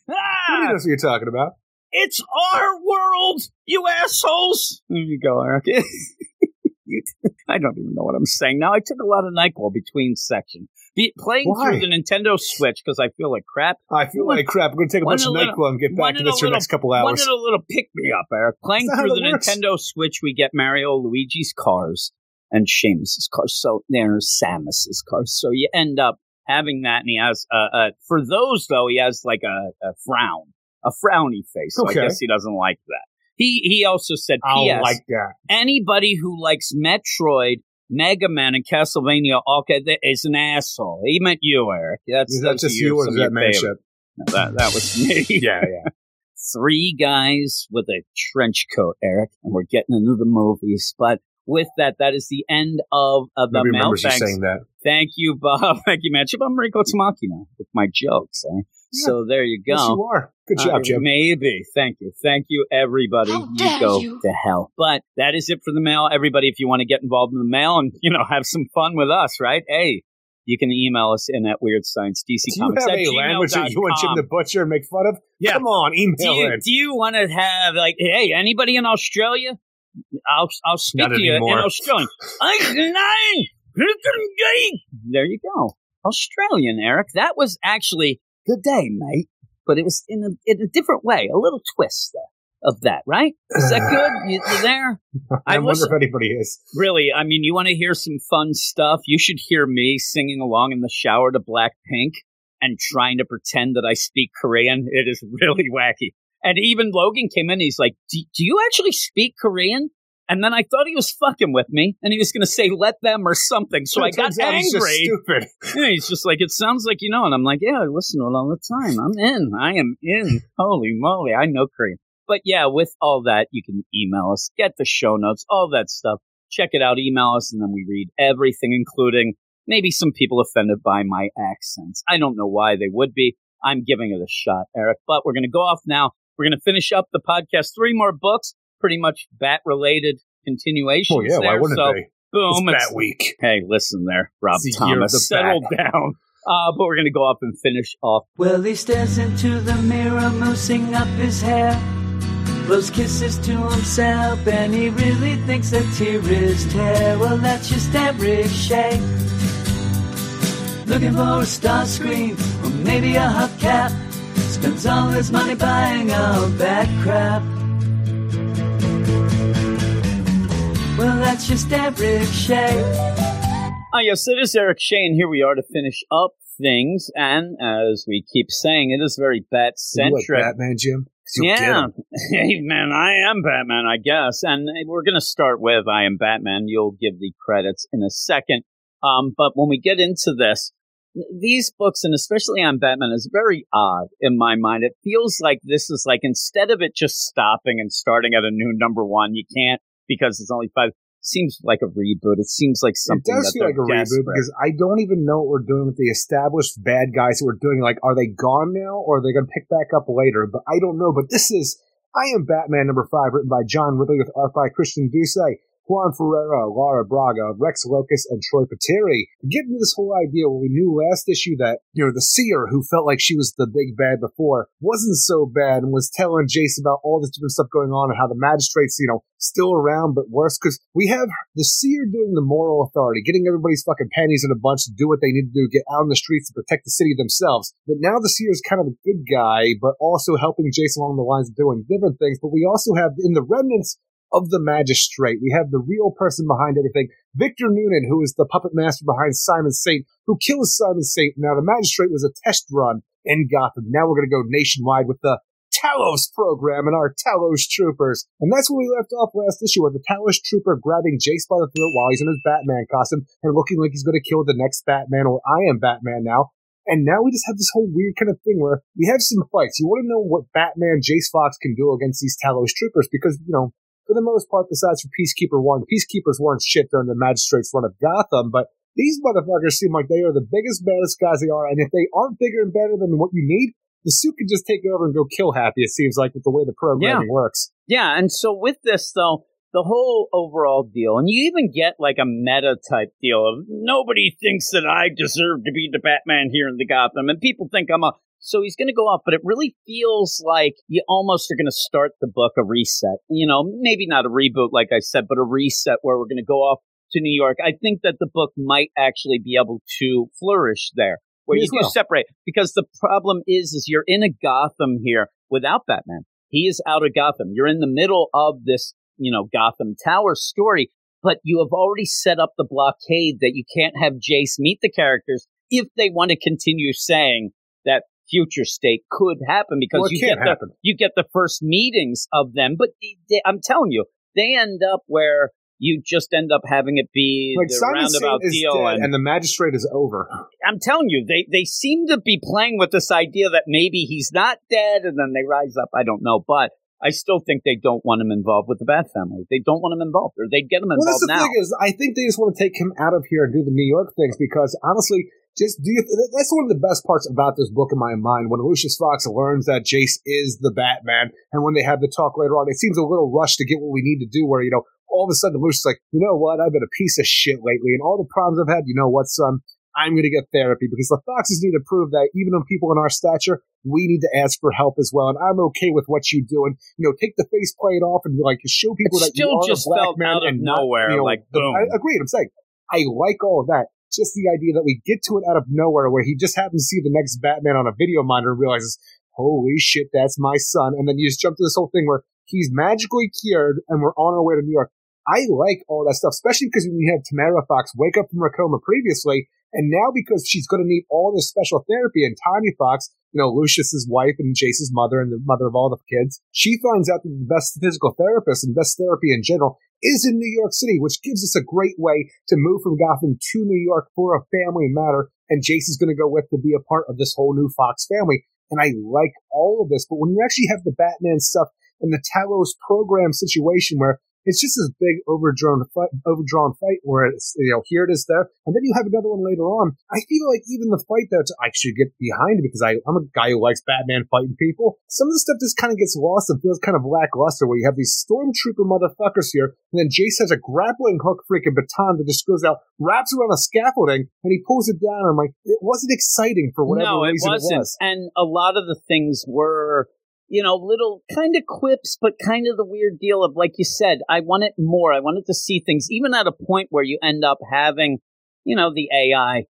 Who ah, knows what you're talking about? it's our world, you assholes. There you go, Eric. I don't even know what I'm saying now. I took a lot of Nyquil between sections. Be, playing Why? through the Nintendo Switch because I feel like crap. I feel One- like crap. I'm going to take a bunch of little- NyQuil and get back to this for the next couple hours. Wanted a little pick me up, Eric. Playing through the works. Nintendo Switch, we get Mario, Luigi's cars, and Seamus's cars. So there's Samus's cars. So you end up having that, and he has uh, uh for those though, he has like a, a frown, a frowny face. So Okay. I guess he doesn't like that. He he also said, I like that. Anybody who likes Metroid." Mega Man and Castlevania, okay, that is an asshole. He meant you, Eric. That's, Is that just you or some is of that man that, that was me. Yeah, yeah. Three guys with a trench coat, Eric, and we're getting into the movies. But with that, that is the end of, of the mail. Thanks. saying that. Thank you, Bob. Thank you, Matchup. I'm Rico Tamaki now with my jokes. Eh? So there you go. Yes, you are. Good job, Uh, Jim. Maybe. Thank you. Thank you, everybody. How you dare go you. to hell. But that is it for the mail. Everybody, if you want to get involved in the mail and, you know, have some fun with us, right? Hey, you can email us in at Weird Science DC Do you Comics have at a language that you want Jim gmail.com. the Butcher make fun of? Yeah. Come on, do email you, in. do you want to have like, hey, anybody in Australia? I'll I'll speak Not to you in anymore. Australian. I'm nine. There you go, Australian Eric. That was actually good day, mate. But it was in a in a different way, a little twist there of that, right? Is that good? You, you there? I, I wonder if anybody is. Really? I mean, you want to hear some fun stuff? You should hear me singing along in the shower to Blackpink and trying to pretend that I speak Korean. It is really wacky. And even Logan came in. He's like, "Do, do you actually speak Korean?" And then I thought he was fucking with me, and he was going to say "let them" or something. So I got out he's just angry. stupid. Yeah, he's just like, "It sounds like you know," and I'm like, "Yeah, I listen to it all the time. I'm in. I am in. Holy moly, I know Korean." But yeah, with all that, you can email us, get the show notes, all that stuff. Check it out, email us, and then we read everything, including maybe some people offended by my accents. I don't know why they would be. I'm giving it a shot, Eric. But we're going to go off now. We're going to finish up the podcast. Three more books, pretty much bat related continuations. Oh yeah, why there. wouldn't so, they? Boom. It's it's- Bat Week. Hey, listen there, Rob It's the year of Thomas. the Settle down. Uh, but we're going to go up and finish off. Well, he stares into the mirror, moosing up his hair. Blows kisses to himself, and he really thinks a tear is tear. Well, that's just Eric Shea. Looking for a star screen, or maybe a hubcap. Spends all his money buying all that crap. Well, that's just Eric Shea. Ah, yes, it is Eric Shane. Here we are to finish up things. And as we keep saying, it is very bat You like centric. Batman, Jim. you'll Yeah. Hey, man, I am Batman, I guess. And we're going to start with I am Batman. You'll give the credits in a second. Um, but when we get into this, these books, and especially on Batman, is very odd in my mind. It feels like this is like instead of it just stopping and starting at a new number one, you can't because it's only five. Seems like a reboot. It seems like something it does feel like a they're reboot because I don't even know what we're doing with the established bad guys that we're doing. Like, are they gone now or are they going to pick back up later? But I don't know. But this is I Am Batman number five, written by John Ridley with art by Christian Duce. Juan Ferreira, Laura Braga, Rex Lokus, and Troy Peteri. Get into this whole idea where we knew last issue that, you know, the seer who felt like she was the big bad before wasn't so bad and was telling Jace about all this different stuff going on and how the magistrates, you know, still around but worse because we have the seer doing the moral authority, getting everybody's fucking panties in a bunch to do what they need to do, get out in the streets to protect the city themselves. But now the seer is kind of a good guy, but also helping Jace along the lines of doing different things. But we also have in the remnants of the magistrate. We have the real person behind everything, Victor Noonan, who is the puppet master behind Simon Saint, who kills Simon Saint. Now, the magistrate was a test run in Gotham. Now we're going to go nationwide with the Talos program and our Talos troopers. And that's where we left off last issue, with the Talos trooper grabbing Jace by the throat while he's in his Batman costume and looking like he's going to kill the next Batman, or I am Batman now. And now we just have this whole weird kind of thing where we have some fights. You want to know what Batman Jace Fox can do against these Talos troopers because, you know, for the most part, besides for Peacekeeper 1, Peacekeepers weren't shit during the magistrate's run of Gotham, but these motherfuckers seem like they are the biggest, baddest guys they are, and if they aren't bigger and better than what you need, the suit can just take over and go kill Happy, it seems like, with the way the programming works. Yeah, and so with this though, the whole overall deal, and you even get like a meta type deal of nobody thinks that I deserve to be the Batman here in the Gotham, and people think I'm a. So he's going to go off, but it really feels like you almost are going to start the book a reset. You know, maybe not a reboot, like I said, but a reset where we're going to go off to New York. I think that the book might actually be able to flourish there, where Me you do separate. Because the problem is, is you're in a Gotham here without Batman. He is out of Gotham. You're in the middle of this, you know, Gotham Tower story, but you have already set up the blockade that you can't have Jace meet the characters if they want to continue saying future state could happen because Well, you can't get the happen. you get the first meetings of them, but they, they- I'm telling you, they end up where you just end up having it be Like the Simon roundabout deal, and and the magistrate is over. I'm telling you, they they seem to be playing with this idea that maybe he's not dead, and then they rise up. I don't know, but I still think they don't want him involved with the Bat family. They don't want him involved, or they'd get him Well, that's involved the now. thing is, I think they just want to take him out of here and do the New York things because honestly, just do you, that's one of the best parts about this book in my mind. When Lucius Fox learns that Jace is the Batman, and when they have the talk later on, it seems a little rushed to get what we need to do. Where you know, all of a sudden Lucius is like, you know what, I've been a piece of shit lately, and all the problems I've had. You know what, son? I'm going to get therapy because the Foxes need to prove that even on people in our stature, we need to ask for help as well. And I'm okay with what you do. And, you know, take the faceplate off and like show people It that you still are just a black man out of and not, nowhere, you know, like, boom. I agreed. I'm saying I like all of that. Just the idea that we get to it out of nowhere where he just happens to see the next Batman on a video monitor and realizes, holy shit, that's my son. And then you just jump to this whole thing where he's magically cured and we're on our way to New York. I like all that stuff, especially because you had Tamara Fox wake up from her coma previously, and now because she's going to need all this special therapy, and Tanya Fox, you know, Lucius's wife and Jace's mother and the mother of all the kids, she finds out that the best physical therapist and best therapy in general is in New York City, which gives us a great way to move from Gotham to New York for a family matter. And Jason's going to go with to be a part of this whole new Fox family. And I like all of this. But when you actually have the Batman stuff and the Talos program situation where it's just this big overdrawn fight, overdrawn fight where it's, you know, here it is there. And then you have another one later on. I feel like even the fight that I should get behind because I, I'm a guy who likes Batman fighting people. Some of the stuff just kind of gets lost and feels kind of lackluster where you have these stormtrooper motherfuckers here. And then Jace has a grappling hook freaking baton that just goes out, wraps around a scaffolding and he pulls it down. I'm like, it wasn't exciting for whatever no, it reason wasn't. it was. And a lot of the things were, you know, little kind of quips, but kind of the weird deal of, like you said, I wanted more. I wanted to see things, even at a point where you end up having, you know, the AI.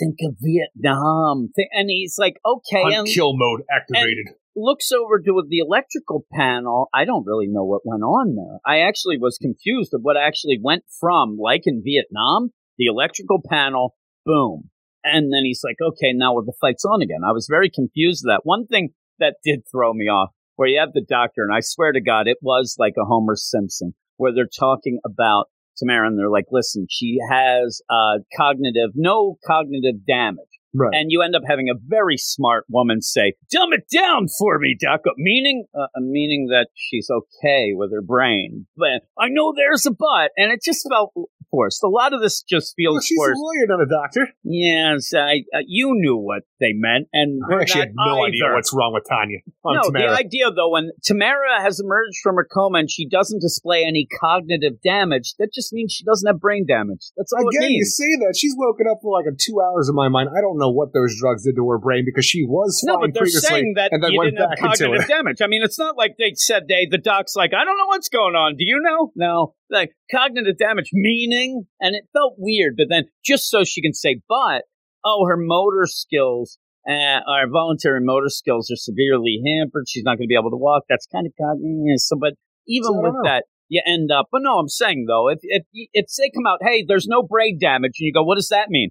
Think of Vietnam, and he's like, okay, and Hunt kill mode activated. looks over to the electrical panel. I don't really know what went on there. I actually was confused of what actually went from, like in Vietnam, the electrical panel, boom. And then he's like, okay, now the fight's on again. I was very confused of that. One thing that did throw me off, where you have the doctor, and I swear to God, it was like a Homer Simpson, where they're talking about Tamara, and they're like, listen, she has uh, cognitive, no cognitive damage. Right. And you end up having a very smart woman say, "Dumb it down for me, Doc." Meaning, uh, meaning that she's okay with her brain. But I know there's a but, and it just felt forced. A lot of this just feels Well, she's forced. a lawyer, not a doctor. Yes, I, uh, you knew what they meant, and I actually have no idea what's wrong with Tanya. No, Tamara. the idea though, when Tamara has emerged from her coma and she doesn't display any cognitive damage, that just means she doesn't have brain damage. That's all Again, it you say that she's woken up for like a two hours in my mind. I don't know what those drugs did to her brain because she was No, fine but they're previously saying that and then you went didn't have back into cognitive it. damage. I mean, it's not like they said they the doc's like, I don't know what's going on. Do you know? No, like cognitive damage meaning, and it felt weird. But then just so she can say, but oh, her motor skills. Uh, our voluntary motor skills are severely hampered. She's not going to be able to walk. That's kind of cognitive. So, but even So with that, you end up. But no, I'm saying though, if if if they come out, hey, there's no brain damage, and you go, what does that mean?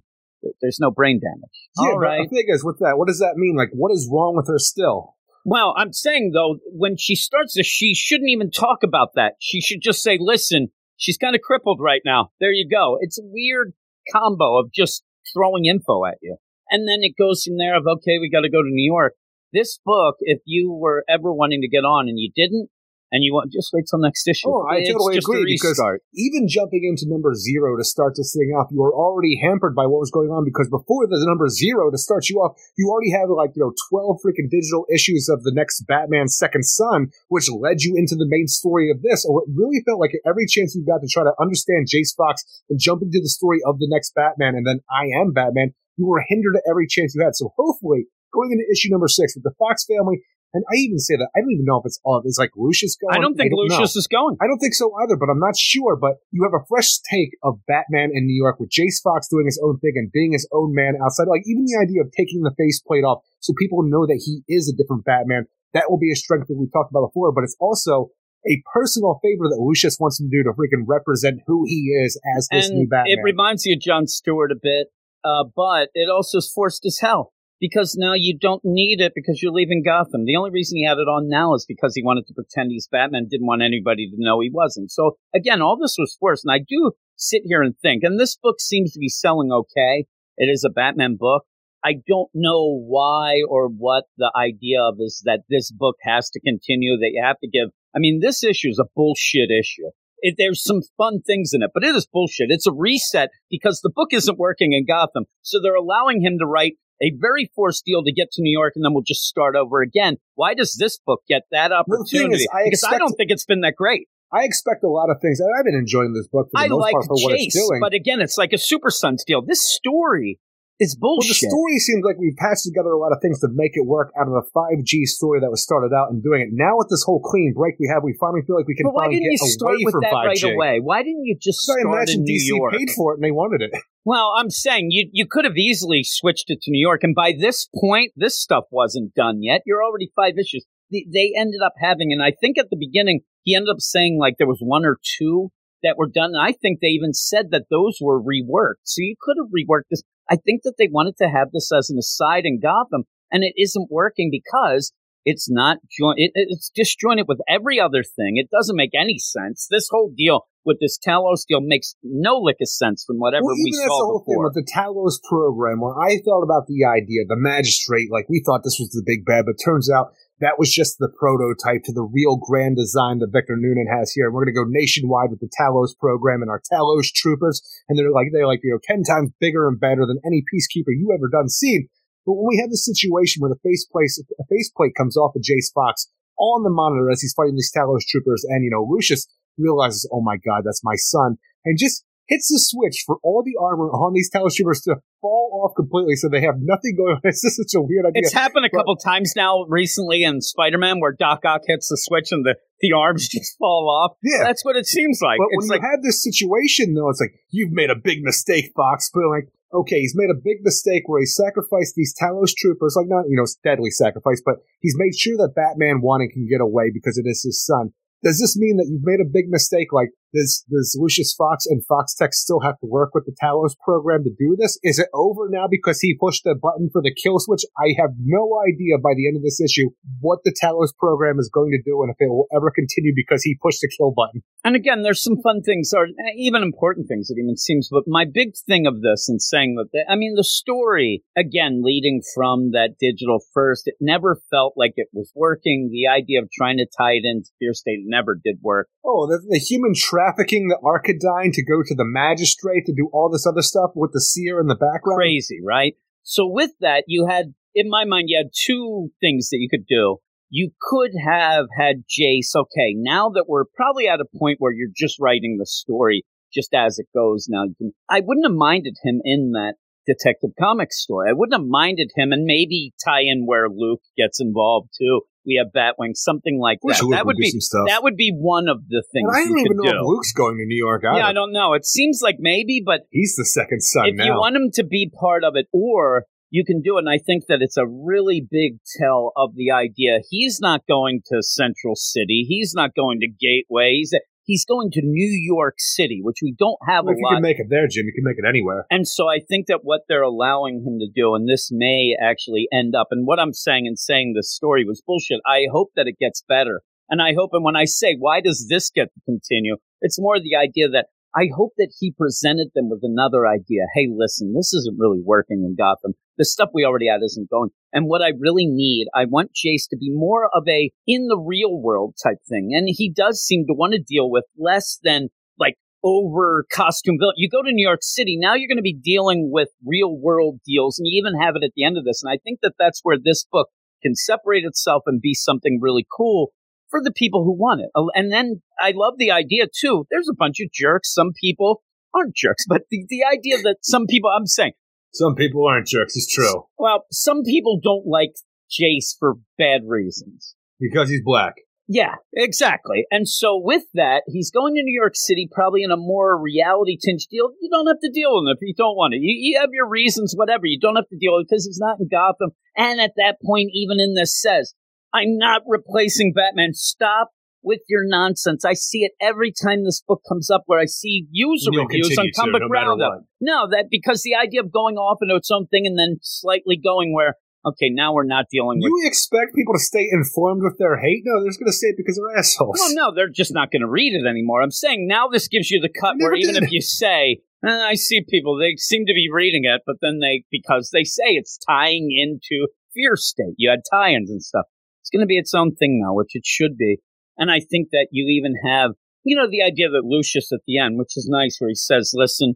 There's no brain damage. Yeah, All but the thing is, with that, what does that mean? Like, what is wrong with her still? Well, I'm saying though, when she starts this, she shouldn't even talk about that. She should just say, "Listen, she's kind of crippled right now. There you go." It's a weird combo of just throwing info at you, and then it goes from there of, "Okay, we got to go to New York." This book, if you were ever wanting to get on and you didn't, and you want, just wait till next issue. Oh, I It's totally agree because even jumping into number zero to start this thing off, you were already hampered by what was going on because before the number zero to start you off, you already had like, you know, 12 freaking digital issues of the next Batman Second Son, which led you into the main story of this. Or it really felt like every chance you got to try to understand Jace Fox and jump into the story of the next Batman and then I am Batman, you were hindered at every chance you had. So hopefully, going into issue number six with the Fox family, and I even say that I don't even know if it's all it's like Lucius going. I don't think know. Lucius is going. I don't think so either, but I'm not sure. But you have a fresh take of Batman in New York with Jace Fox doing his own thing and being his own man outside. Like even the idea of taking the faceplate off so people know that he is a different Batman. That will be a strength that we talked about before, but it's also a personal favor that Lucius wants him to do to freaking represent who he is as this new Batman. it reminds you of John Stewart a bit, uh, but it also is forced as hell because now you don't need it because you're leaving Gotham. The only reason he had it on now is because he wanted to pretend he's Batman, didn't want anybody to know he wasn't. So again, all this was forced, and I do sit here and think, and this book seems to be selling okay. It is a Batman book. I don't know why or what the idea of is that this book has to continue, that you have to give. I mean, this issue is a bullshit issue. It, there's some fun things in it, but it is bullshit. It's a reset because the book isn't working in Gotham. So they're allowing him to write a very forced deal to get to New York and then we'll just start over again. Why does this book get that opportunity? is, I because I don't think it's been that great. I expect a lot of things, I've been enjoying this book for the I most like part for what Jace, it's doing. but again, it's like a Super Sons deal. This story Well, bullshit. the story seems like we've patched together a lot of things to make it work out of the 5G story that was started out and doing it. Now with this whole clean break we have, we finally feel like we can but why didn't you start with that 5G. right away? Why didn't you just Because I start imagine in New DC York? paid for it and they wanted it. Well, I'm saying you you could have easily switched it to New York, and by this point, this stuff wasn't done yet. You're already five issues. They, they ended up having, and I think at the beginning he ended up saying like there was one or two that were done. And I think they even said that those were reworked. So you could have reworked this. I think that they wanted to have this as an aside in Gotham, and it isn't working because it's not joint. It, it's disjointed with every other thing. It doesn't make any sense. This whole deal with this Talos deal makes no lick of sense from whatever well, we that's the saw whole thing before. with the Talos program. When I thought about the idea, the magistrate, like we thought this was the big bad, but turns out that was just the prototype to the real grand design that Victor Noonan has here. And we're going to go nationwide with the Talos program and our Talos troopers, and they're like they're like you know ten times bigger and better than any peacekeeper you ever done seen. But when we have this situation where the faceplate a faceplate comes off of Jace Fox on the monitor as he's fighting these Talos troopers, and you know Lucius realizes, oh my god, that's my son, and just hits the switch for all the armor on these Talos troopers to fall off completely, so they have nothing going on. It's just such a weird idea. It's happened a But- couple times now recently in Spider-Man where Doc Ock hits the switch and the, the arms just fall off. Yeah. That's what it seems like. But it's when like you have this situation, though, it's like you've made a big mistake, Fox. But like, okay, he's made a big mistake where he sacrificed these Talos troopers, like not you know deadly sacrifice, but he's made sure that Batman one and can get away because it is his son. Does this mean that you've made a big mistake? Like Does does Lucius Fox and Fox Tech still have to work with the Talos program to do this? Is it over now because he pushed the button for the kill switch? I have no idea by the end of this issue what the Talos program is going to do and if it will ever continue because he pushed the kill button. And again, there's some fun things, or eh, even important things, it even seems. But my big thing of this and saying that, the, I mean, the story, again, leading from that digital first, it never felt like it was working. The idea of trying to tie it into Fear State never did work. Oh, the, the human trafficking the Arcanine to go to the magistrate to do all this other stuff with the seer in the background. Crazy, right? So with that, you had, in my mind, you had two things that you could do. You could have had Jace, okay, now that we're probably at a point where you're just writing the story just as it goes now, can, I wouldn't have minded him in that Detective Comics story. I wouldn't have minded him and maybe tie in where Luke gets involved too. We have Batwing, something like that. Luke that would be that would be one of the things I don't even know do. if Luke's going to New York either. yeah, I don't know. It seems like maybe, but He's the second son if now. you want him to be part of it, or you can do it. And I think that it's a really big tell of the idea. He's not going to Central City. He's not going to Gateway. He's, he's going to New York City, which we don't have Well, a if you can make it there, Jim, you can make it anywhere. And so I think that what they're allowing him to do, and this may actually end up, and what I'm saying and saying this story was bullshit. I hope that it gets better. And I hope, and when I say, why does this get to continue? It's more the idea that I hope that he presented them with another idea. Hey, listen, this isn't really working in Gotham. The stuff we already had isn't going. And what I really need, I want Jace to be more of a in the real world type thing. And he does seem to want to deal with less than like over costume villain. You go to New York City, now you're going to be dealing with real world deals, and you even have it at the end of this. And I think that that's where this book can separate itself and be something really cool for the people who want it. Oh, And then I love the idea too. There's a bunch of jerks. Some people aren't jerks, but the, the idea that some people, I'm saying, Some people aren't jerks. It's true well, some people don't like Jace for bad reasons. because he's black. Yeah, exactly. And so with that, he's going to New York City, probably in a more reality tinged deal. You don't have to deal with him if you don't want to. You, you have your reasons, whatever. You don't have to deal with it because he's not in Gotham. And at that point, even in this says, I'm not replacing Batman. Stop with your nonsense. I see it every time this book comes up where I see user reviews on Comic no Roundup. No, that because the idea of going off into its own thing and then slightly going where, okay, now we're not dealing with You expect people to stay informed with their hate? No, they're just going to say it because they're assholes. Well, no, they're just not going to read it anymore. I'm saying now this gives you the cut where even did. if you say, eh, I see people, they seem to be reading it, but then they, because they say it's tying into Fear State, you had tie ins and stuff. It's going to be its own thing now, which it should be. And I think that you even have, you know, the idea that Lucius at the end, which is nice, where he says, listen,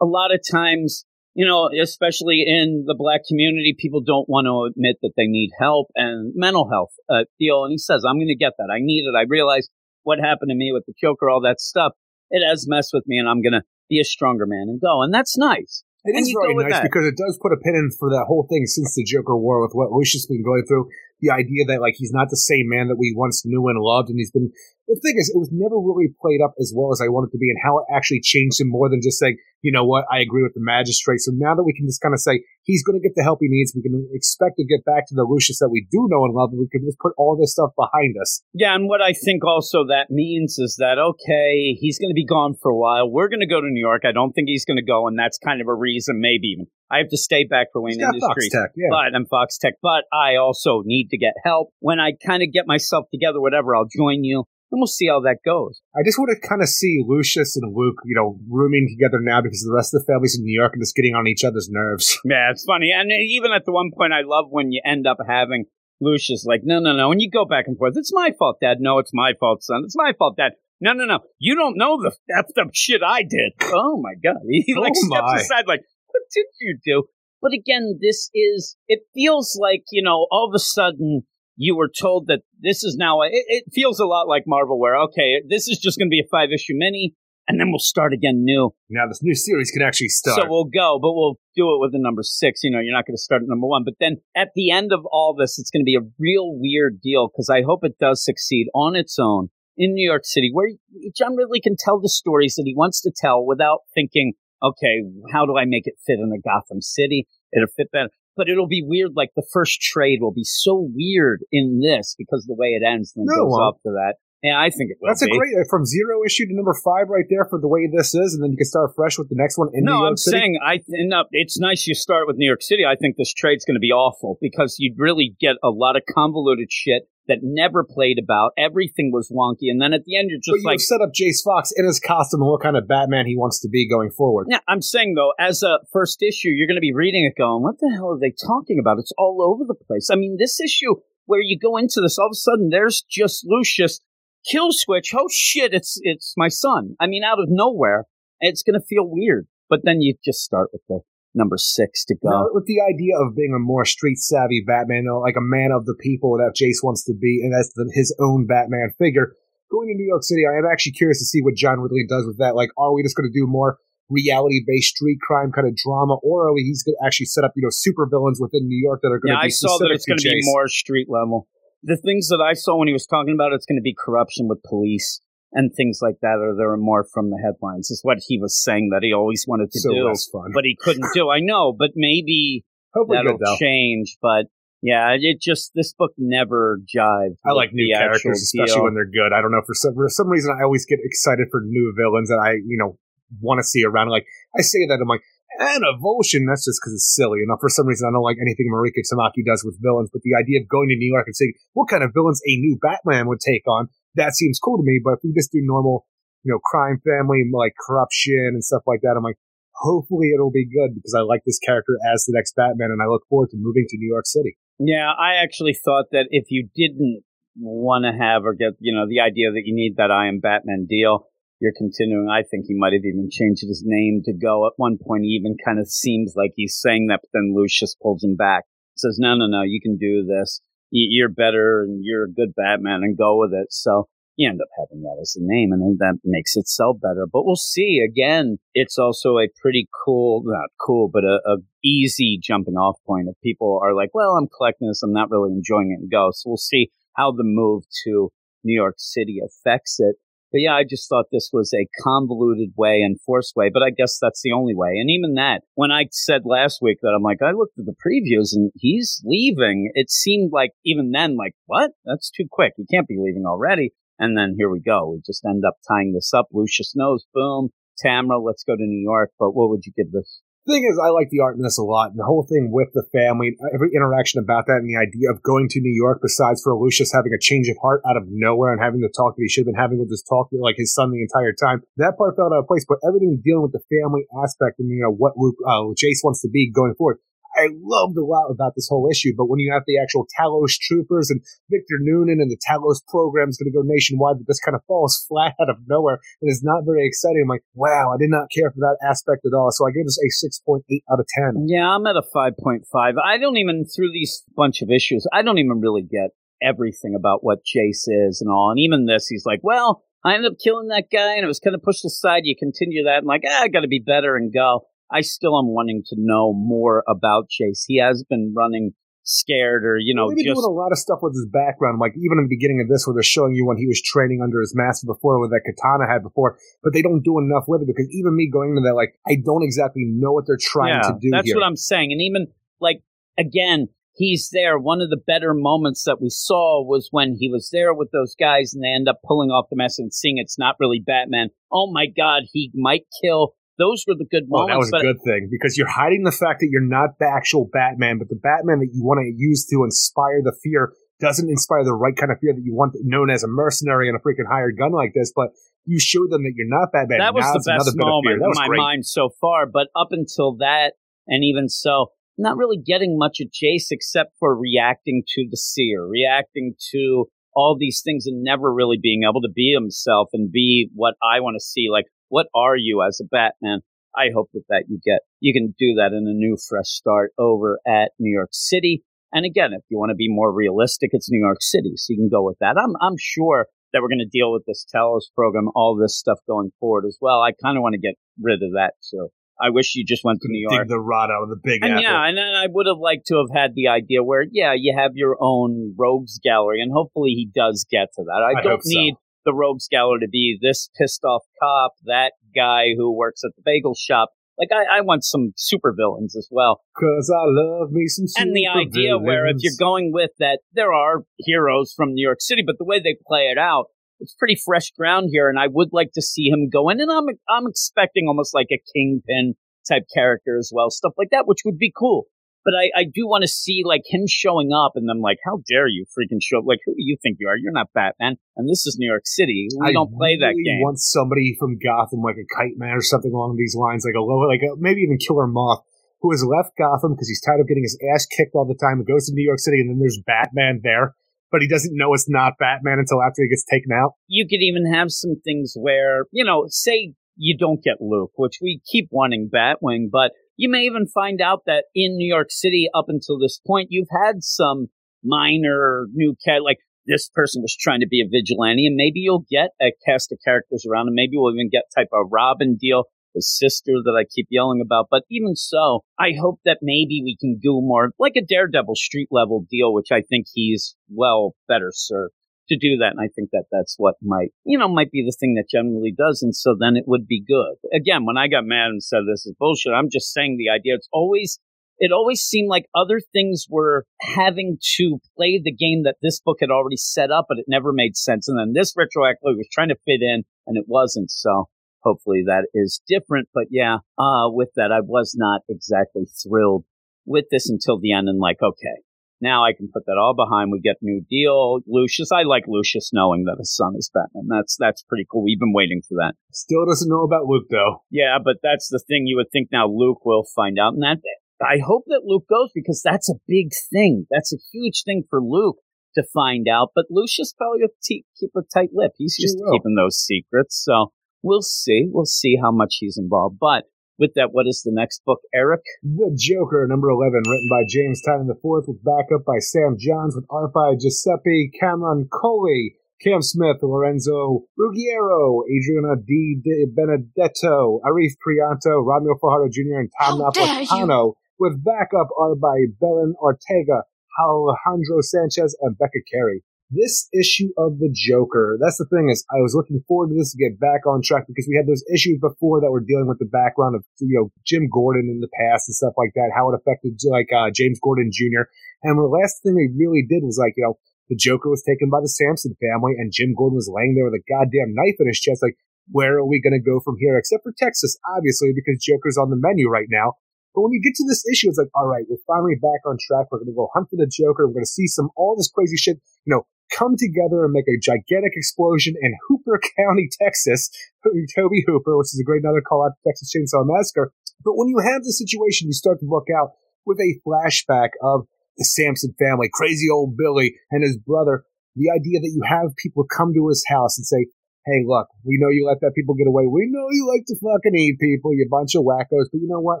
a lot of times, you know, especially in the black community, people don't want to admit that they need help and mental health uh, deal. And he says, I'm going to get that. I need it. I realize what happened to me with the Joker, all that stuff. It has messed with me, and I'm going to be a stronger man and go. And that's nice. It is very nice that. because it does put a pin in for that whole thing since the Joker War with what Lucius has been going through. The idea that like he's not the same man that we once knew and loved, and he's been. The thing is, it was never really played up as well as I wanted to be, and how it actually changed him more than just saying, you know what, I agree with the magistrate. So now that we can just kind of say he's going to get the help he needs, we can expect to get back to the Lucius that we do know and love, and we can just put all this stuff behind us. Yeah, and what I think also that means is that okay, he's going to be gone for a while. We're going to go to New York. I don't think he's going to go, and that's kind of a reason, maybe even I have to stay back for Wayne got Fox Industries. Tech, yeah. But I'm Fox Tech. But I also need to get help. When I kind of get myself together, whatever, I'll join you, and we'll see how that goes. I just want to kind of see Lucius and Luke, you know, rooming together now because the rest of the family's in New York and just getting on each other's nerves. Yeah, it's funny. And even at the one point, I love when you end up having Lucius like, no, no, no. And you go back and forth. It's my fault, Dad. No, it's my fault, son. It's my fault, Dad. No, no, no. You don't know the effed up shit I did. Oh my God. He oh like Oh, steps aside like, what did you do? But again, this is, it feels like, you know, all of a sudden you were told that this is now, a, it, it feels a lot like Marvel where, okay, this is just going to be a five issue mini and then we'll start again new. Now this new series can actually start. So we'll go, but we'll do it with the number six. You know, you're not going to start at number one. But then at the end of all this, it's going to be a real weird deal because I hope it does succeed on its own in New York City, where John Ridley can tell the stories that he wants to tell without thinking, okay, how do I make it fit in a Gotham City? It'll fit better. But it'll be weird. Like the first trade will be so weird in this because the way it ends and then No, goes won't. off to that. Yeah, I think it will That's a be. great uh, from zero issue to number five right there for the way this is, and then you can start fresh with the next one in New no, York I'm City. saying I no, it's nice you start with New York City. I think this trade's going to be awful because you'd really get a lot of convoluted shit that never played about. Everything was wonky, and then at the end you're just you like, set up Jace Fox in his costume and what kind of Batman he wants to be going forward. yeah. I'm saying though, as a first issue, you're going to be reading it, going, "What the hell are they talking about?" It's all over the place. I mean, this issue where you go into this, all of a sudden there's just Lucius kill switch. Oh shit! It's it's my son. I mean, out of nowhere, it's going to feel weird. But then you just start with the number six to go. Now, with the idea of being a more street savvy Batman, or like a man of the people that Jace wants to be, and that's the, his own Batman figure. Going to New York City, I am actually curious to see what John Ridley does with that. Like, are we just going to do more reality based street crime kind of drama, or are we he's going to actually set up you know super villains within New York that are going Yeah, to be I saw that it's going to be more street level. The things that I saw when he was talking about it's going to be corruption with police and things like that, or there are more from the headlines. Is what he was saying that he always wanted to so do, but he couldn't do. I know, but maybe Hopefully that'll good change. But yeah, it just this book never jived. I like new characters, especially deal. when they're good. I don't know for some for some reason I always get excited for new villains that I you know want to see around. Like I say that I'm like and Evolution. That's just because it's silly. And for some reason I don't like anything Mariko Tamaki does with villains. But the idea of going to New York and seeing what kind of villains a new Batman would take on that seems cool to me. But if we just do normal, you know, crime family like corruption and stuff like that, I'm like. Hopefully it'll be good because I like this character as the next Batman and I look forward to moving to New York City. Yeah, I actually thought that if you didn't want to have or get, you know, the idea that you need that I am Batman deal, you're continuing. I think he might have even changed his name to go. At one point, he even kind of seems like he's saying that, but then Lucius pulls him back. Says, no, no, no, you can do this. You're better and you're a good Batman and go with it. So you end up having that as a name and that makes it sell better. But we'll see. Again, it's also a pretty cool, not cool, but a, a easy jumping off point. If people are like, well, I'm collecting this, I'm not really enjoying it and go. So we'll see how the move to New York City affects it. But yeah, I just thought this was a convoluted way and forced way, but I guess that's the only way. And even that, when I said last week that I'm like, I looked at the previews and he's leaving, it seemed like even then, like, what? That's too quick. He can't be leaving already. And then here we go. We just end up tying this up. Lucius knows, boom. Tamra, let's go to New York. But what would you give this? Thing is, I like the art in this a lot, and the whole thing with the family, every interaction about that, and the idea of going to New York. Besides for Lucius having a change of heart out of nowhere and having the talk that he should have been having with his talk, like his son, the entire time, that part felt out of place. But everything dealing with the family aspect and you know what Luke, uh, Jace wants to be going forward. I loved a lot about this whole issue, but when you have the actual Talos troopers and Victor Noonan and the Talos program is going to go nationwide, but this kind of falls flat out of nowhere and is not very exciting. I'm like, wow, I did not care for that aspect at all. So I gave this a 6.8 out of 10. Yeah, I'm at a 5.5. I don't even, through these bunch of issues, I don't even really get everything about what Jace is and all. And even this, he's like, well, I ended up killing that guy and it was kind of pushed aside. You continue that and like, ah, I got to be better and go. I still am wanting to know more about Chase. He has been running scared or, you know, They've just. doing a lot of stuff with his background. Like even in the beginning of this, where they're showing you when he was training under his master before, with that katana had before, but they don't do enough with it because even me going into that, like I don't exactly know what they're trying yeah, to do that's here. what I'm saying. And even like again, he's there. One of the better moments that we saw was when he was there with those guys and they end up pulling off the mask and seeing it's not really Batman. Oh my God, he might kill. Those were the good oh, moments. that was a good thing because you're hiding the fact that you're not the actual Batman, but the Batman that you want to use to inspire the fear doesn't inspire the right kind of fear that you want, known as a mercenary and a freaking hired gun like this. But you show them that you're not Batman. that was Now the best bit of fear. moment That in was my great. mind so far. But up until that, and even so, not really getting much of Jace except for reacting to the seer, reacting to all these things and never really being able to be himself and be what I want to see. Like, what are you as a Batman? I hope that that you get. You can do that in a new, fresh start over at New York City. And again, if you want to be more realistic, it's New York City, so you can go with that. I'm I'm sure that we're going to deal with this Talos program, all this stuff going forward as well. I kind of want to get rid of that too. I wish you just went to New York. Dig the rod out of the big And apple. yeah, and then I would have liked to have had the idea where, yeah, you have your own rogues gallery, and hopefully he does get to that. I, I don't so. The rogues gallery to be this pissed off cop, that guy who works at the bagel shop. Like I, I want some supervillains as well. Cause I love me some. And the idea where if you're going with that, there are heroes from New York City, but the way they play it out, it's pretty fresh ground here, and I would like to see him go in. And I'm I'm expecting almost like a kingpin type character as well, stuff like that, which would be cool. But I, I do want to see like him showing up, and I'm like, how dare you freaking show up? Like, who do you think you are? You're not Batman, and this is New York City. We I don't play that really game. Want somebody from Gotham, like a Kite Man or something along these lines, like a low, like a, maybe even Killer Moth, who has left Gotham because he's tired of getting his ass kicked all the time. and goes to New York City, and then there's Batman there, but he doesn't know it's not Batman until after he gets taken out. you could even have some things where, you know, say you don't get Luke, which we keep wanting Batwing, but you may even find out that in New York City up until this point, you've had some minor new cat, like this person was trying to be a vigilante, and maybe you'll get a cast of characters around, and maybe we'll even get type of Robin deal, his sister that I keep yelling about. But even so, I hope that maybe we can do more like a Daredevil street level deal, which I think he's well better served to do that. And I think that that's what might, you know, might be the thing that generally does. And so then it would be good. Again, when I got mad and said this is bullshit, I'm just saying the idea. It's always, it always seemed like other things were having to play the game that this book had already set up, but it never made sense. And then this retroactively was trying to fit in and it wasn't. So hopefully that is different. But yeah, uh, with that, I was not exactly thrilled with this until the end and like, okay, now I can put that all behind. We get new deal. Lucius, I like Lucius knowing that his son is Batman. That's that's pretty cool. We've been waiting for that. Still doesn't know about Luke though. Yeah, but that's the thing. You would think now Luke will find out, and that I hope that Luke goes because that's a big thing. That's a huge thing for Luke to find out. But Lucius probably will te- keep a tight lip. He's just keeping those secrets. So we'll see. We'll see how much he's involved. But with that, what is the next book, Eric? The Joker, number 11, written by James Tynion IV, with backup by Sam Johns, with art by Giuseppe Camuncoli, Cam Smith, Lorenzo Ruggiero, Adriano D. Di Benedetto, Arif Prianto, Romulo Fajardo Jr., and Tom How. Napolitano, with backup art by Belen Ortega, Alejandro Sanchez, and Becca Carey. This issue of the Joker, that's the thing is, I was looking forward to this to get back on track because we had those issues before that were dealing with the background of, you know, Jim Gordon in the past and stuff like that, how it affected, like, uh, James Gordon Jr. And the last thing they really did was like, you know, the Joker was taken by the Sampson family and Jim Gordon was laying there with a goddamn knife in his chest, like, where are we going to go from here? Except for Texas, obviously, because Joker's on the menu right now. But when you get to this issue, it's like, all right, we're finally back on track. We're going to go hunt for the Joker. We're going to see some, all this crazy shit, you know, come together and make a gigantic explosion in Hooper County, Texas. Tobe Hooper, which is a great another call out to Texas Chainsaw Massacre. But when you have the situation, you start to look out with a flashback of the Sampson family, crazy old Billy and his brother. The idea that you have people come to his house and say, Hey, look, we know you let that people get away. We know you like to fucking eat people, you bunch of wackos, but you know what?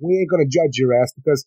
We ain't gonna judge your ass because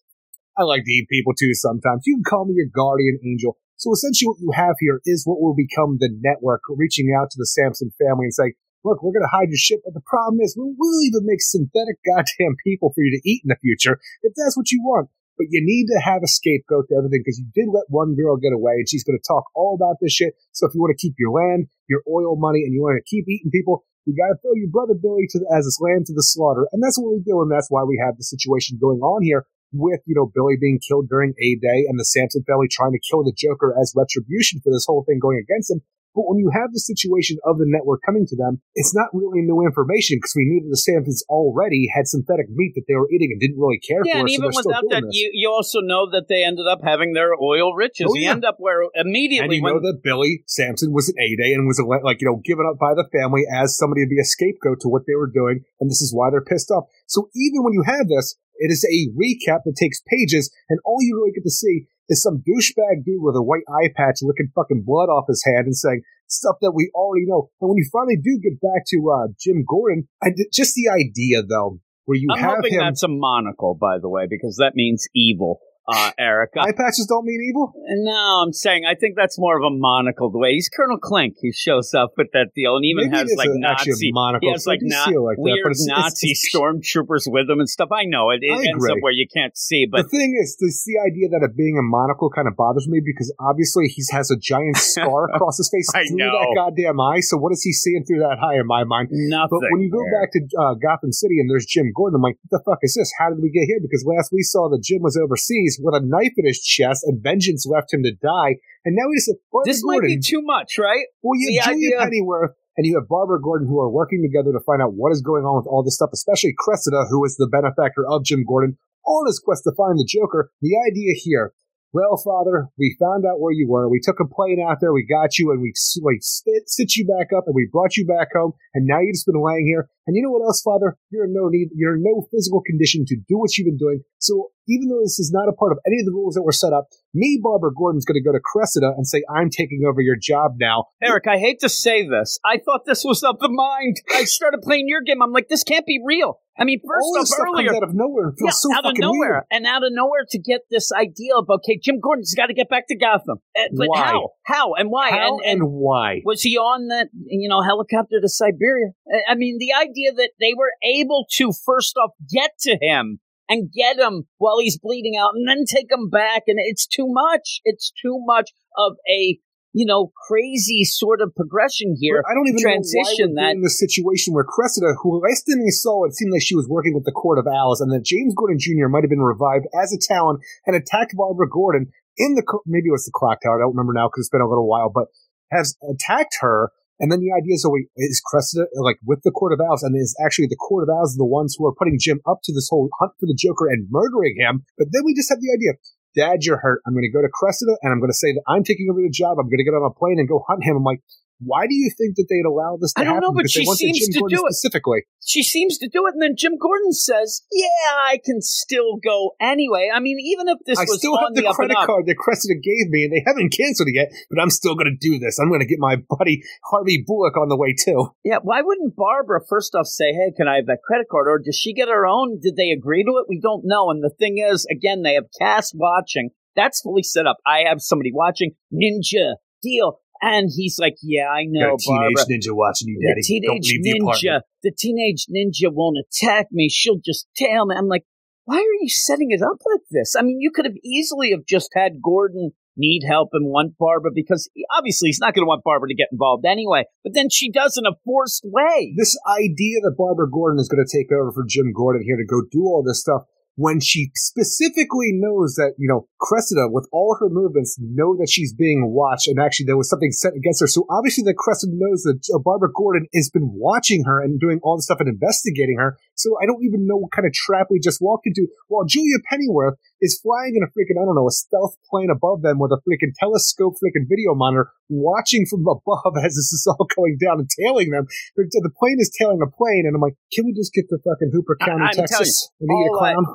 I like to eat people too sometimes. You can call me your guardian angel. So essentially what you have here is what will become the network reaching out to the Sampson family and saying, look, we're going to hide your shit, but the problem is we will even make synthetic goddamn people for you to eat in the future if that's what you want. But you need to have a scapegoat to everything because you did let one girl get away and she's going to talk all about this shit. So if you want to keep your land, your oil money, and you want to keep eating people, you got to throw your brother Billy to the, as his land to the slaughter. And that's what we do. And that's why we have the situation going on here with, you know, Billy being killed during A Day and the Sampson family trying to kill the Joker as retribution for this whole thing going against them. But when you have the situation of the network coming to them, it's not really new information because we knew that the Sampsons already had synthetic meat that they were eating and didn't really care Yeah, for. and so even without that, you, you also know that they ended up having their oil riches. Oh, You yeah. end up where and immediately you when know that Billy Sampson was an A Day and was like, you know, given up by the family as somebody to be a scapegoat to what they were doing. And this is why they're pissed off. So even when you have this, it is a recap that takes pages and all you really get to see is some douchebag dude with a white eye patch licking fucking blood off his hand and saying stuff that we already know. And when you finally do get back to, uh, Jim Gordon, I just the idea though, where you I'm have hoping him. that's a monocle, by the way, because that means evil. Uh, Eric, Eye patches don't mean evil? no, I'm saying I think that's more of a monocle. The way he's Colonel Klink, he shows up with that deal, and even Maybe has like a- actually a Nazi, monocle. he has like, na- like that, weird it's- it's- Nazi it's- stormtroopers with him and stuff. I know it, it I ends up where you can't see, but the thing is, it's the idea that it being a monocle kind of bothers me because obviously he has a giant scar across his face I through know. that goddamn eye. So what is he seeing through that eye in my mind? nothing. But when you go there. back to uh, Gotham City and there's Jim Gordon, I'm like, what the fuck is this? How did we get here? Because last we saw that Jim was overseas days with a knife in his chest, and vengeance left him to die. And now he's Barbara This might be too much, right? Well, you have Julia idea- Pennyworth and you have Barbara Gordon who are working together to find out what is going on with all this stuff, especially Cressida, who is the benefactor of Jim Gordon, on his quest to find the Joker. The idea here, well, Father, we found out where you were. We took a plane out there, we got you, and we, we sit you back up, and we brought you back home, and now you've just been laying here. And you know what else, Father? You're in no need, you're in no physical condition to do what you've been doing. So even though this is not a part of any of the rules that were set up, me, Barbara Gordon's going to go to Cressida and say, I'm taking over your job now. Eric, I hate to say this. I thought this was of the mind. I started playing your game. I'm like, this can't be real. I mean, first all off, earlier, comes out of nowhere. Yeah, so out of nowhere, weird. and out of nowhere to get this idea of okay, Jim Gordon's got to get back to Gotham. Uh, but Why? how? How and why? How and, and and why? was he on that you know helicopter to Siberia? I- I mean, the idea that they were able to first off get to him and get him while he's bleeding out, and then take him back, and it's too much. It's too much of a you know crazy sort of progression here. I don't even transition know why that- in the situation where Cressida, who last time we saw, it seemed like she was working with the Court of Owls, and that James Gordon Jr. might have been revived as a Talon and attacked Barbara Gordon in the maybe it was the clock tower. I don't remember now because it's been a little while, but has attacked her. And then the idea is, oh wait, is Cressida like with the Court of Owls, and is actually the Court of Owls the ones who are putting Jim up to this whole hunt for the Joker and murdering him? But then we just have the idea. Dad, you're hurt. I'm going to go to Cressida and I'm going to say that I'm taking over the job. I'm going to get on a plane and go hunt him. I'm like, why do you think that they'd allow this to I don't happen? know, but she seems to Gordon do it. specifically. she seems to do it, and then Jim Gordon says, "Yeah, I can still go anyway." I mean, even if this I was still have the, and credit card that Cressida gave me, and they haven't canceled it yet. But I'm still going to do this. I'm going to get my buddy Harvey Bullock on the way too. Yeah, why wouldn't Barbara first off say, "Hey, can I have that credit card?" Or does she get her own? Did they agree to it? We don't know. And the thing is, again, they have cast watching. That's fully set up. I have somebody watching Ninja deal, and he's like, "Yeah, I know, teenage Barbara." ninja watching you, The Daddy. Don't teenage the ninja, apartment. the teenage ninja won't attack me. She'll just tail me. I'm like, why are you setting it up like this? I mean, you could have easily have just had Gordon need help and want Barbara because he- obviously he's not going to want Barbara to get involved anyway. But then she does in a forced way. This idea that Barbara Gordon is going to take over for Jim Gordon here to go do all this stuff when she specifically knows that, you know, Cressida, with all her movements, know that she's being watched and actually there was something set against her. So obviously that Cressida knows that uh, Barbara Gordon has been watching her and doing all this stuff and investigating her. So I don't even know what kind of trap we just walked into. While Julia Pennyworth is flying in a freaking, I don't know, a stealth plane above them with a freaking telescope freaking video monitor watching from above as this is all going down and tailing them. The, the plane is tailing a plane and I'm like, can we just get to fucking Hooper I- County, I'm telling Texas? and eat a I- clown?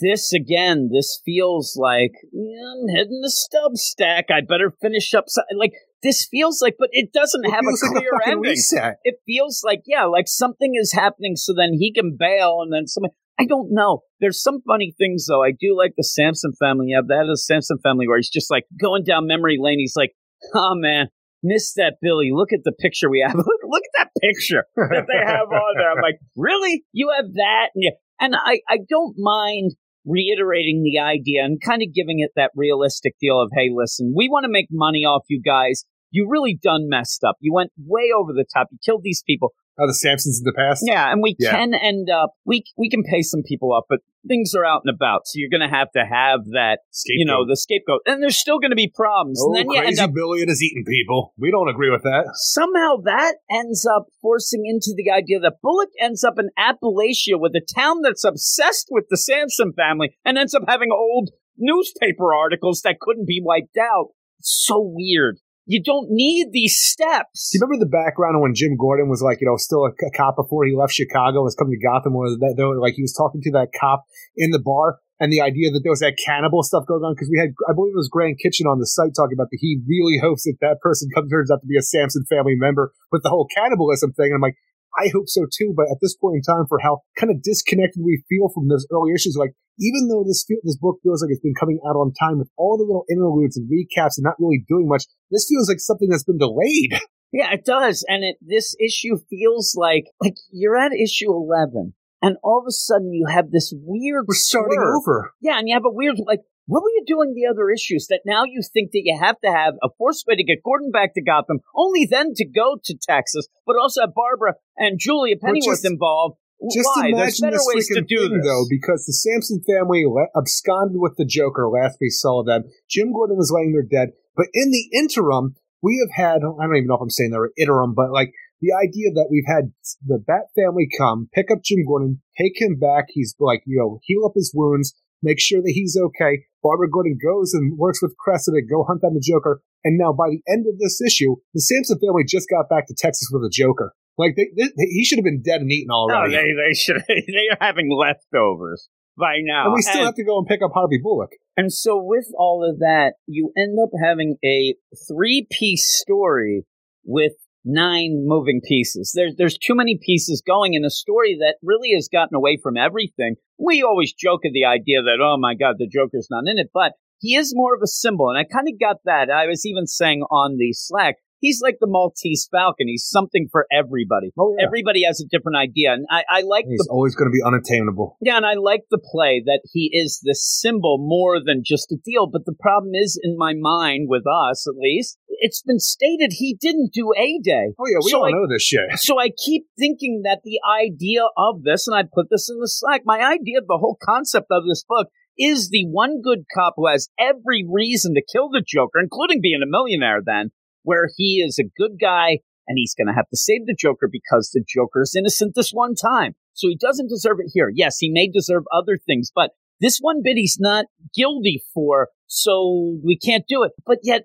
This again, this feels like yeah, I'm heading to Substack. I better finish up. So, like this feels like, but it doesn't It have a like clear a ending. reset. it feels like yeah, like something is happening, so then he can bail, and then something. I don't know. There's some funny things though. I do like the Samson family. Yeah, that is Samson family where he's just like going down memory lane. He's like, oh man, missed that Billy. Look at the picture we have. look, look at that picture that they have on there. I'm like, really? You have that? And, you, and I, I don't mind reiterating the idea and kind of giving it that realistic deal of, hey, listen, we want to make money off you guys. You really done messed up. You went way over the top. You killed these people. Oh, the Samsons in the past? Yeah, and we Yeah. can end up we we can pay some people up, but things are out and about, so you're going to have to have that, you know, the scapegoat, and there's still going to be problems. Oh, and then crazy up Billy and his eating people. We don't agree with that. somehow that ends up forcing into the idea that Bullock ends up in Appalachia with a town that's obsessed with the Samson family and ends up having old newspaper articles that couldn't be wiped out. It's so weird. You don't need these steps. Do you remember the background when Jim Gordon was like, you know, still a, a cop before he left Chicago, was coming to Gotham, was that were, like he was talking to that cop in the bar, and the idea that there was that cannibal stuff going on because we had, I believe it was Grand Kitchen on the site talking about that he really hopes that that person comes turns out to be a Samson family member with the whole cannibalism thing. And I'm like, I hope so too, but at this point in time, for how kind of disconnected we feel from those early issues, like even though this feel, this book feels like it's been coming out on time with all the little interludes and recaps and not really doing much, this feels like something that's been delayed. Yeah, it does. And it this issue feels like like you're at issue eleven, and all of a sudden you have this weird We're starting over. Yeah, and you have a weird like what were you doing the other issues that now you think that you have to have a forced way to get Gordon back to Gotham, only then to go to Texas, but also have Barbara and Julia Pennyworth just- involved. Just Why? There's imagine better this ways to do thing, this. though, because the Sampson family le- absconded with the Joker last we saw them. Jim Gordon was laying there dead, but in the interim, we have had I don't even know if I'm saying the interim, but like the idea that we've had the Bat family come, pick up Jim Gordon, take him back. He's like, you know, heal up his wounds, make sure that he's okay. Barbara Gordon goes and works with Cressida, to go hunt down the Joker. And now by the end of this issue, the Sampson family just got back to Texas with a Joker. Like they, they, he should have been dead and eaten No, already. Oh, they they should they are having leftovers by now. and we still And- have to go and pick up Harvey Bullock. And so, with all of that, you end up having a three piece story with nine moving pieces. There's, there's too many pieces going in a story that really has gotten away from everything. We always joke at the idea that, oh my God, the Joker's not in it, but he is more of a symbol. And I kind of got that. I was even saying on the Slack, he's like the Maltese Falcon. He's something for everybody. Oh, yeah. Everybody has a different idea. And I, I like He's the always going to be unattainable. yeah, and I like the play that he is the symbol more than just a deal. But the problem is, in my mind, with us at least, it's been stated he didn't do A Day. Oh yeah, we So all I- know this shit. So I keep thinking that the idea of this, and I put this in the Slack, my idea of the whole concept of this book is the one good cop who has every reason to kill the Joker, including being a millionaire then, where he is a good guy and he's going to have to save the Joker because the Joker is innocent this one time. So he doesn't deserve it here. Yes, he may deserve other things, but this one bit he's not guilty for, so we can't do it. But yet,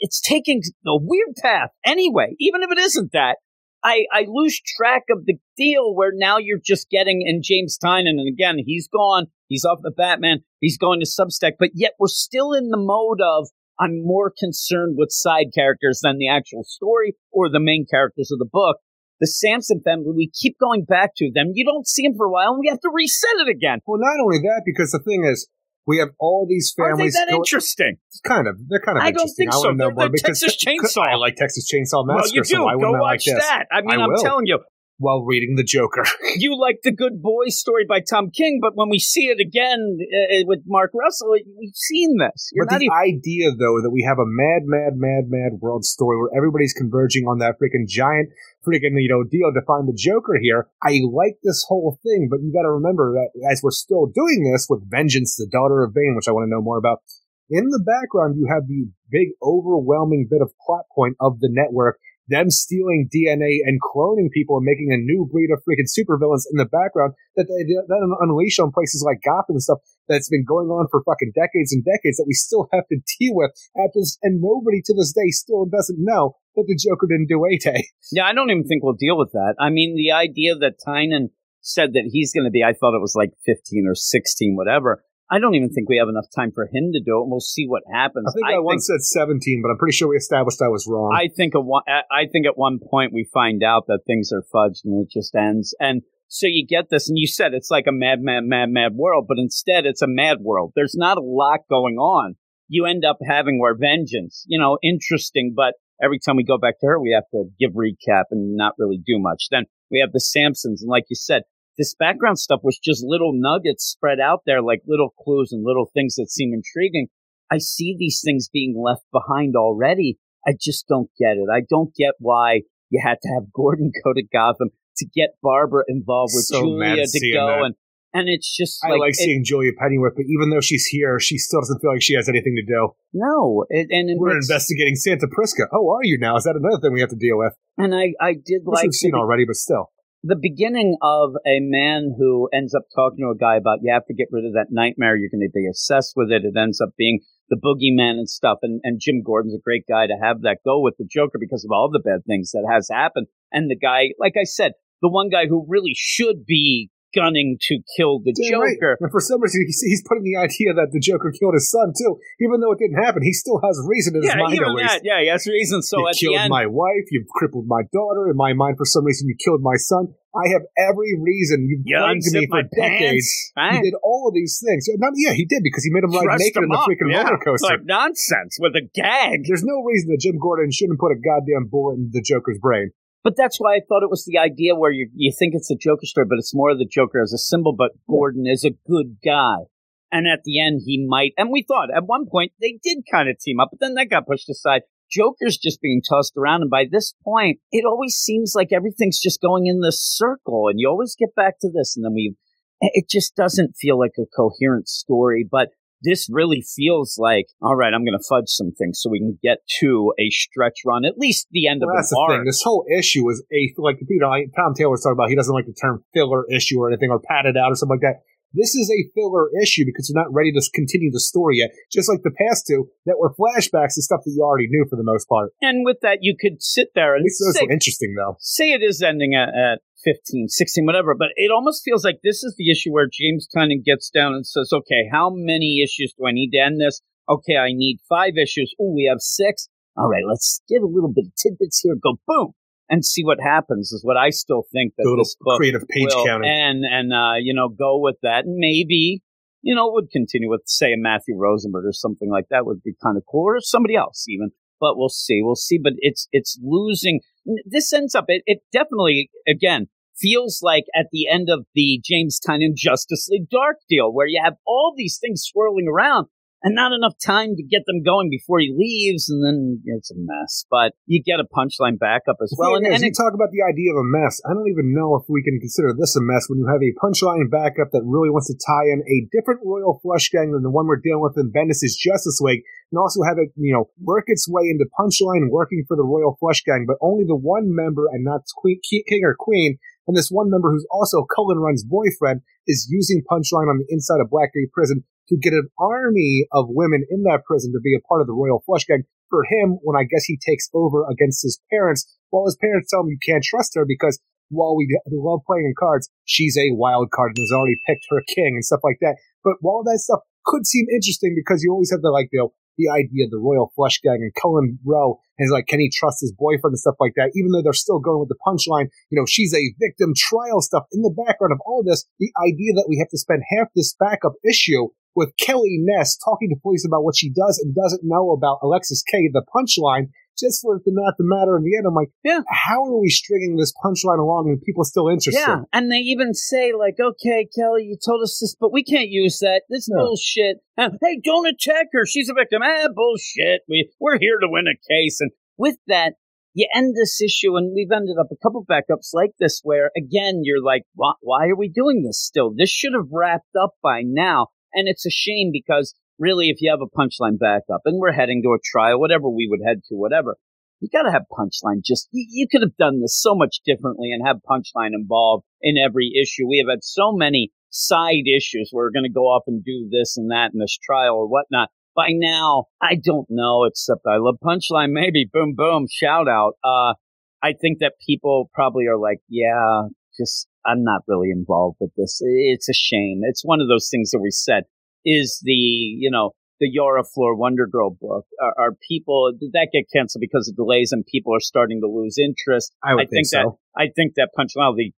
it's taking a weird path anyway, even if it isn't that. I, I lose track of the deal where now you're just getting in James Tynion, and again, he's gone, he's off the Batman, he's going to Substack, but yet we're still in the mode of I'm more concerned with side characters than the actual story or the main characters of the book. The Samson family, we keep going back to them. You don't see them for a while, and we have to reset it again. Well, not only that, because the thing is, we have all these families. Are they that interesting? kind of, they're kind of. Interesting. I don't interesting. think I so. know They're- they're because Texas Chainsaw. I like Texas Chainsaw Well, Massacre, you do. so why Go wouldn't like watch that. I mean, I am telling you, While reading the Joker, you like the Good Boy story by Tom King, but when we see it again uh, with Mark Russell, we've seen this. You're but the even. idea, though, that we have a mad, mad, mad, mad world story where everybody's converging on that freaking giant freaking you know deal to find the Joker here. I like this whole thing, but you got to remember that as we're still doing this with Vengeance, the daughter of Bane, which I want to know more about. In the background, you have the big, overwhelming bit of plot point of the network. Them stealing DNA and cloning people and making a new breed of freaking supervillains in the background that they then unleash on places like Gotham and stuff that's been going on for fucking decades and decades that we still have to deal with this, and nobody to this day still doesn't know that the Joker didn't do A Day. Yeah, I don't even think we'll deal with that. I mean, the idea that Tynion said that he's going to be, I thought it was like 15 or 16, whatever. I don't even think we have enough time for him to do it. and We'll see what happens. I think I, once said 17, but I'm pretty sure we established I was wrong. I think at one, I think at one point we find out that things are fudged and it just ends. And so you get this, and you said it's like a mad, mad, mad, mad world, but instead it's a mad world. There's not a lot going on. You end up having where vengeance, you know, interesting, but every time we go back to her, we have to give recap and not really do much. Then we have the Samsons, and like you said, this background stuff was just little nuggets spread out there, like little clues and little things that seem intriguing. I see these things being left behind already. I just don't get it. I don't get why you had to have Gordon go to Gotham to get Barbara involved with So Julia to go that. and and it's just I like, like it- seeing Julia Pennyworth, but even though she's here, she still doesn't feel like she has anything to do. no, it, and We're investigating Santa Prisca. Oh, are you now? Is that another thing we have to deal with? and I I did Which like we've seen already, but still. The beginning of a man who ends up talking to a guy about you have to get rid of that nightmare. You're going to be obsessed with it. It ends up being the boogeyman and stuff. And, and Jim Gordon's a great guy to have that go with the Joker because of all the bad things that has happened. And the guy, like I said, the one guy who really should be gunning to kill the Damn right. Joker. And for some reason, he's, he's putting the idea that the Joker killed his son, too. Even though it didn't happen, he still has reason in his mind, even at least. that. Yeah, he has reason. So you at killed the end, my wife. You've crippled my daughter. In my mind, for some reason, you killed my son. I have every reason. You've you lied to me for decades. He did all of these things. Not, yeah, he did because he made him ride naked in the freaking yeah. roller coaster. Like nonsense with a gag. There's no reason that Jim Gordon shouldn't put a goddamn bullet in the Joker's brain. But that's why I thought it was the idea where you you think it's a Joker story, but it's more of the Joker as a symbol. But Gordon is a good guy, and at the end he might. And we thought at one point they did kind of team up, but then that got pushed aside. Joker's just being tossed around. And by this point, it always seems like everything's just going in this circle. And you always get back to this. And then we, it just doesn't feel like a coherent story. But this really feels like, all right, I'm going to fudge some things so we can get to a stretch run, at least the end Well, of that's the arc. thing. This whole issue is a like you know I- Tom Taylor was talking about. He doesn't like the term filler issue or anything or padded out or something like that. This is a filler issue because they're not ready to continue the story yet. Just like the past two that were flashbacks and stuff that you already knew for the most part. And with that, you could sit there At and least those say, interesting though. say it is ending at, at 15, 16, whatever, but it almost feels like this is the issue where James Tynion gets down and says, okay, how many issues do I need to end this? Okay, I need five issues. Oh, we have six. All right, let's get a little bit of tidbits here, go boom, and see what happens is what I still think that this book creative page will counting. and, and, uh, you know, go with that. And maybe, you know, it would continue with, say, a Matthew Rosenberg or something like that would be kind of cool, or somebody else even. But we'll see, we'll see. But it's it's losing. This ends up. It, it definitely again feels like at the end of the James Tynion Justice League Dark deal, where you have all these things swirling around and not enough time to get them going before he leaves, and then it's a mess. But you get a punchline backup as well, and, is, and you it, talk about the idea of a mess. I don't even know if we can consider this a mess when you have a punchline backup that really wants to tie in a different Royal Flush Gang than the one we're dealing with in Bendis' Justice League, and also have it, you know, work its way into punchline working for the Royal Flush Gang, but only the one member and not Queen, King or Queen. And this one member who's also Cullen Rowe's boyfriend is using Punchline on the inside of Blackgate Prison to get an army of women in that prison to be a part of the Royal Flush Gang for him when I guess he takes over against his parents. While his parents tell him you can't trust her because while we love playing in cards, she's a wild card and has already picked her king and stuff like that. But while that stuff could seem interesting because you always have the like you know the idea of the Royal Flush Gang and Cullen Rowe he's like, can he trust his boyfriend and stuff like that? Even though they're still going with the punchline, you know, she's a victim trial stuff in the background of all this. The idea that we have to spend half this backup issue with Kelly Ness talking to police about what she does and doesn't know about Alexis Kaye, the punchline, just for it to not to matter in the end. I'm like, Yeah. how are we stringing this punchline along and people still interested? yeah, and they even say like, "Okay, Kelly, you told us this, but we can't use that. This No. bullshit." And, hey, don't attack her. She's a victim. Ah, bullshit. We we're here to win a case, and with that, you end this issue, and we've ended up a couple backups like this, where again, you're like, why, why are we doing this still? This should have wrapped up by now, and it's a shame because really, if you have a punchline backup, and we're heading to a trial, whatever we would head to, whatever. You gotta have punchline. Just you, you could have done this so much differently and have punchline involved in every issue. We have had so many side issues. We're going to go off and do this and that in this trial or whatnot. By now, I don't know, except I love punchline. Maybe boom, boom, shout out. Uh, I think that people probably are like, yeah, just, I'm not really involved with this. It's a shame. It's one of those things that we said is the, you know, the Yara Flor Wonder Girl book. Are, are people, did that get canceled because of delays and people are starting to lose interest? I would I think so. that I think that Punchline the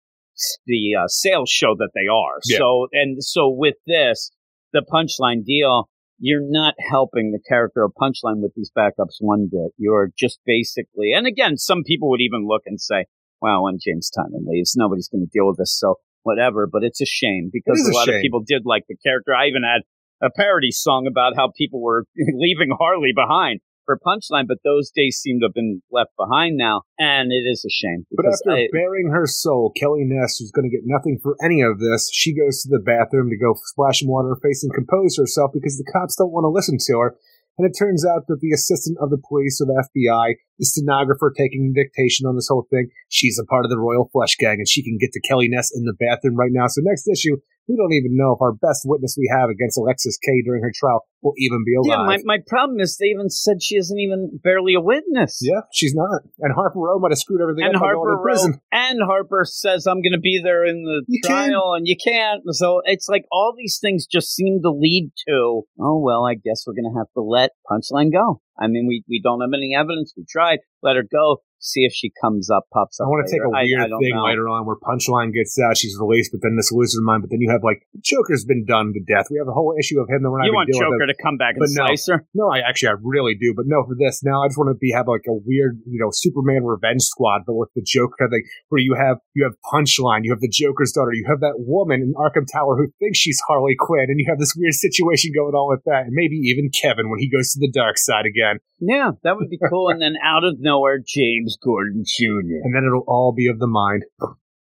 the uh, sales show that they are. Yeah. So and so with this, the Punchline deal, you're not helping the character of Punchline with these backups one bit. You're just basically, and again, some people would even look and say, "Well, when James Tynion leaves, nobody's going to deal with this." So whatever. But it's a shame because a a lot of people did like the character. I even had a parody song about how people were leaving Harley behind for Punchline, but those days seem to have been left behind now, and it is a shame. But because after I- bearing her soul, Kelly Ness, who's going to get nothing for any of this, she goes to the bathroom to go splash some water in her face and compose herself because the cops don't want to listen to her. And it turns out that the assistant of the police or the FBI, the stenographer taking dictation on this whole thing, she's a part of the Royal Flush Gang and she can get to Kelly Ness in the bathroom right now. So next issue, we don't even know if our best witness we have against Alexis Kaye during her trial will even be alive. yeah, my, my problem is they even said she isn't even barely a witness. Yeah, she's not. And Harper Rowe might have screwed everything and up by Harper going to Rowe, prison. and Harper says I'm going to be there in the You trial, and you can't. So it's like all these things just seem to lead to, oh well, I guess we're going to have to let Punchline go. I mean, we we don't have any evidence. We tried, let her go. See if she comes up, pops up. I want to take a weird I, I thing know. later on where Punchline gets out, she's released, but then this lizard mind, but then you have like Joker's been done to death. We have a whole issue of him that we're not You want dealing with. Joker to come back and But no. slice her? No, I actually I really do, but no for this. Now I just want to be have like a weird, you know, Superman revenge squad, but with the Joker kind of thing, where you have you have Punchline, you have the Joker's daughter, you have that woman in Arkham Tower who thinks she's Harley Quinn, and you have this weird situation going on with that, and maybe even Kevin when he goes to the dark side again, Yeah, that would be cool. and then out of nowhere, James Gordon Jr. and then it'll all be of the mind.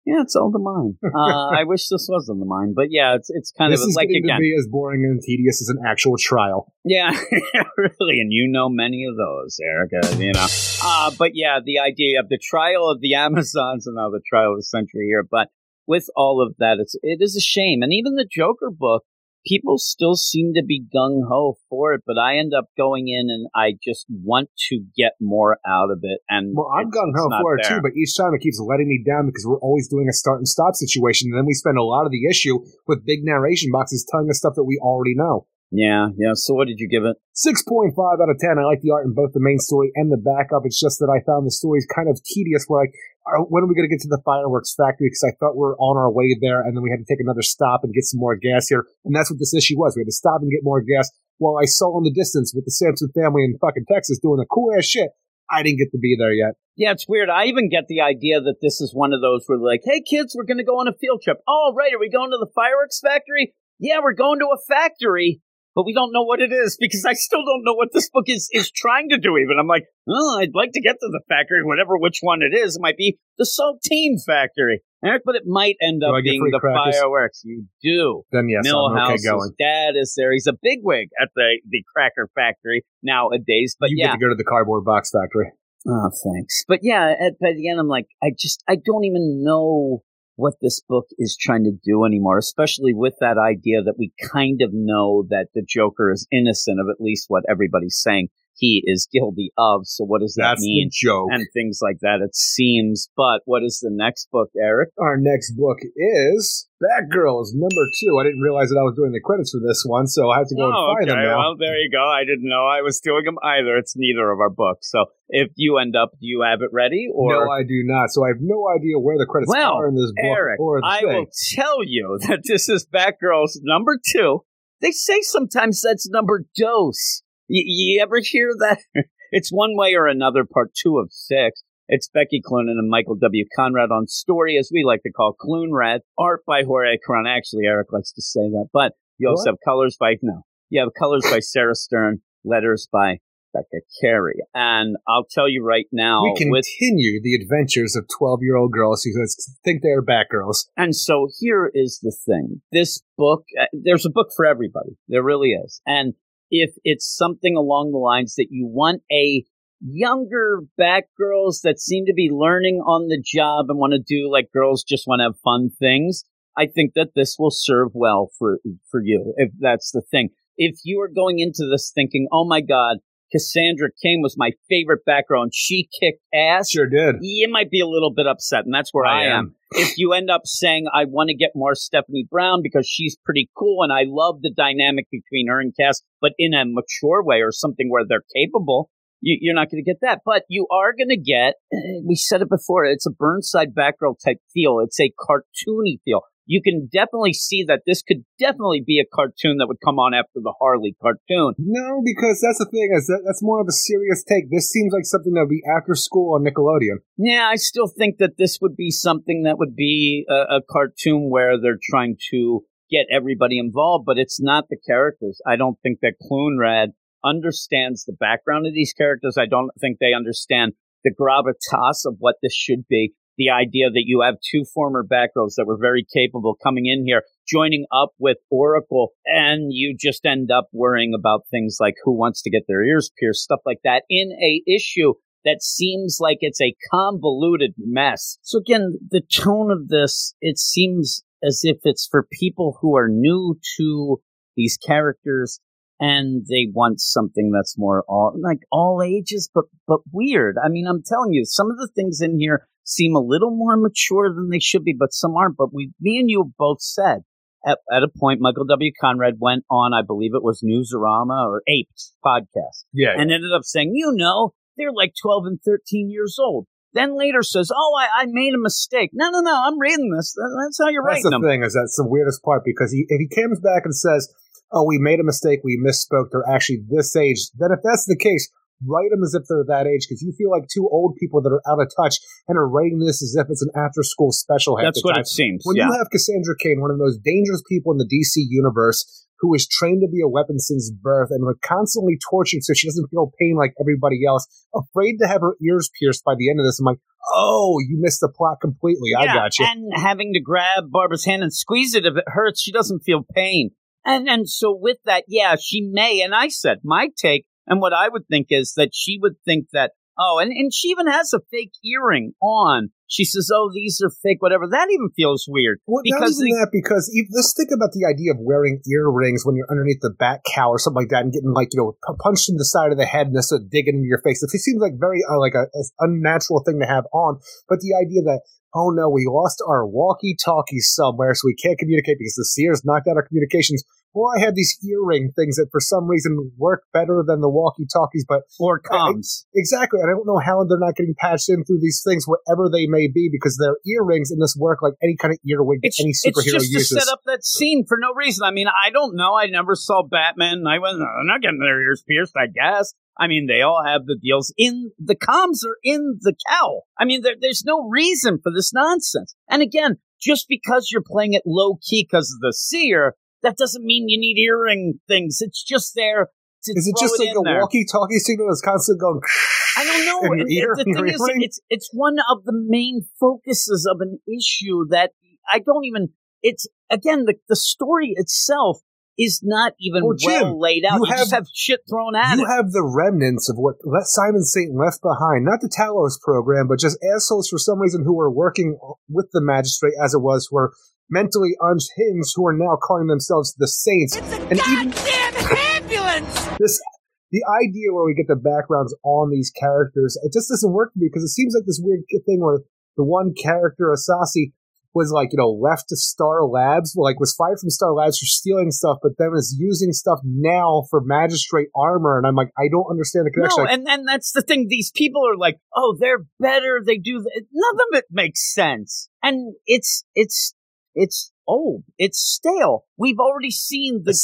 Yeah, it's all the mind. Uh, I wish this was on the mind, but yeah, it's it's kind this of is like again, to be as boring and tedious as an actual trial. yeah, really, and you know many of those, Erica. You know, uh, but yeah, the idea of the trial of the Amazons and now the trial of the century here, but with all of that, it's it is a shame, and even the Joker book. People still seem to be gung ho for it, but I end up going in and I just want to get more out of it. And Well, I'm gung ho for it there. too, but each time it keeps letting me down because we're always doing a start and stop situation, and then we spend a lot of the issue with big narration boxes telling us stuff that we already know. Yeah, yeah. So what did you give it? 6.5 out of 10. I like the art in both the main story and the backup. It's just that I found the stories kind of tedious where like, when are we going to get to the fireworks factory? Because I thought we are on our way there and then we had to take another stop and get some more gas here. And that's what this issue was. We had to stop and get more gas while I saw in the distance with the Sampson family in fucking Texas doing a cool ass shit. I didn't get to be there yet. Yeah, it's weird. I even get the idea that this is one of those where like, hey kids, we're gonna go on a field trip. Oh, right, are we going to the fireworks factory? Yeah, we're going to a factory, but we don't know what it is because I still don't know what this book is is trying to do. Even I'm like, oh, I'd like to get to the factory, whatever which one it is. It might be the saltine factory, Eric, but it might end up being the crackers? fireworks. You do. Then yes, okay Milhouse's going. dad is there. He's a bigwig at the the cracker factory nowadays. But you yeah, get to go to the cardboard box factory. Oh, thanks. But yeah, at, by the end, I'm like, I just, I don't even know what this book is trying to do anymore, especially with that idea that we kind of know that the Joker is innocent of at least what everybody's saying he is guilty of. So what does that That's mean? joke. And things like that, it seems. But what is the next book, Eric? Our next book is Batgirls number two. I didn't realize that I was doing the credits for this one, so I have to go and oh, find them now. Oh, Well, there you go. I didn't know I was doing them either. It's neither of our books. So if you end up, do you have it ready? Or no, I do not. So I have no idea where the credits Well, are in this book Eric, or the I thing. will tell you that this is Batgirl's number two. They say sometimes that's number dose. Y- you ever hear that? it's one way or another, part two of six. It's Becky Cloonan and Michael W. Conrad on story, as we like to call Cloonrad. Art by Jorge Corona. Actually, Eric likes to say that. But you also have colors by, no, you have colors by Sarah Stern, letters by Becca Carey. And I'll tell you right now, we with continue the adventures of 12 year old girls who think they are Batgirls. And so here is the thing. This book, uh, there's a book for everybody. There really is. And if it's something along the lines that you want a younger Batgirls that seem to be learning on the job and want to do like girls just want to have fun things, I think that this will serve well for, for you, if that's the thing. If you are going into this thinking, oh my God, Cassandra Cain was my favorite background. she kicked ass Sure did. you might be a little bit upset, and that's where I, I am. am. If you end up saying, I want to get more Stephanie Brown because she's pretty cool and I love the dynamic between her and Cass, but in a mature way or something where they're capable, you, you're not going to get that. But you are going to get, we said it before, it's a Burnside Batgirl type feel. It's a cartoony feel. You can definitely see that this could definitely be a cartoon that would come on after the Harley cartoon. No, because that's the thing is that that's more of a serious take. This seems like something that would be after school on Nickelodeon. Yeah, I still think that this would be something that would be a, a cartoon where they're trying to get everybody involved, but it's not the characters. I don't think that Cloonrad understands the background of these characters. I don't think they understand the gravitas of what this should be. The idea that you have two former Batgirls that were very capable coming in here, joining up with Oracle, and you just end up worrying about things like who wants to get their ears pierced, stuff like that in a issue that seems like it's a convoluted mess. So again, the tone of this, it seems as if it's for people who are new to these characters and they want something that's more all like all ages but but weird. I mean, I'm telling you, some of the things in here seem a little more mature than they should be, but some aren't. But we me and you both said at, at a point Michael W. Conrad went on, I believe it was Newsarama or Apes podcast Yeah. and ended up saying, you know, they're like 12 and 13 years old. then later says, "Oh, I, I made a mistake." No, no, no. I'm reading this. That- That's how you're That's writing the them. thing is that's the weirdest part because he, if he comes back and says, "Oh, we made a mistake. We misspoke. They're actually this age." Then, if that's the case, write them as if they're that age because you feel like two old people that are out of touch and are writing this as if it's an after-school special. That's what time. it seems. When yeah. you have Cassandra Cain, one of the most dangerous people in the DC universe, who is trained to be a weapon since birth and like constantly tortured so she doesn't feel pain like everybody else, afraid to have her ears pierced by the end of this, I'm like, oh, you missed the plot completely. I yeah, got you. And having to grab Barbara's hand and squeeze it if it hurts, she doesn't feel pain. And and so with that, yeah, she may. And I said my take and what I would think is that she would think that oh, and and she even has a fake earring on. She says, "Oh, these are fake." Whatever. That even feels weird Well, because not even they- that, because if, let's think about the idea of wearing earrings when you're underneath the bat cow or something like that, and getting like you know pu- punched in the side of the head and this uh, digging into your face. It seems like very uh, like a, a unnatural thing to have on. But the idea that oh no, we lost our walkie talkie somewhere, so we can't communicate because the Sears knocked out our communications. Well, I had these earring things that for some reason work better than the walkie-talkies, but or I- I- comms. Exactly. And I don't know how they're not getting patched in through these things, wherever they may be, because they're earrings and this work like any kind of earwig that It's, any it's just uses. to set up that scene for no reason. I mean, I don't know. I never saw Batman. I went, "No, uh, they're not getting their ears pierced, I guess. I mean, they all have the deals in the comms are in the cow. I mean, there, there's no reason for this nonsense. And again, just because you're playing it low key because of the seer, that doesn't mean you need earring things. It's just there to Is it just it like a there. walkie-talkie signal that's constantly going? I don't know. in And your the, thing is, it's it's one of the main focuses of an issue that I don't even. It's again the the story itself is not even Well, Jim, well laid out. you You, just have- have shit thrown at You it. have the remnants of what Simon Saint left behind, not the Talos program, but just assholes for some reason who were working with the magistrate as it was, who are mentally unhinged, who are now calling themselves the Saints. and even ambulance! this the idea where we get the backgrounds on these characters, it just doesn't work for me because it seems like this weird thing where the one character, Asasi, was like, you know, left to Star Labs, like was fired from Star Labs for stealing stuff, but then is using stuff now for magistrate armor. And I'm like, I don't understand the connection. No, and and that's the thing. These people are like, oh, they're better. They do. Th-. None of it makes sense, and it's it's it's old. It's stale. We've already seen the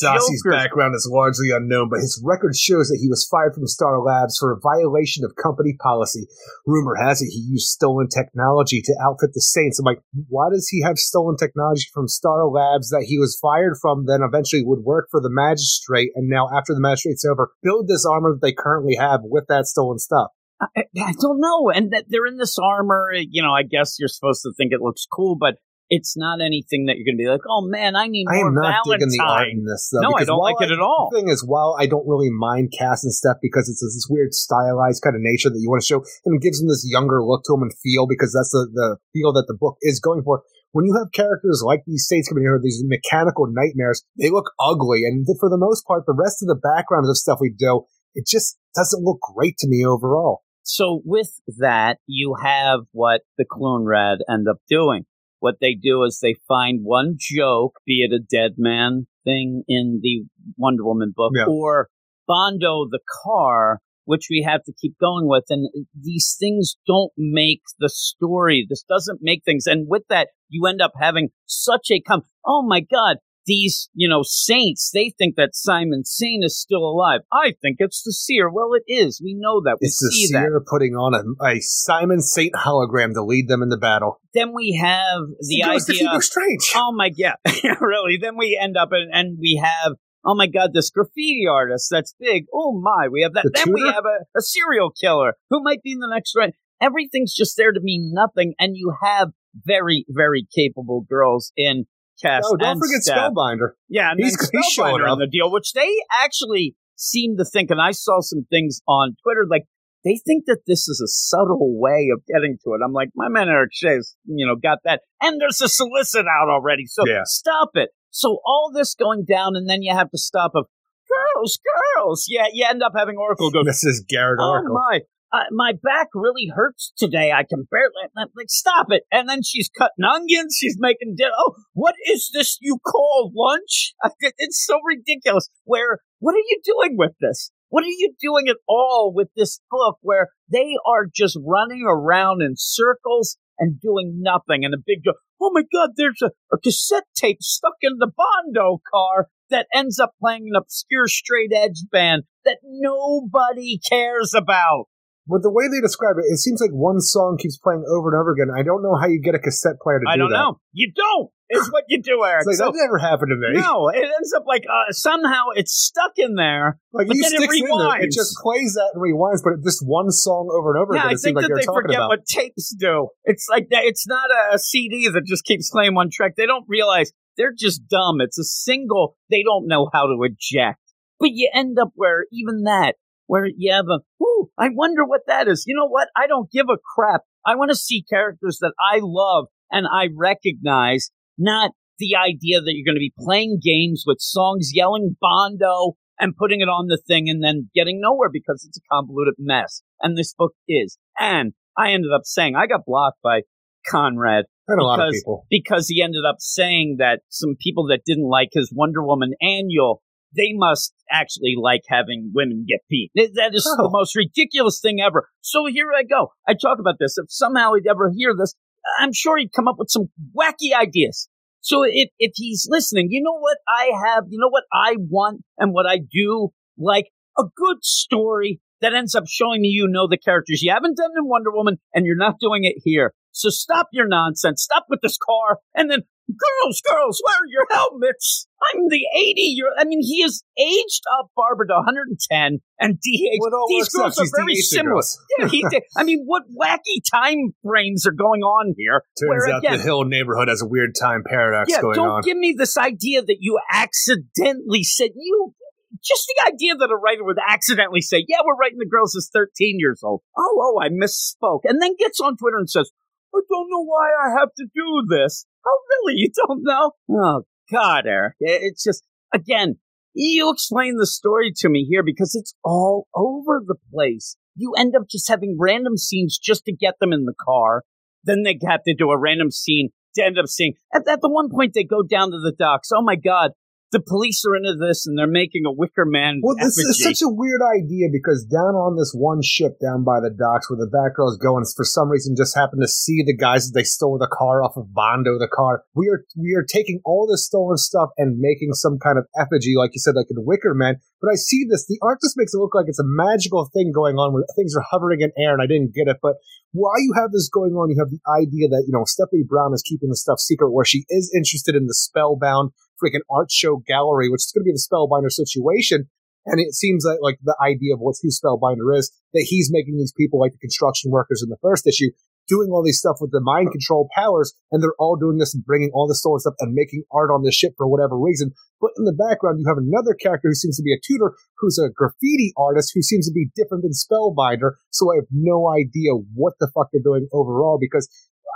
Joker. background is largely unknown, but his record shows that he was fired from Star Labs for a violation of company policy. Rumor has it he used stolen technology to outfit the Saints. I'm like, why does he have stolen technology from Star Labs that he was fired from, then eventually would work for the magistrate, and now after the magistrate's over, build this armor that they currently have with that stolen stuff? I, I don't know. And that they're in this armor. You know, I guess you're supposed to think it looks cool, but it's not anything that you're going to be like, oh man, I need I more am not Valentine. digging the art in this, though. no, I don't like it at all. The thing is, while I don't really mind cast and stuff because it's this weird stylized kind of nature that you want to show, and it gives them this younger look to them and feel because that's the, the feel that the book is going for. When you have characters like these saints coming here, these mechanical nightmares, they look ugly. And for the most part, the rest of the background of stuff we do, it just doesn't look great to me overall. So with that, you have what the Cloonrad end up doing. What they do is they find one joke, be it a dead man thing in the Wonder Woman book, Yeah. or Bondo the car, which we have to keep going with. And these things don't make the story. This doesn't make things. And with that, you end up having such a come. Oh my God. These, you know, saints, they think that Simon Saint is still alive. I think it's the seer. Well, it is. We know that. We It's the seer that. Putting on a, a Simon Saint hologram to lead them in the battle. then we have the idea. Hugo Strange. Oh my god, really? Then we end up and, and we have. Oh my god, this graffiti artist that's big. Oh my, we have that. The then we have a, a serial killer who might be in the next round. Everything's just there to mean nothing, and you have very, very capable girls in cast. Oh, don't forget Steph. Spellbinder. Yeah, and He's- then he's Spellbinder on the deal, which they actually seem to think, and I saw some things on Twitter, like they think that this is a subtle way of getting to it. I'm like, my man Eric Shea's, you know, got that, and there's a solicit out already, so Yeah. stop it. So all this going down, and then you have to stop of girls, girls. Yeah, you end up having Oracle go, This is Garrett oh Oracle. oh my. Uh, my back really hurts today. I can barely like stop it. And then she's cutting onions. She's making dinner. Oh, what is this you call lunch? It's so ridiculous. Where what are you doing with this? What are you doing at all with this book where they are just running around in circles and doing nothing? And a big, oh my God, there's a, a cassette tape stuck in the Bondo car that ends up playing an obscure straight edge band that nobody cares about. But the way they describe it, it seems like one song keeps playing over and over again. I don't know how you get a cassette player to I do don't that. know. You don't. It's what you do, Eric. It's like, So- that never happened to me. no, it ends up like uh, somehow it's stuck in there. Like But then it sticks in there, rewinds. it just plays that and rewinds, but just one song over and over Yeah, again. I think like that you're they forget about. what tapes do. It's like that. It's not a, a CD that just keeps playing one track. They don't realize they're just dumb. It's a single. They don't know how to eject. But you end up where even that, where you have a, ooh, I wonder what that is. You know what? I don't give a crap. I want to see characters that I love and I recognize, not the idea that you're going to be playing games with songs yelling Bondo and putting it on the thing and then getting nowhere because it's a convoluted mess. And this book is. And I ended up saying, I got blocked by Conrad and a lot of because- people. because he ended up saying that some people that didn't like his Wonder Woman annual, they must actually like having women get beat. Th- That is the Oh. most ridiculous thing ever. So here I go. I talk about this. If somehow he'd ever hear this, I'm sure he'd come up with some wacky ideas. So if, if he's listening, you know what I have, you know what I want and what I do like a good story that ends up showing me you know the characters. You haven't done in Wonder Woman and you're not doing it here. So stop your nonsense. Stop with this car. And then, girls, girls, wear your helmets. I'm the 80 year. I mean, he has aged up Barbara to 110 and. Well, These girls are very similar. Yeah, he. I mean, what wacky time frames are going on here? Turns where out again, the Hill neighborhood has a weird time paradox yeah, going don't on. give me this idea that you accidentally said you. Just the idea that a writer would accidentally say, "Yeah, we're writing the girls as 13 years old." Oh, oh, I misspoke, and then gets on Twitter and says, "I don't know why I have to do this." Oh, really? You don't know? Oh, God, Eric, it's just again. You explain the story to me here because it's all over the place. You end up just having random scenes just to get them in the car. Then they have to do a random scene to end up seeing. At, at the one point, they go down to the docks. Oh my God, the police are into this and they're making a Wicker Man Well, this is such a weird idea because down on this one ship down by the docks where the Batgirls go and for some reason just happen to see the guys that they stole the car off of Bondo the car. We are we are taking all this stolen stuff and making some kind of effigy, like you said, like in Wicker Man. But I see this. The art just makes it look like it's a magical thing going on where things are hovering in air, and I didn't get it. But while you have this going on, you have the idea that you know Stephanie Brown is keeping the stuff secret, where she is interested in the spellbound freaking art show gallery, which is going to be the spellbinder situation. And it seems like, like the idea of what who Spellbinder is, that he's making these people like the construction workers in the first issue, doing all these stuff with the mind control powers, and they're all doing this and bringing all this stolen stuff and making art on the ship for whatever reason. But in the background, you have another character who seems to be a tutor, who's a graffiti artist, who seems to be different than Spellbinder. So I have no idea what the fuck they're doing overall because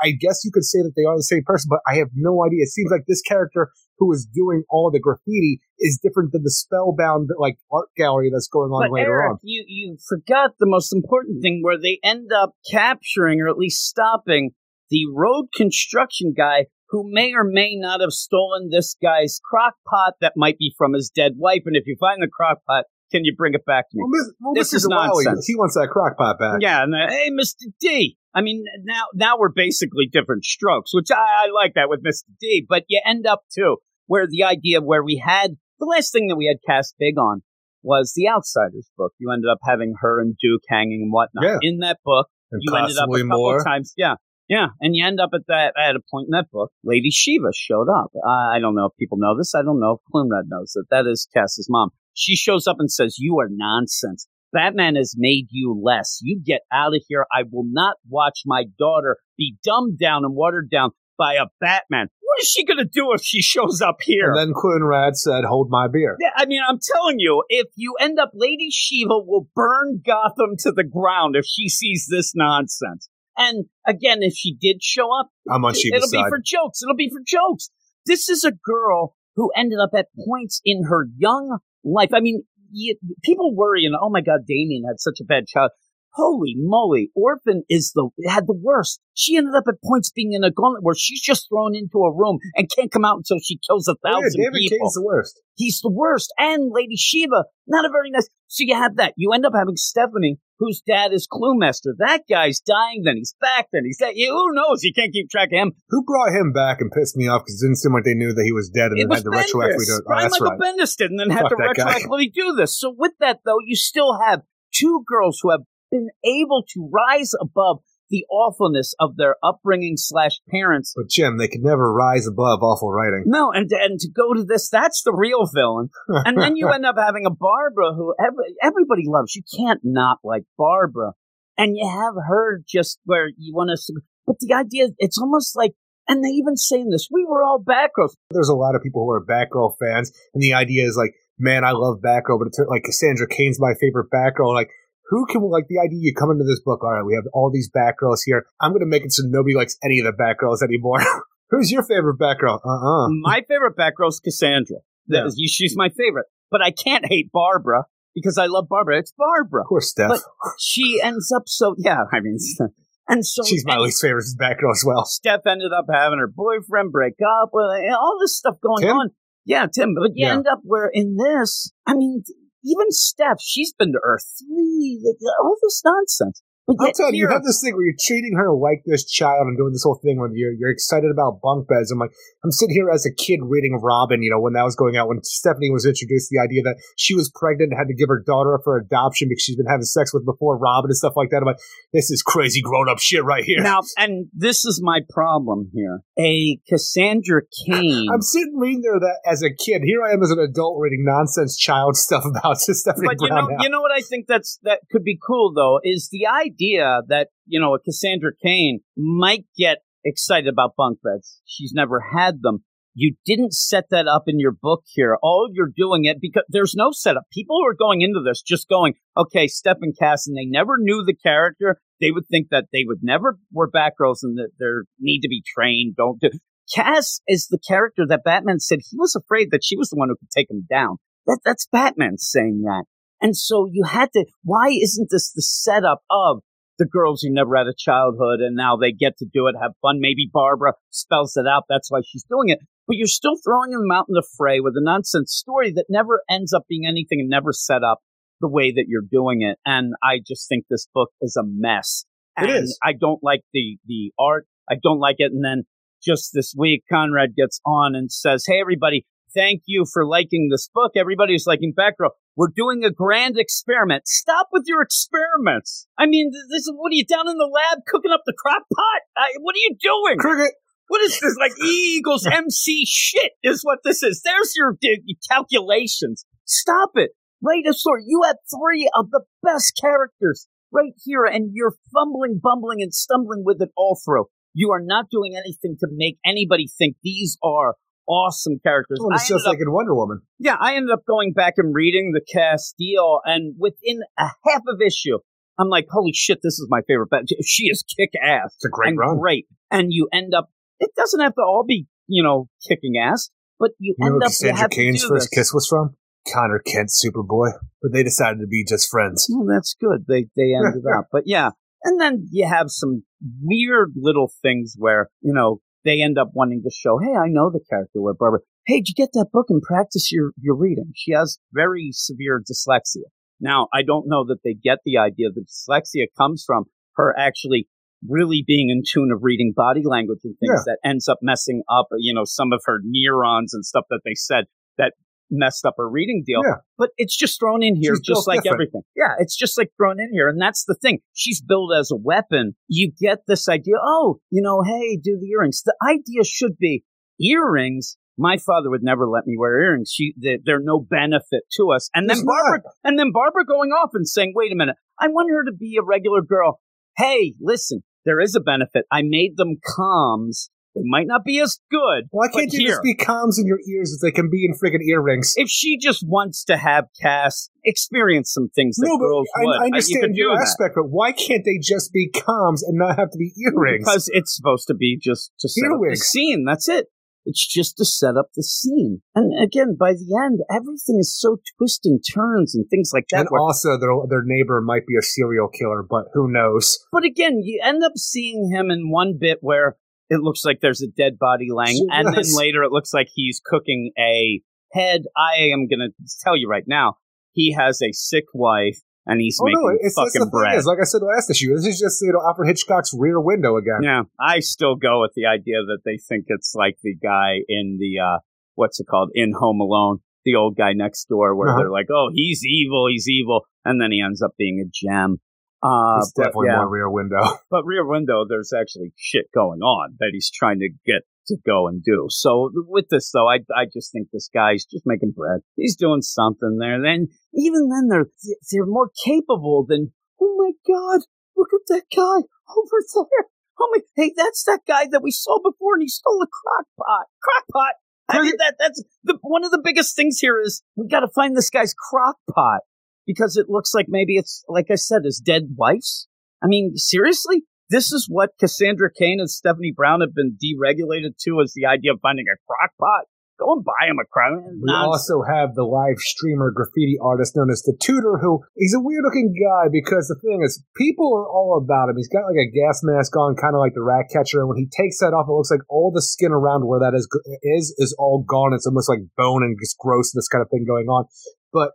I guess you could say that they are the same person, but I have no idea. It seems like this character who is doing all the graffiti is different than the spellbound like art gallery that's going on But later Eric, on. you you forgot the most important thing where they end up capturing or at least stopping the road construction guy who may or may not have stolen this guy's crock pot that might be from his dead wife. And if you find the crock pot, can you bring it back to me? Well, Miss- well, This Mr. is nonsense. He wants that crock pot back. Yeah, and uh, hey, Mr. D. I mean, now now we're basically different strokes, which I, I like that with Mr. D. But you end up too where the idea where we had the last thing that we had cast big on was the Outsiders book. You ended up having her and Duke hanging and whatnot Yeah. in that book. And you ended up a couple more. times, yeah, yeah, and you end up at that at a point in that book. Lady Shiva showed up. I I don't know if people know this. I don't know if Cloonrad knows that. That is Cass's mom. She shows up and says, "You are nonsense. Batman has made you less. You get out of here. I will not watch my daughter be dumbed down and watered down by a Batman. What is she going to do if she shows up here? And then Cloonrad said, "Hold my beer." Yeah, I mean, I'm telling you, if you end up, Lady Shiva will burn Gotham to the ground if she sees this nonsense. And again, if she did show up, I'm on Shiva's it'll be for jokes. It'll be for jokes. This is a girl who ended up at points in her young life. I mean, you, people worry, and oh my God, Damian had such a bad child. Holy moly, Orphan is the had the worst. She ended up at points being in a gauntlet where she's just thrown into a room and can't come out until she kills a Oh, yeah, thousand David people. Cain's the worst. He's the worst. And Lady Shiva, not a very nice. So you have that. You end up having Stephanie, whose dad is Cluemaster. That guy's dying, then he's back, then he's dead. Who knows? You can't keep track of him. Who brought him back and pissed me off because it didn't seem like they knew that he was dead and It then had to retroactively do it. Oh, Brian Michael right. Bendis did, and then had to that guy. retroactively do this. So with that, though, you still have two girls who have been able to rise above the awfulness of their upbringing slash parents. But Jim, they could never rise above awful writing. No, and and to go to this, that's the real villain. And then you end up having a Barbara who every, everybody loves. You can't not like Barbara. And you have her just where you want us to. But the idea, it's almost like, and they even saying this, we were all Batgirls. There's a lot of people who are Batgirl fans, and the idea is like, man, I love Batgirl, but it's like Cassandra Cain's my favorite Batgirl. Like, who can like the idea? You come into this book, all right, we have all these Batgirls here. I'm going to make it so nobody likes any of the Batgirls anymore. Who's your favorite Batgirl? Uh uh My favorite Batgirl is Cassandra. Yeah. She's my favorite. But I can't hate Barbara because I love Barbara. It's Barbara. Poor Steph. But she ends up so, yeah, I mean, and so. She's my least favorite Batgirl as well. Steph ended up having her boyfriend break up with her, all this stuff going Tim? on. Yeah, Tim. But you Yeah. end up where in this, I mean, even Steph, she's been to Earth three, like, all this nonsense. But I'll yet tell you, you have this thing where you're treating her like this child and doing this whole thing where you're, you're excited about bunk beds. I'm like, I'm sitting here as a kid reading Robin, you know, when that was going out, when Stephanie was introduced, the idea that she was pregnant and had to give her daughter up for adoption because she's been having sex with before Robin and stuff like that. I'm like, this is crazy grown up shit right here. Now, and this is my problem here. A Cassandra Cain. I'm sitting reading there that as a kid. Here I am as an adult reading nonsense child stuff about Stephanie but you Brown. know, now. you know what I think that's that could be cool though is the idea that you know a Cassandra Cain might get excited about bunk beds. She's never had them. You didn't set that up in your book here. All you're doing it because there's no setup. People who are going into this just going, okay, Steph and Cass, and they never knew the character. They would think that they would never were Batgirls and that they need to be trained. Don't do. Cass is the character that Batman said he was afraid that she was the one who could take him down. That that's Batman saying that. And so you had to, why isn't this the setup of the girls who never had a childhood and now they get to do it, have fun? Maybe Barbara spells it out. That's why she's doing it. But you're still throwing them out in the fray with a nonsense story that never ends up being anything and never set up the way that you're doing it. And I just think this book is a mess. It and is. I don't like the, the art. I don't like it. And then just this week, Conrad gets on and says, Hey, everybody, thank you for liking this book. Everybody Everybody's liking Batgirl. We're doing a grand experiment. Stop with your experiments. I mean, this is what are you down in the lab cooking up the crock pot? I, what are you doing? Cricket. What is this? Like E equals MC shit is what this is. There's your d- calculations. Stop it. Right, a story. You have three of the best characters right here, and you're fumbling, bumbling, and stumbling with it all through. You are not doing anything to make anybody think these are awesome characters. Oh, I it's just up- like in Wonder Woman. yeah, I ended up going back and reading the Castile, and within a half of issue, I'm like, holy shit, this is my favorite. She is kick ass It's a great and run. great. And you end up, it doesn't have to all be, you know, kicking ass, but you, You know end where up, have Cain's first this. kiss was from? Connor Kent, Superboy. But they decided to be just friends. Well, that's good. They they ended up, but yeah. And then you have some weird little things where you know they end up wanting to show, hey, I know the character. Where Barbara, hey, did you get that book and practice your your reading? She has very severe dyslexia. Now, I don't know that they get the idea that dyslexia comes from her actually really being in tune of reading body language and things Yeah. that ends up messing up, you know, some of her neurons and stuff that they said that messed up her reading deal. Yeah. But it's just thrown in here, She's just like different. everything. Yeah, it's just like thrown in here. And that's the thing. She's billed as a weapon. You get this idea, oh, you know, hey, do the earrings. The idea should be earrings. My father would never let me wear earrings. She, they, they're no benefit to us. And then It's Barbara, and then Barbara going off and saying, wait a minute, I want her to be a regular girl. Hey, listen, there is a benefit. I made them comms. They might not be as good. Why can't you here, just be comms in your ears as they can be in friggin' earrings? if she just wants to have Cass experience some things that no, girls I, would, I understand your that. aspect, but why can't they just be comms and not have to be earrings? Because it's supposed to be just to set up the scene. That's it. It's just to set up the scene. And again, by the end, everything is so twists and turns and things like that. And also, their their neighbor might be a serial killer, but who knows? but again, you end up seeing him in one bit where it looks like there's a dead body laying, and then later it looks like he's cooking a head. I am going to tell you right now, he has a sick wife, and he's Oh making no, it's, fucking thing bread. is, like I said last issue, this is just you know Alfred Hitchcock's Rear Window again. Yeah, I still go with the idea that they think it's like the guy in the uh what's it called in Home Alone, the old guy next door, where Uh-huh. they're like, "Oh, he's evil, he's evil," and then he ends up being a gem. Uh, it's but definitely yeah, more Rear Window. but Rear Window, there's actually shit going on that he's trying to get to go and do. So with this though, I I just think this guy's just making bread. He's doing something there. Then even then, they're they're more capable than. Oh my God! Look at that guy over there. Oh my! Hey, that's that guy that we saw before, and he stole a crock pot. Crock pot. I mean, that that's the one of the biggest things here is we got to find this guy's crock pot because it looks like maybe it's like I said, his dead wife's. I mean, seriously, this is what Cassandra Cain and Stephanie Brown have been deregulated to is the idea of finding a crock pot. Go and buy him a crock. We also have the live streamer graffiti artist known as the Tutor, who he's a weird looking guy because the thing is, people are all about him. He's got like a gas mask on, kind of like the rat catcher, and when he takes that off, it looks like all the skin around where that is is is all gone. It's almost like bone and just gross, this kind of thing going on. But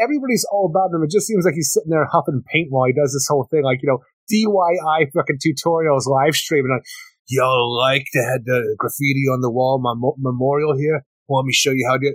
everybody's all about him. It just seems like he's sitting there huffing paint while he does this whole thing, like you know, DIY fucking tutorials live streaming. Like, y'all like to have the graffiti on the wall, my mo- memorial here. Want me show you how to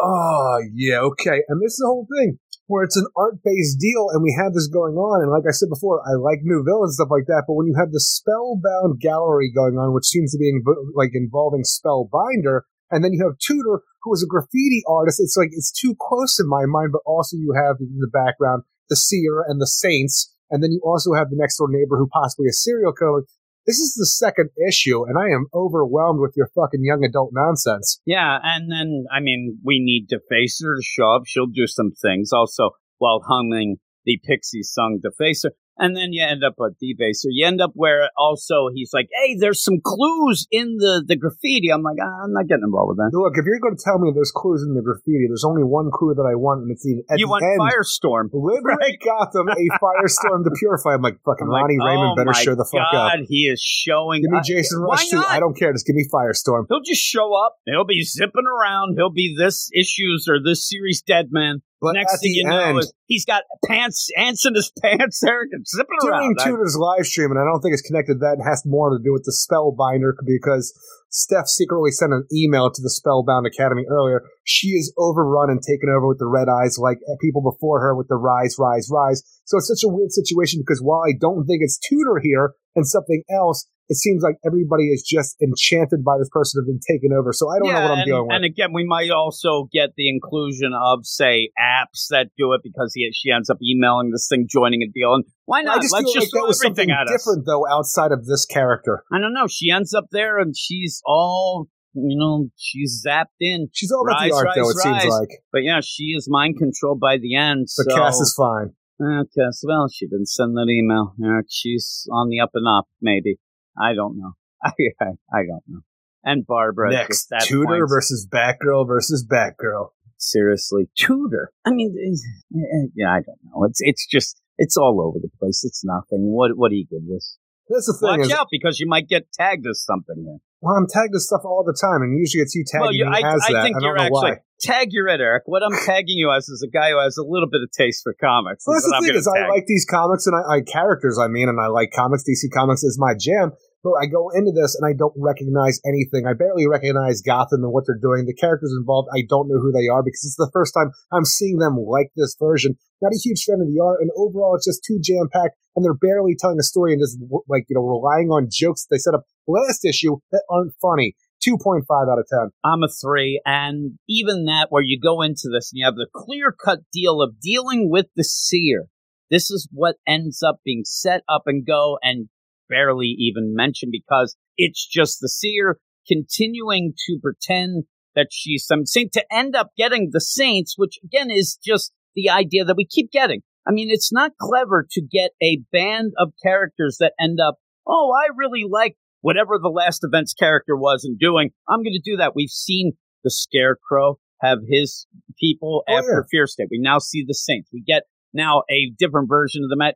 oh, yeah, okay. And this is the whole thing where it's an art based deal and we have this going on. And like I said before, I like new villains, stuff like that. But when you have the spellbound gallery going on, which seems to be inv- like involving Spellbinder, and then you have Tudor, who is a graffiti artist, it's like it's too close in my mind. But also you have in the background the Seer and the Saints. And then you also have the next door neighbor who possibly a serial killer. This is the second issue, and I am overwhelmed with your fucking young adult nonsense. Yeah, and then I mean, we need Defacer to show up. She'll do some things also while humming the Pixie song Defacer. And then you end up a debaser. You end up where also he's like, "Hey, there's some clues in the the graffiti." I'm like, ah, "I'm not getting involved with that." Look, if you're going to tell me there's clues in the graffiti, there's only one clue that I want, and it's the at you the want end. Firestorm? Liberate Gotham, a firestorm to purify. I'm like, fucking I'm like, Ronnie Raymond oh better show the fuck God, up. He is showing. Give me uh, Jason why Rusch too. I don't care. Just give me Firestorm. He'll just show up. He'll be zipping around. He'll be this issues or this series dead man. But Next at thing the you know, end, is he's got pants, ants in his pants, there, and zipping during around. I- Tudor's live stream, and I don't think it's connected to that, it has more to do with the Spellbinder because Steph secretly sent an email to the Spellbound Academy earlier. She is overrun and taken over with the red eyes like people before her with the rise, rise, rise. So it's such a weird situation because while I don't think it's Tudor here and something else, it seems like everybody is just enchanted by this person have been taken over. So I don't know what I'm and, dealing with. and again, we might also get the inclusion of, say, apps that do it because he, she ends up emailing this thing, joining a deal, and why not? I just Let's feel just like that was everything something at us. different though outside of this character. I don't know. She ends up there, and she's all, you know, she's zapped in. She's all about Rise, the art though, rise, it seems like. But yeah, she is mind controlled by the end. But so. Cass is fine. Okay, Cass, well, she didn't send that email. Yeah, she's on the up and up, maybe. I don't know. I, I, I don't know. And Barbara. Next, Tudor point, versus Batgirl versus Batgirl. seriously, Tudor. I mean, eh, eh, yeah, I don't know. It's it's just it's all over the place. It's nothing. What what do you give this? That's the thing Watch out because you might get tagged as something. Here. well, I'm tagged as stuff all the time, and usually it's you tagging well, you, me I, as I that. think I don't you're know actually why. tag you're it, Eric. What I'm tagging you as is a guy who has a little bit of taste for comics. Well, that's the I'm thing is, I like these comics and I, I characters. I mean, and I like comics. DC Comics is my jam. But I go into this and I don't recognize anything. I barely recognize Gotham and what they're doing. The characters involved, I don't know who they are because it's the first time I'm seeing them like this version. Not a huge fan of the art, and overall, it's just too jam packed, and they're barely telling a story and just like you know relying on jokes they set up last issue that aren't funny. Two point five out of ten. I'm a three, and even that, where you go into this and you have the clear cut deal of dealing with the seer. This is what ends up being set up and go and barely even mentioned because it's just the seer continuing to pretend that she's some saint to end up getting the saints, which again is just the idea that we keep getting. I mean, it's not clever to get a band of characters that end up, oh, I really like whatever the last event's character was and doing, I'm going to do that. We've seen the Scarecrow have his people Oh, after Fear State. We now see the Saints. We get now a different version of the Met.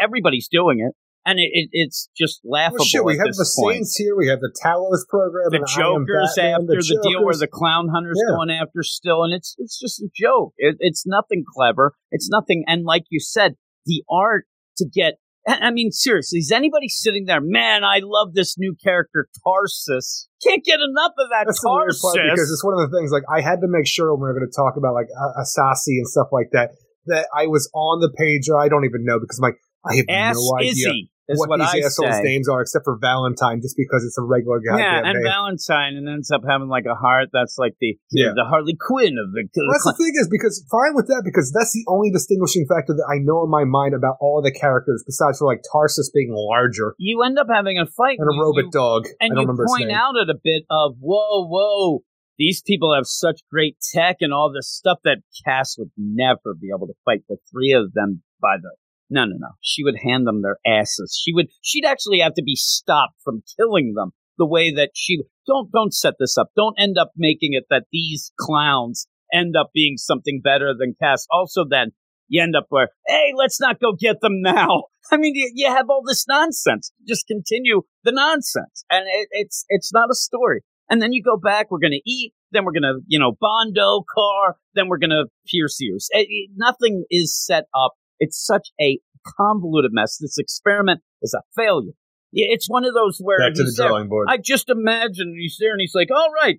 Everybody's doing it, and it, it, it's just laughable. Well, shit, we have the point. Saints here. We have the Talos program. The Joker's Batman, after the, deal where the Clown Hunter's Yeah. going after still, and it's it's just a joke. It, it's nothing clever. It's nothing. And like you said, the art to get. I mean, seriously, is anybody sitting there? Man, I love this new character, Tarsus. Can't get enough of that That's Tarsus. part because it's one of the things. Like I had to make sure when we were going to talk about like Asasi and stuff like that that I was on the page. Or I don't even know because I'm like I have Ass no idea Izzy is what, what, these I assholes' say. names are, except for Valentine, just because it's a regular guy. yeah, and name. Valentine and ends up having like a heart that's like the Yeah. the Harley Quinn of the. Well, that's the thing is because fine with that because that's the only distinguishing factor that I know in my mind about all the characters besides for like Tarsus being larger you end up having a fight and a robot you- dog. and I don't you point out it a bit of whoa, whoa. These people have such great tech and all this stuff that Cass would never be able to fight the three of them by the. No, no, no. She would hand them their asses. She would. She'd actually have to be stopped from killing them the way that she. Don't don't set this up. Don't end up making it that these clowns end up being something better than Cass. Also, then you end up where, hey, let's not go get them now. I mean, you, you have all this nonsense. Just continue the nonsense, and it, it's it's not a story. And then you go back. We're going to eat. Then we're going to, you know, Bondo car. Then we're going to pierce ears. It- it- nothing is set up. It's such a convoluted mess. This experiment is a failure. It's one of those where Back to the he's there. drawing board. I just imagine he's there and he's like, all right,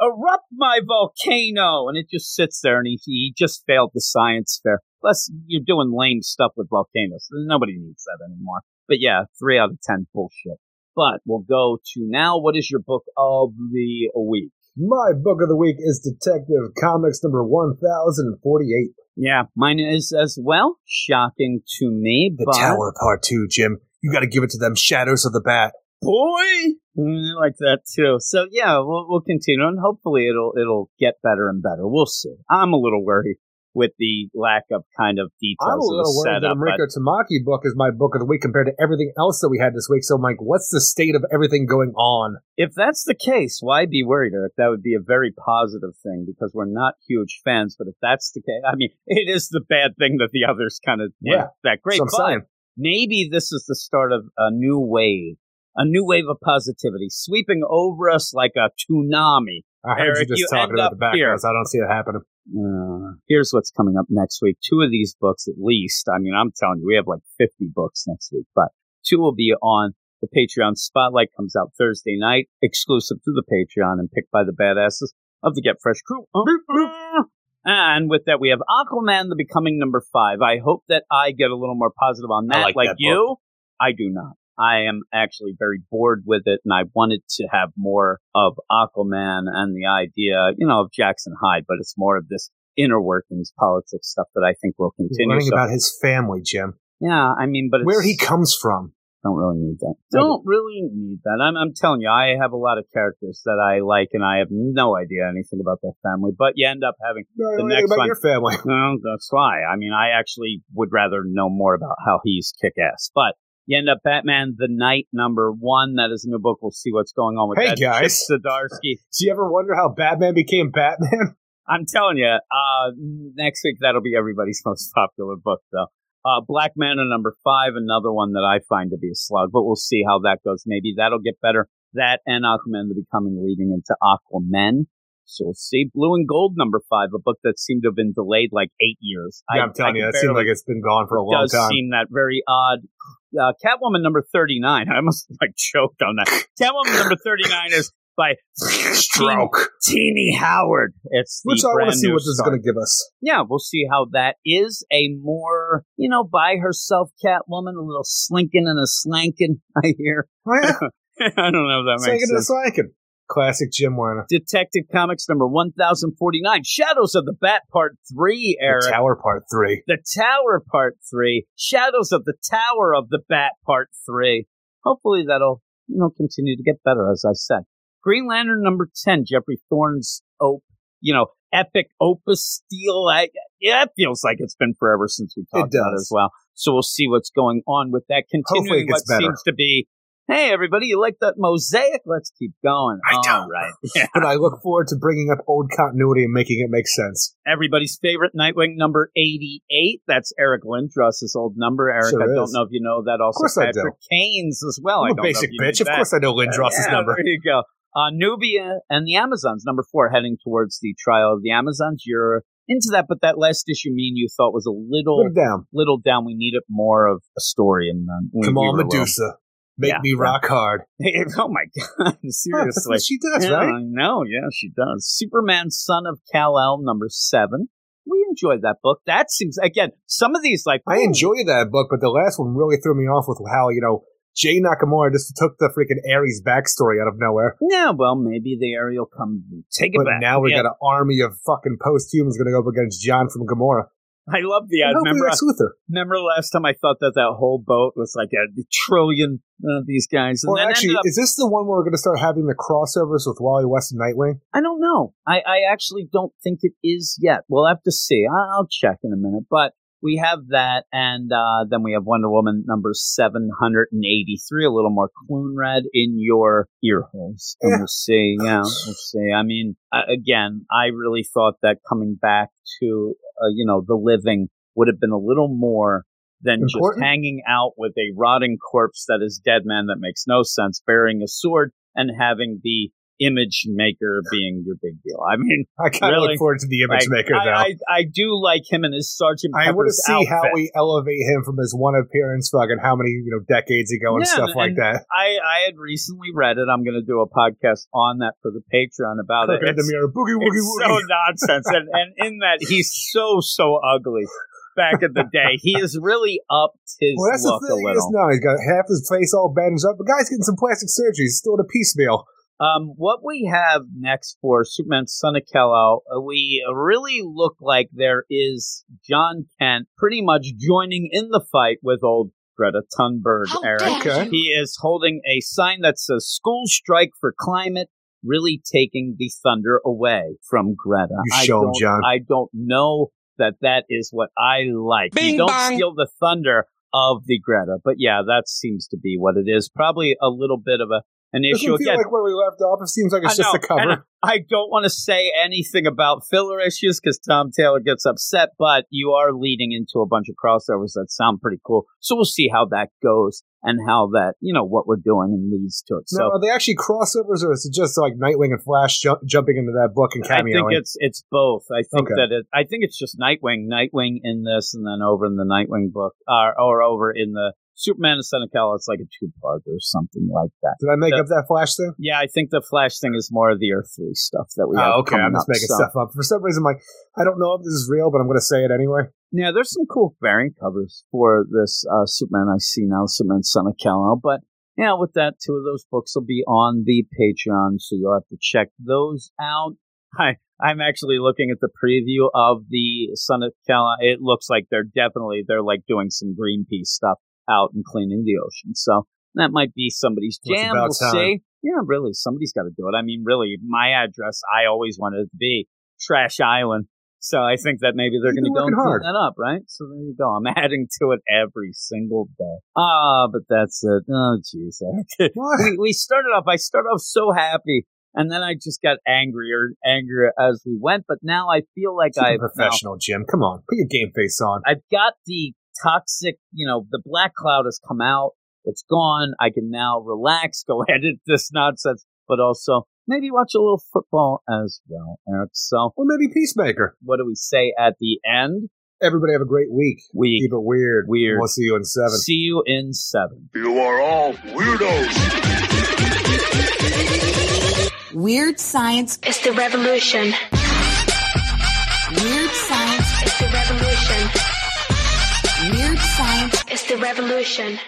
erupt my volcano. And it just sits there and he, he just failed the science fair. Plus, you're doing lame stuff with volcanoes. Nobody needs that anymore. But yeah, three out of ten bullshit. But we'll go to now. What is your book of the week? My book of the week is Detective Comics number 1048. Yeah, mine is as well. Shocking to me, The but Tower Part 2, Jim. You got to give it to them Shadows of the Bat. boy, I like that too. So yeah, we'll, we'll continue, and hopefully it'll it'll get better and better. We'll see. I'm a little worried with the lack of kind of details I'm a little worried that setup. Mariko but Tamaki book is my book of the week compared to everything else that we had this week. So, Mike, what's the state of everything going on? if that's the case, why be worried? Eric? That would be a very positive thing because we're not huge fans. But if that's the case, I mean, it is the bad thing that the others kind of Yeah, that great. I'm but maybe this is the start of a new wave, a new wave of positivity sweeping over us like a tsunami. I heard Eric, you just you talking about the backgrounds. here. I don't see it happening. Uh, here's what's coming up next week. Two of these books, at least. I mean, I'm telling you, we have like 50 books next week, but two will be on the Patreon. Spotlight comes out Thursday night, exclusive to the Patreon and picked by the badasses of the Get Fresh crew. And with that, we have Aquaman, the Becoming number five. I hope that I get a little more positive on I that. like that you, I do not. I am actually very bored with it, and I wanted to have more of Aquaman and the idea, you know, of Jackson Hyde, but it's more of this inner workings, politics stuff that I think will continue. Learning So, about his family, Jim. yeah, I mean, but it's, Where he comes from. don't really need that. Do. Don't really need that. I'm, I'm telling you, I have a lot of characters that I like, and I have no idea anything about their family. But you end up having No, The don't know anything next about one. your family. well, that's why. I mean, I actually would rather know more about how he's kick ass. But you end up Batman the Night number one. That is a new book. We'll see what's going on with Hey, that. guys. Chip Zdarsky. Do you ever wonder how Batman became Batman? I'm telling you, uh, next week that'll be everybody's most popular book, though. Uh, Black Manta number five, another one that I find to be a slug, but we'll see how that goes. Maybe that'll get better. That and Aquaman the Becoming leading into Aquaman. So we'll see. Blue and Gold number five, a book that seemed to have been delayed like eight years. Yeah, I- I'm telling I you, that seems like it's been gone for a long does time. seem that very odd. Uh, Catwoman number 39. I almost like choked on that. Catwoman number 39 is by Stroke. Tini Howard. It's the Which I want to see what this is going to give us. Yeah, we'll see how that is. A more, you know, by herself Catwoman, a little slinking and a slanking, I hear. Oh, yeah. I don't know if that makes Slanking and sense. slanking. Classic Jim Werner. Detective Comics number 1049, Shadows of the Bat Part 3, Eric. The Tower Part 3. The Tower Part 3, Shadows of the Tower of the Bat Part 3. Hopefully that'll, you know, continue to get better, as I said. Green Lantern number 10, Geoffrey Thorne's, op, you know, epic opus steel. I, yeah, it feels like it's been forever since we talked about it as well. So we'll see what's going on with that. Continuing what better. seems to be Hey, everybody, you like that mosaic? Let's keep going. I All don't. right. Yeah. But I look forward to bringing up old continuity and making it make sense. Everybody's favorite Nightwing number 88. That's Eric Lindros' old number. Eric, Sure I don't know if you know that. Also, course I do. Patrick Kane's as well. I I'm a don't know basic if bitch. Of that. course I know Lindros' yeah, number. There you go. Uh, Nubia and the Amazons, number four, heading towards the trial of the Amazons. You're into that, but that last issue, mean you thought was a little, Put it down. little down. We needed more of a story. And uh, we- Come on, were a little- Medusa. Make Yeah. me rock hard. oh my god! Seriously, she does, yeah, right? I know. Yeah, she does. Superman, son of Kal El, number seven. We enjoyed that book. That seems again some of these like I enjoy that book, but the last one really threw me off with how, you know, Jay Nakamura just took the freaking Ares backstory out of nowhere. Yeah, well, maybe the area will come take it But back. now we Yeah. got an army of fucking post-humans going to go up against Jon from Gamorra. I love the. I remember. Luther. Remember last time I thought that that whole boat was like a trillion uh, these guys, and Or then actually, up, is this the one where we're going to start having the crossovers with Wally West and Nightwing? I don't know. I, I actually don't think it is yet. We'll have to see. I, I'll check in a minute, but. We have that, and uh, then we have Wonder Woman number 783, a little more Cloonrad in your ear holes. And Yeah. we'll see. Yeah, we'll see. I mean, again, I really thought that coming back to, uh, you know, the living would have been a little more than Important? just hanging out with a rotting corpse that is dead man that makes no sense, bearing a sword and having the image maker being your big deal. I mean, I kind of Really? look forward to the image like, maker, I, though. I, I do like him and his Sergeant I want to Pepper's see how we elevate him from his one appearance fucking how many you know decades ago and Yeah, stuff like and that. I, I had recently read it. I'm going to do a podcast on that for the Patreon about it. Look the It's, mirror, boogie woogie it's woogie. so nonsense, and and in that he's so so ugly. Back in the day, he has really upped his well, that's look the thing a is little. now he's got half his face all bandaged up. The guy's getting some plastic surgery. He's still in a piecemeal. Um, what we have next for Superman Son of Kal-El, uh, we really look like there is Jon Kent pretty much joining in the fight with old Greta Thunberg. How Eric. dare Okay. He is holding a sign that says "School Strike for Climate." Really taking the thunder away from Greta. You I show 'em, don't- John. I don't know that that is what I like. you don't bong. steal the thunder of the Greta, but yeah, that seems to be what it is. Probably a little bit of a an Doesn't issue feel again. like where we left off. It seems like it's I just know, a cover. I don't want to say anything about filler issues because Tom Taylor gets upset, but you are leading into a bunch of crossovers that sound pretty cool. So we'll see how that goes and how that, you know, what we're doing and leads to it. now, So are they actually crossovers, or is it just like Nightwing and Flash ju- jumping into that book and I think cameoing? it's it's both. I think Okay. that it, I think it's just Nightwing, Nightwing in this, and then over in the Nightwing book, uh, or over in the Superman and Son of Kal-El, it's like a two part or something like that. Did I make up that Flash thing? Yeah, I think the Flash thing is more of the Earth Three stuff that we have. Oh, okay. I'm just up, making so- stuff up. For some reason, like I don't know if this is real, but I'm going to say it anyway. Yeah, there's some cool variant covers for this uh, Superman I see now, Superman Son of Kal-El. But yeah, with that, two of those books will be on the Patreon, so you'll have to check those out. I I'm actually looking at the preview of the Son of Kal-El. It looks like they're definitely they're like doing some Greenpeace stuff out and cleaning the ocean. So that might be somebody's jam. We'll time. see. Yeah, really, somebody's got to do it. I mean, really, my address I always wanted it to be Trash Island. So I think that maybe they're going to go and clean that up, right? So there you go. I'm adding to it every single day. Ah, but that's it. Oh, jeez. We, we started off, I started off so happy, and then I just got angrier and angrier as we went. But now I feel like it I've now, professional, Jim. Come on, put your game face on. I've got the toxic, you know, the black cloud has come out. It's gone. I can now relax, go edit this nonsense, but also maybe watch a little football as well, Eric. So Or maybe Peacemaker. what do we say at the end? Everybody have a great week. We Keep it weird. Weird. We'll see you in seven. see you in seven. You are all weirdos. Weird science. is the revolution. Weird science. is the revolution. Weird science. It's the revolution.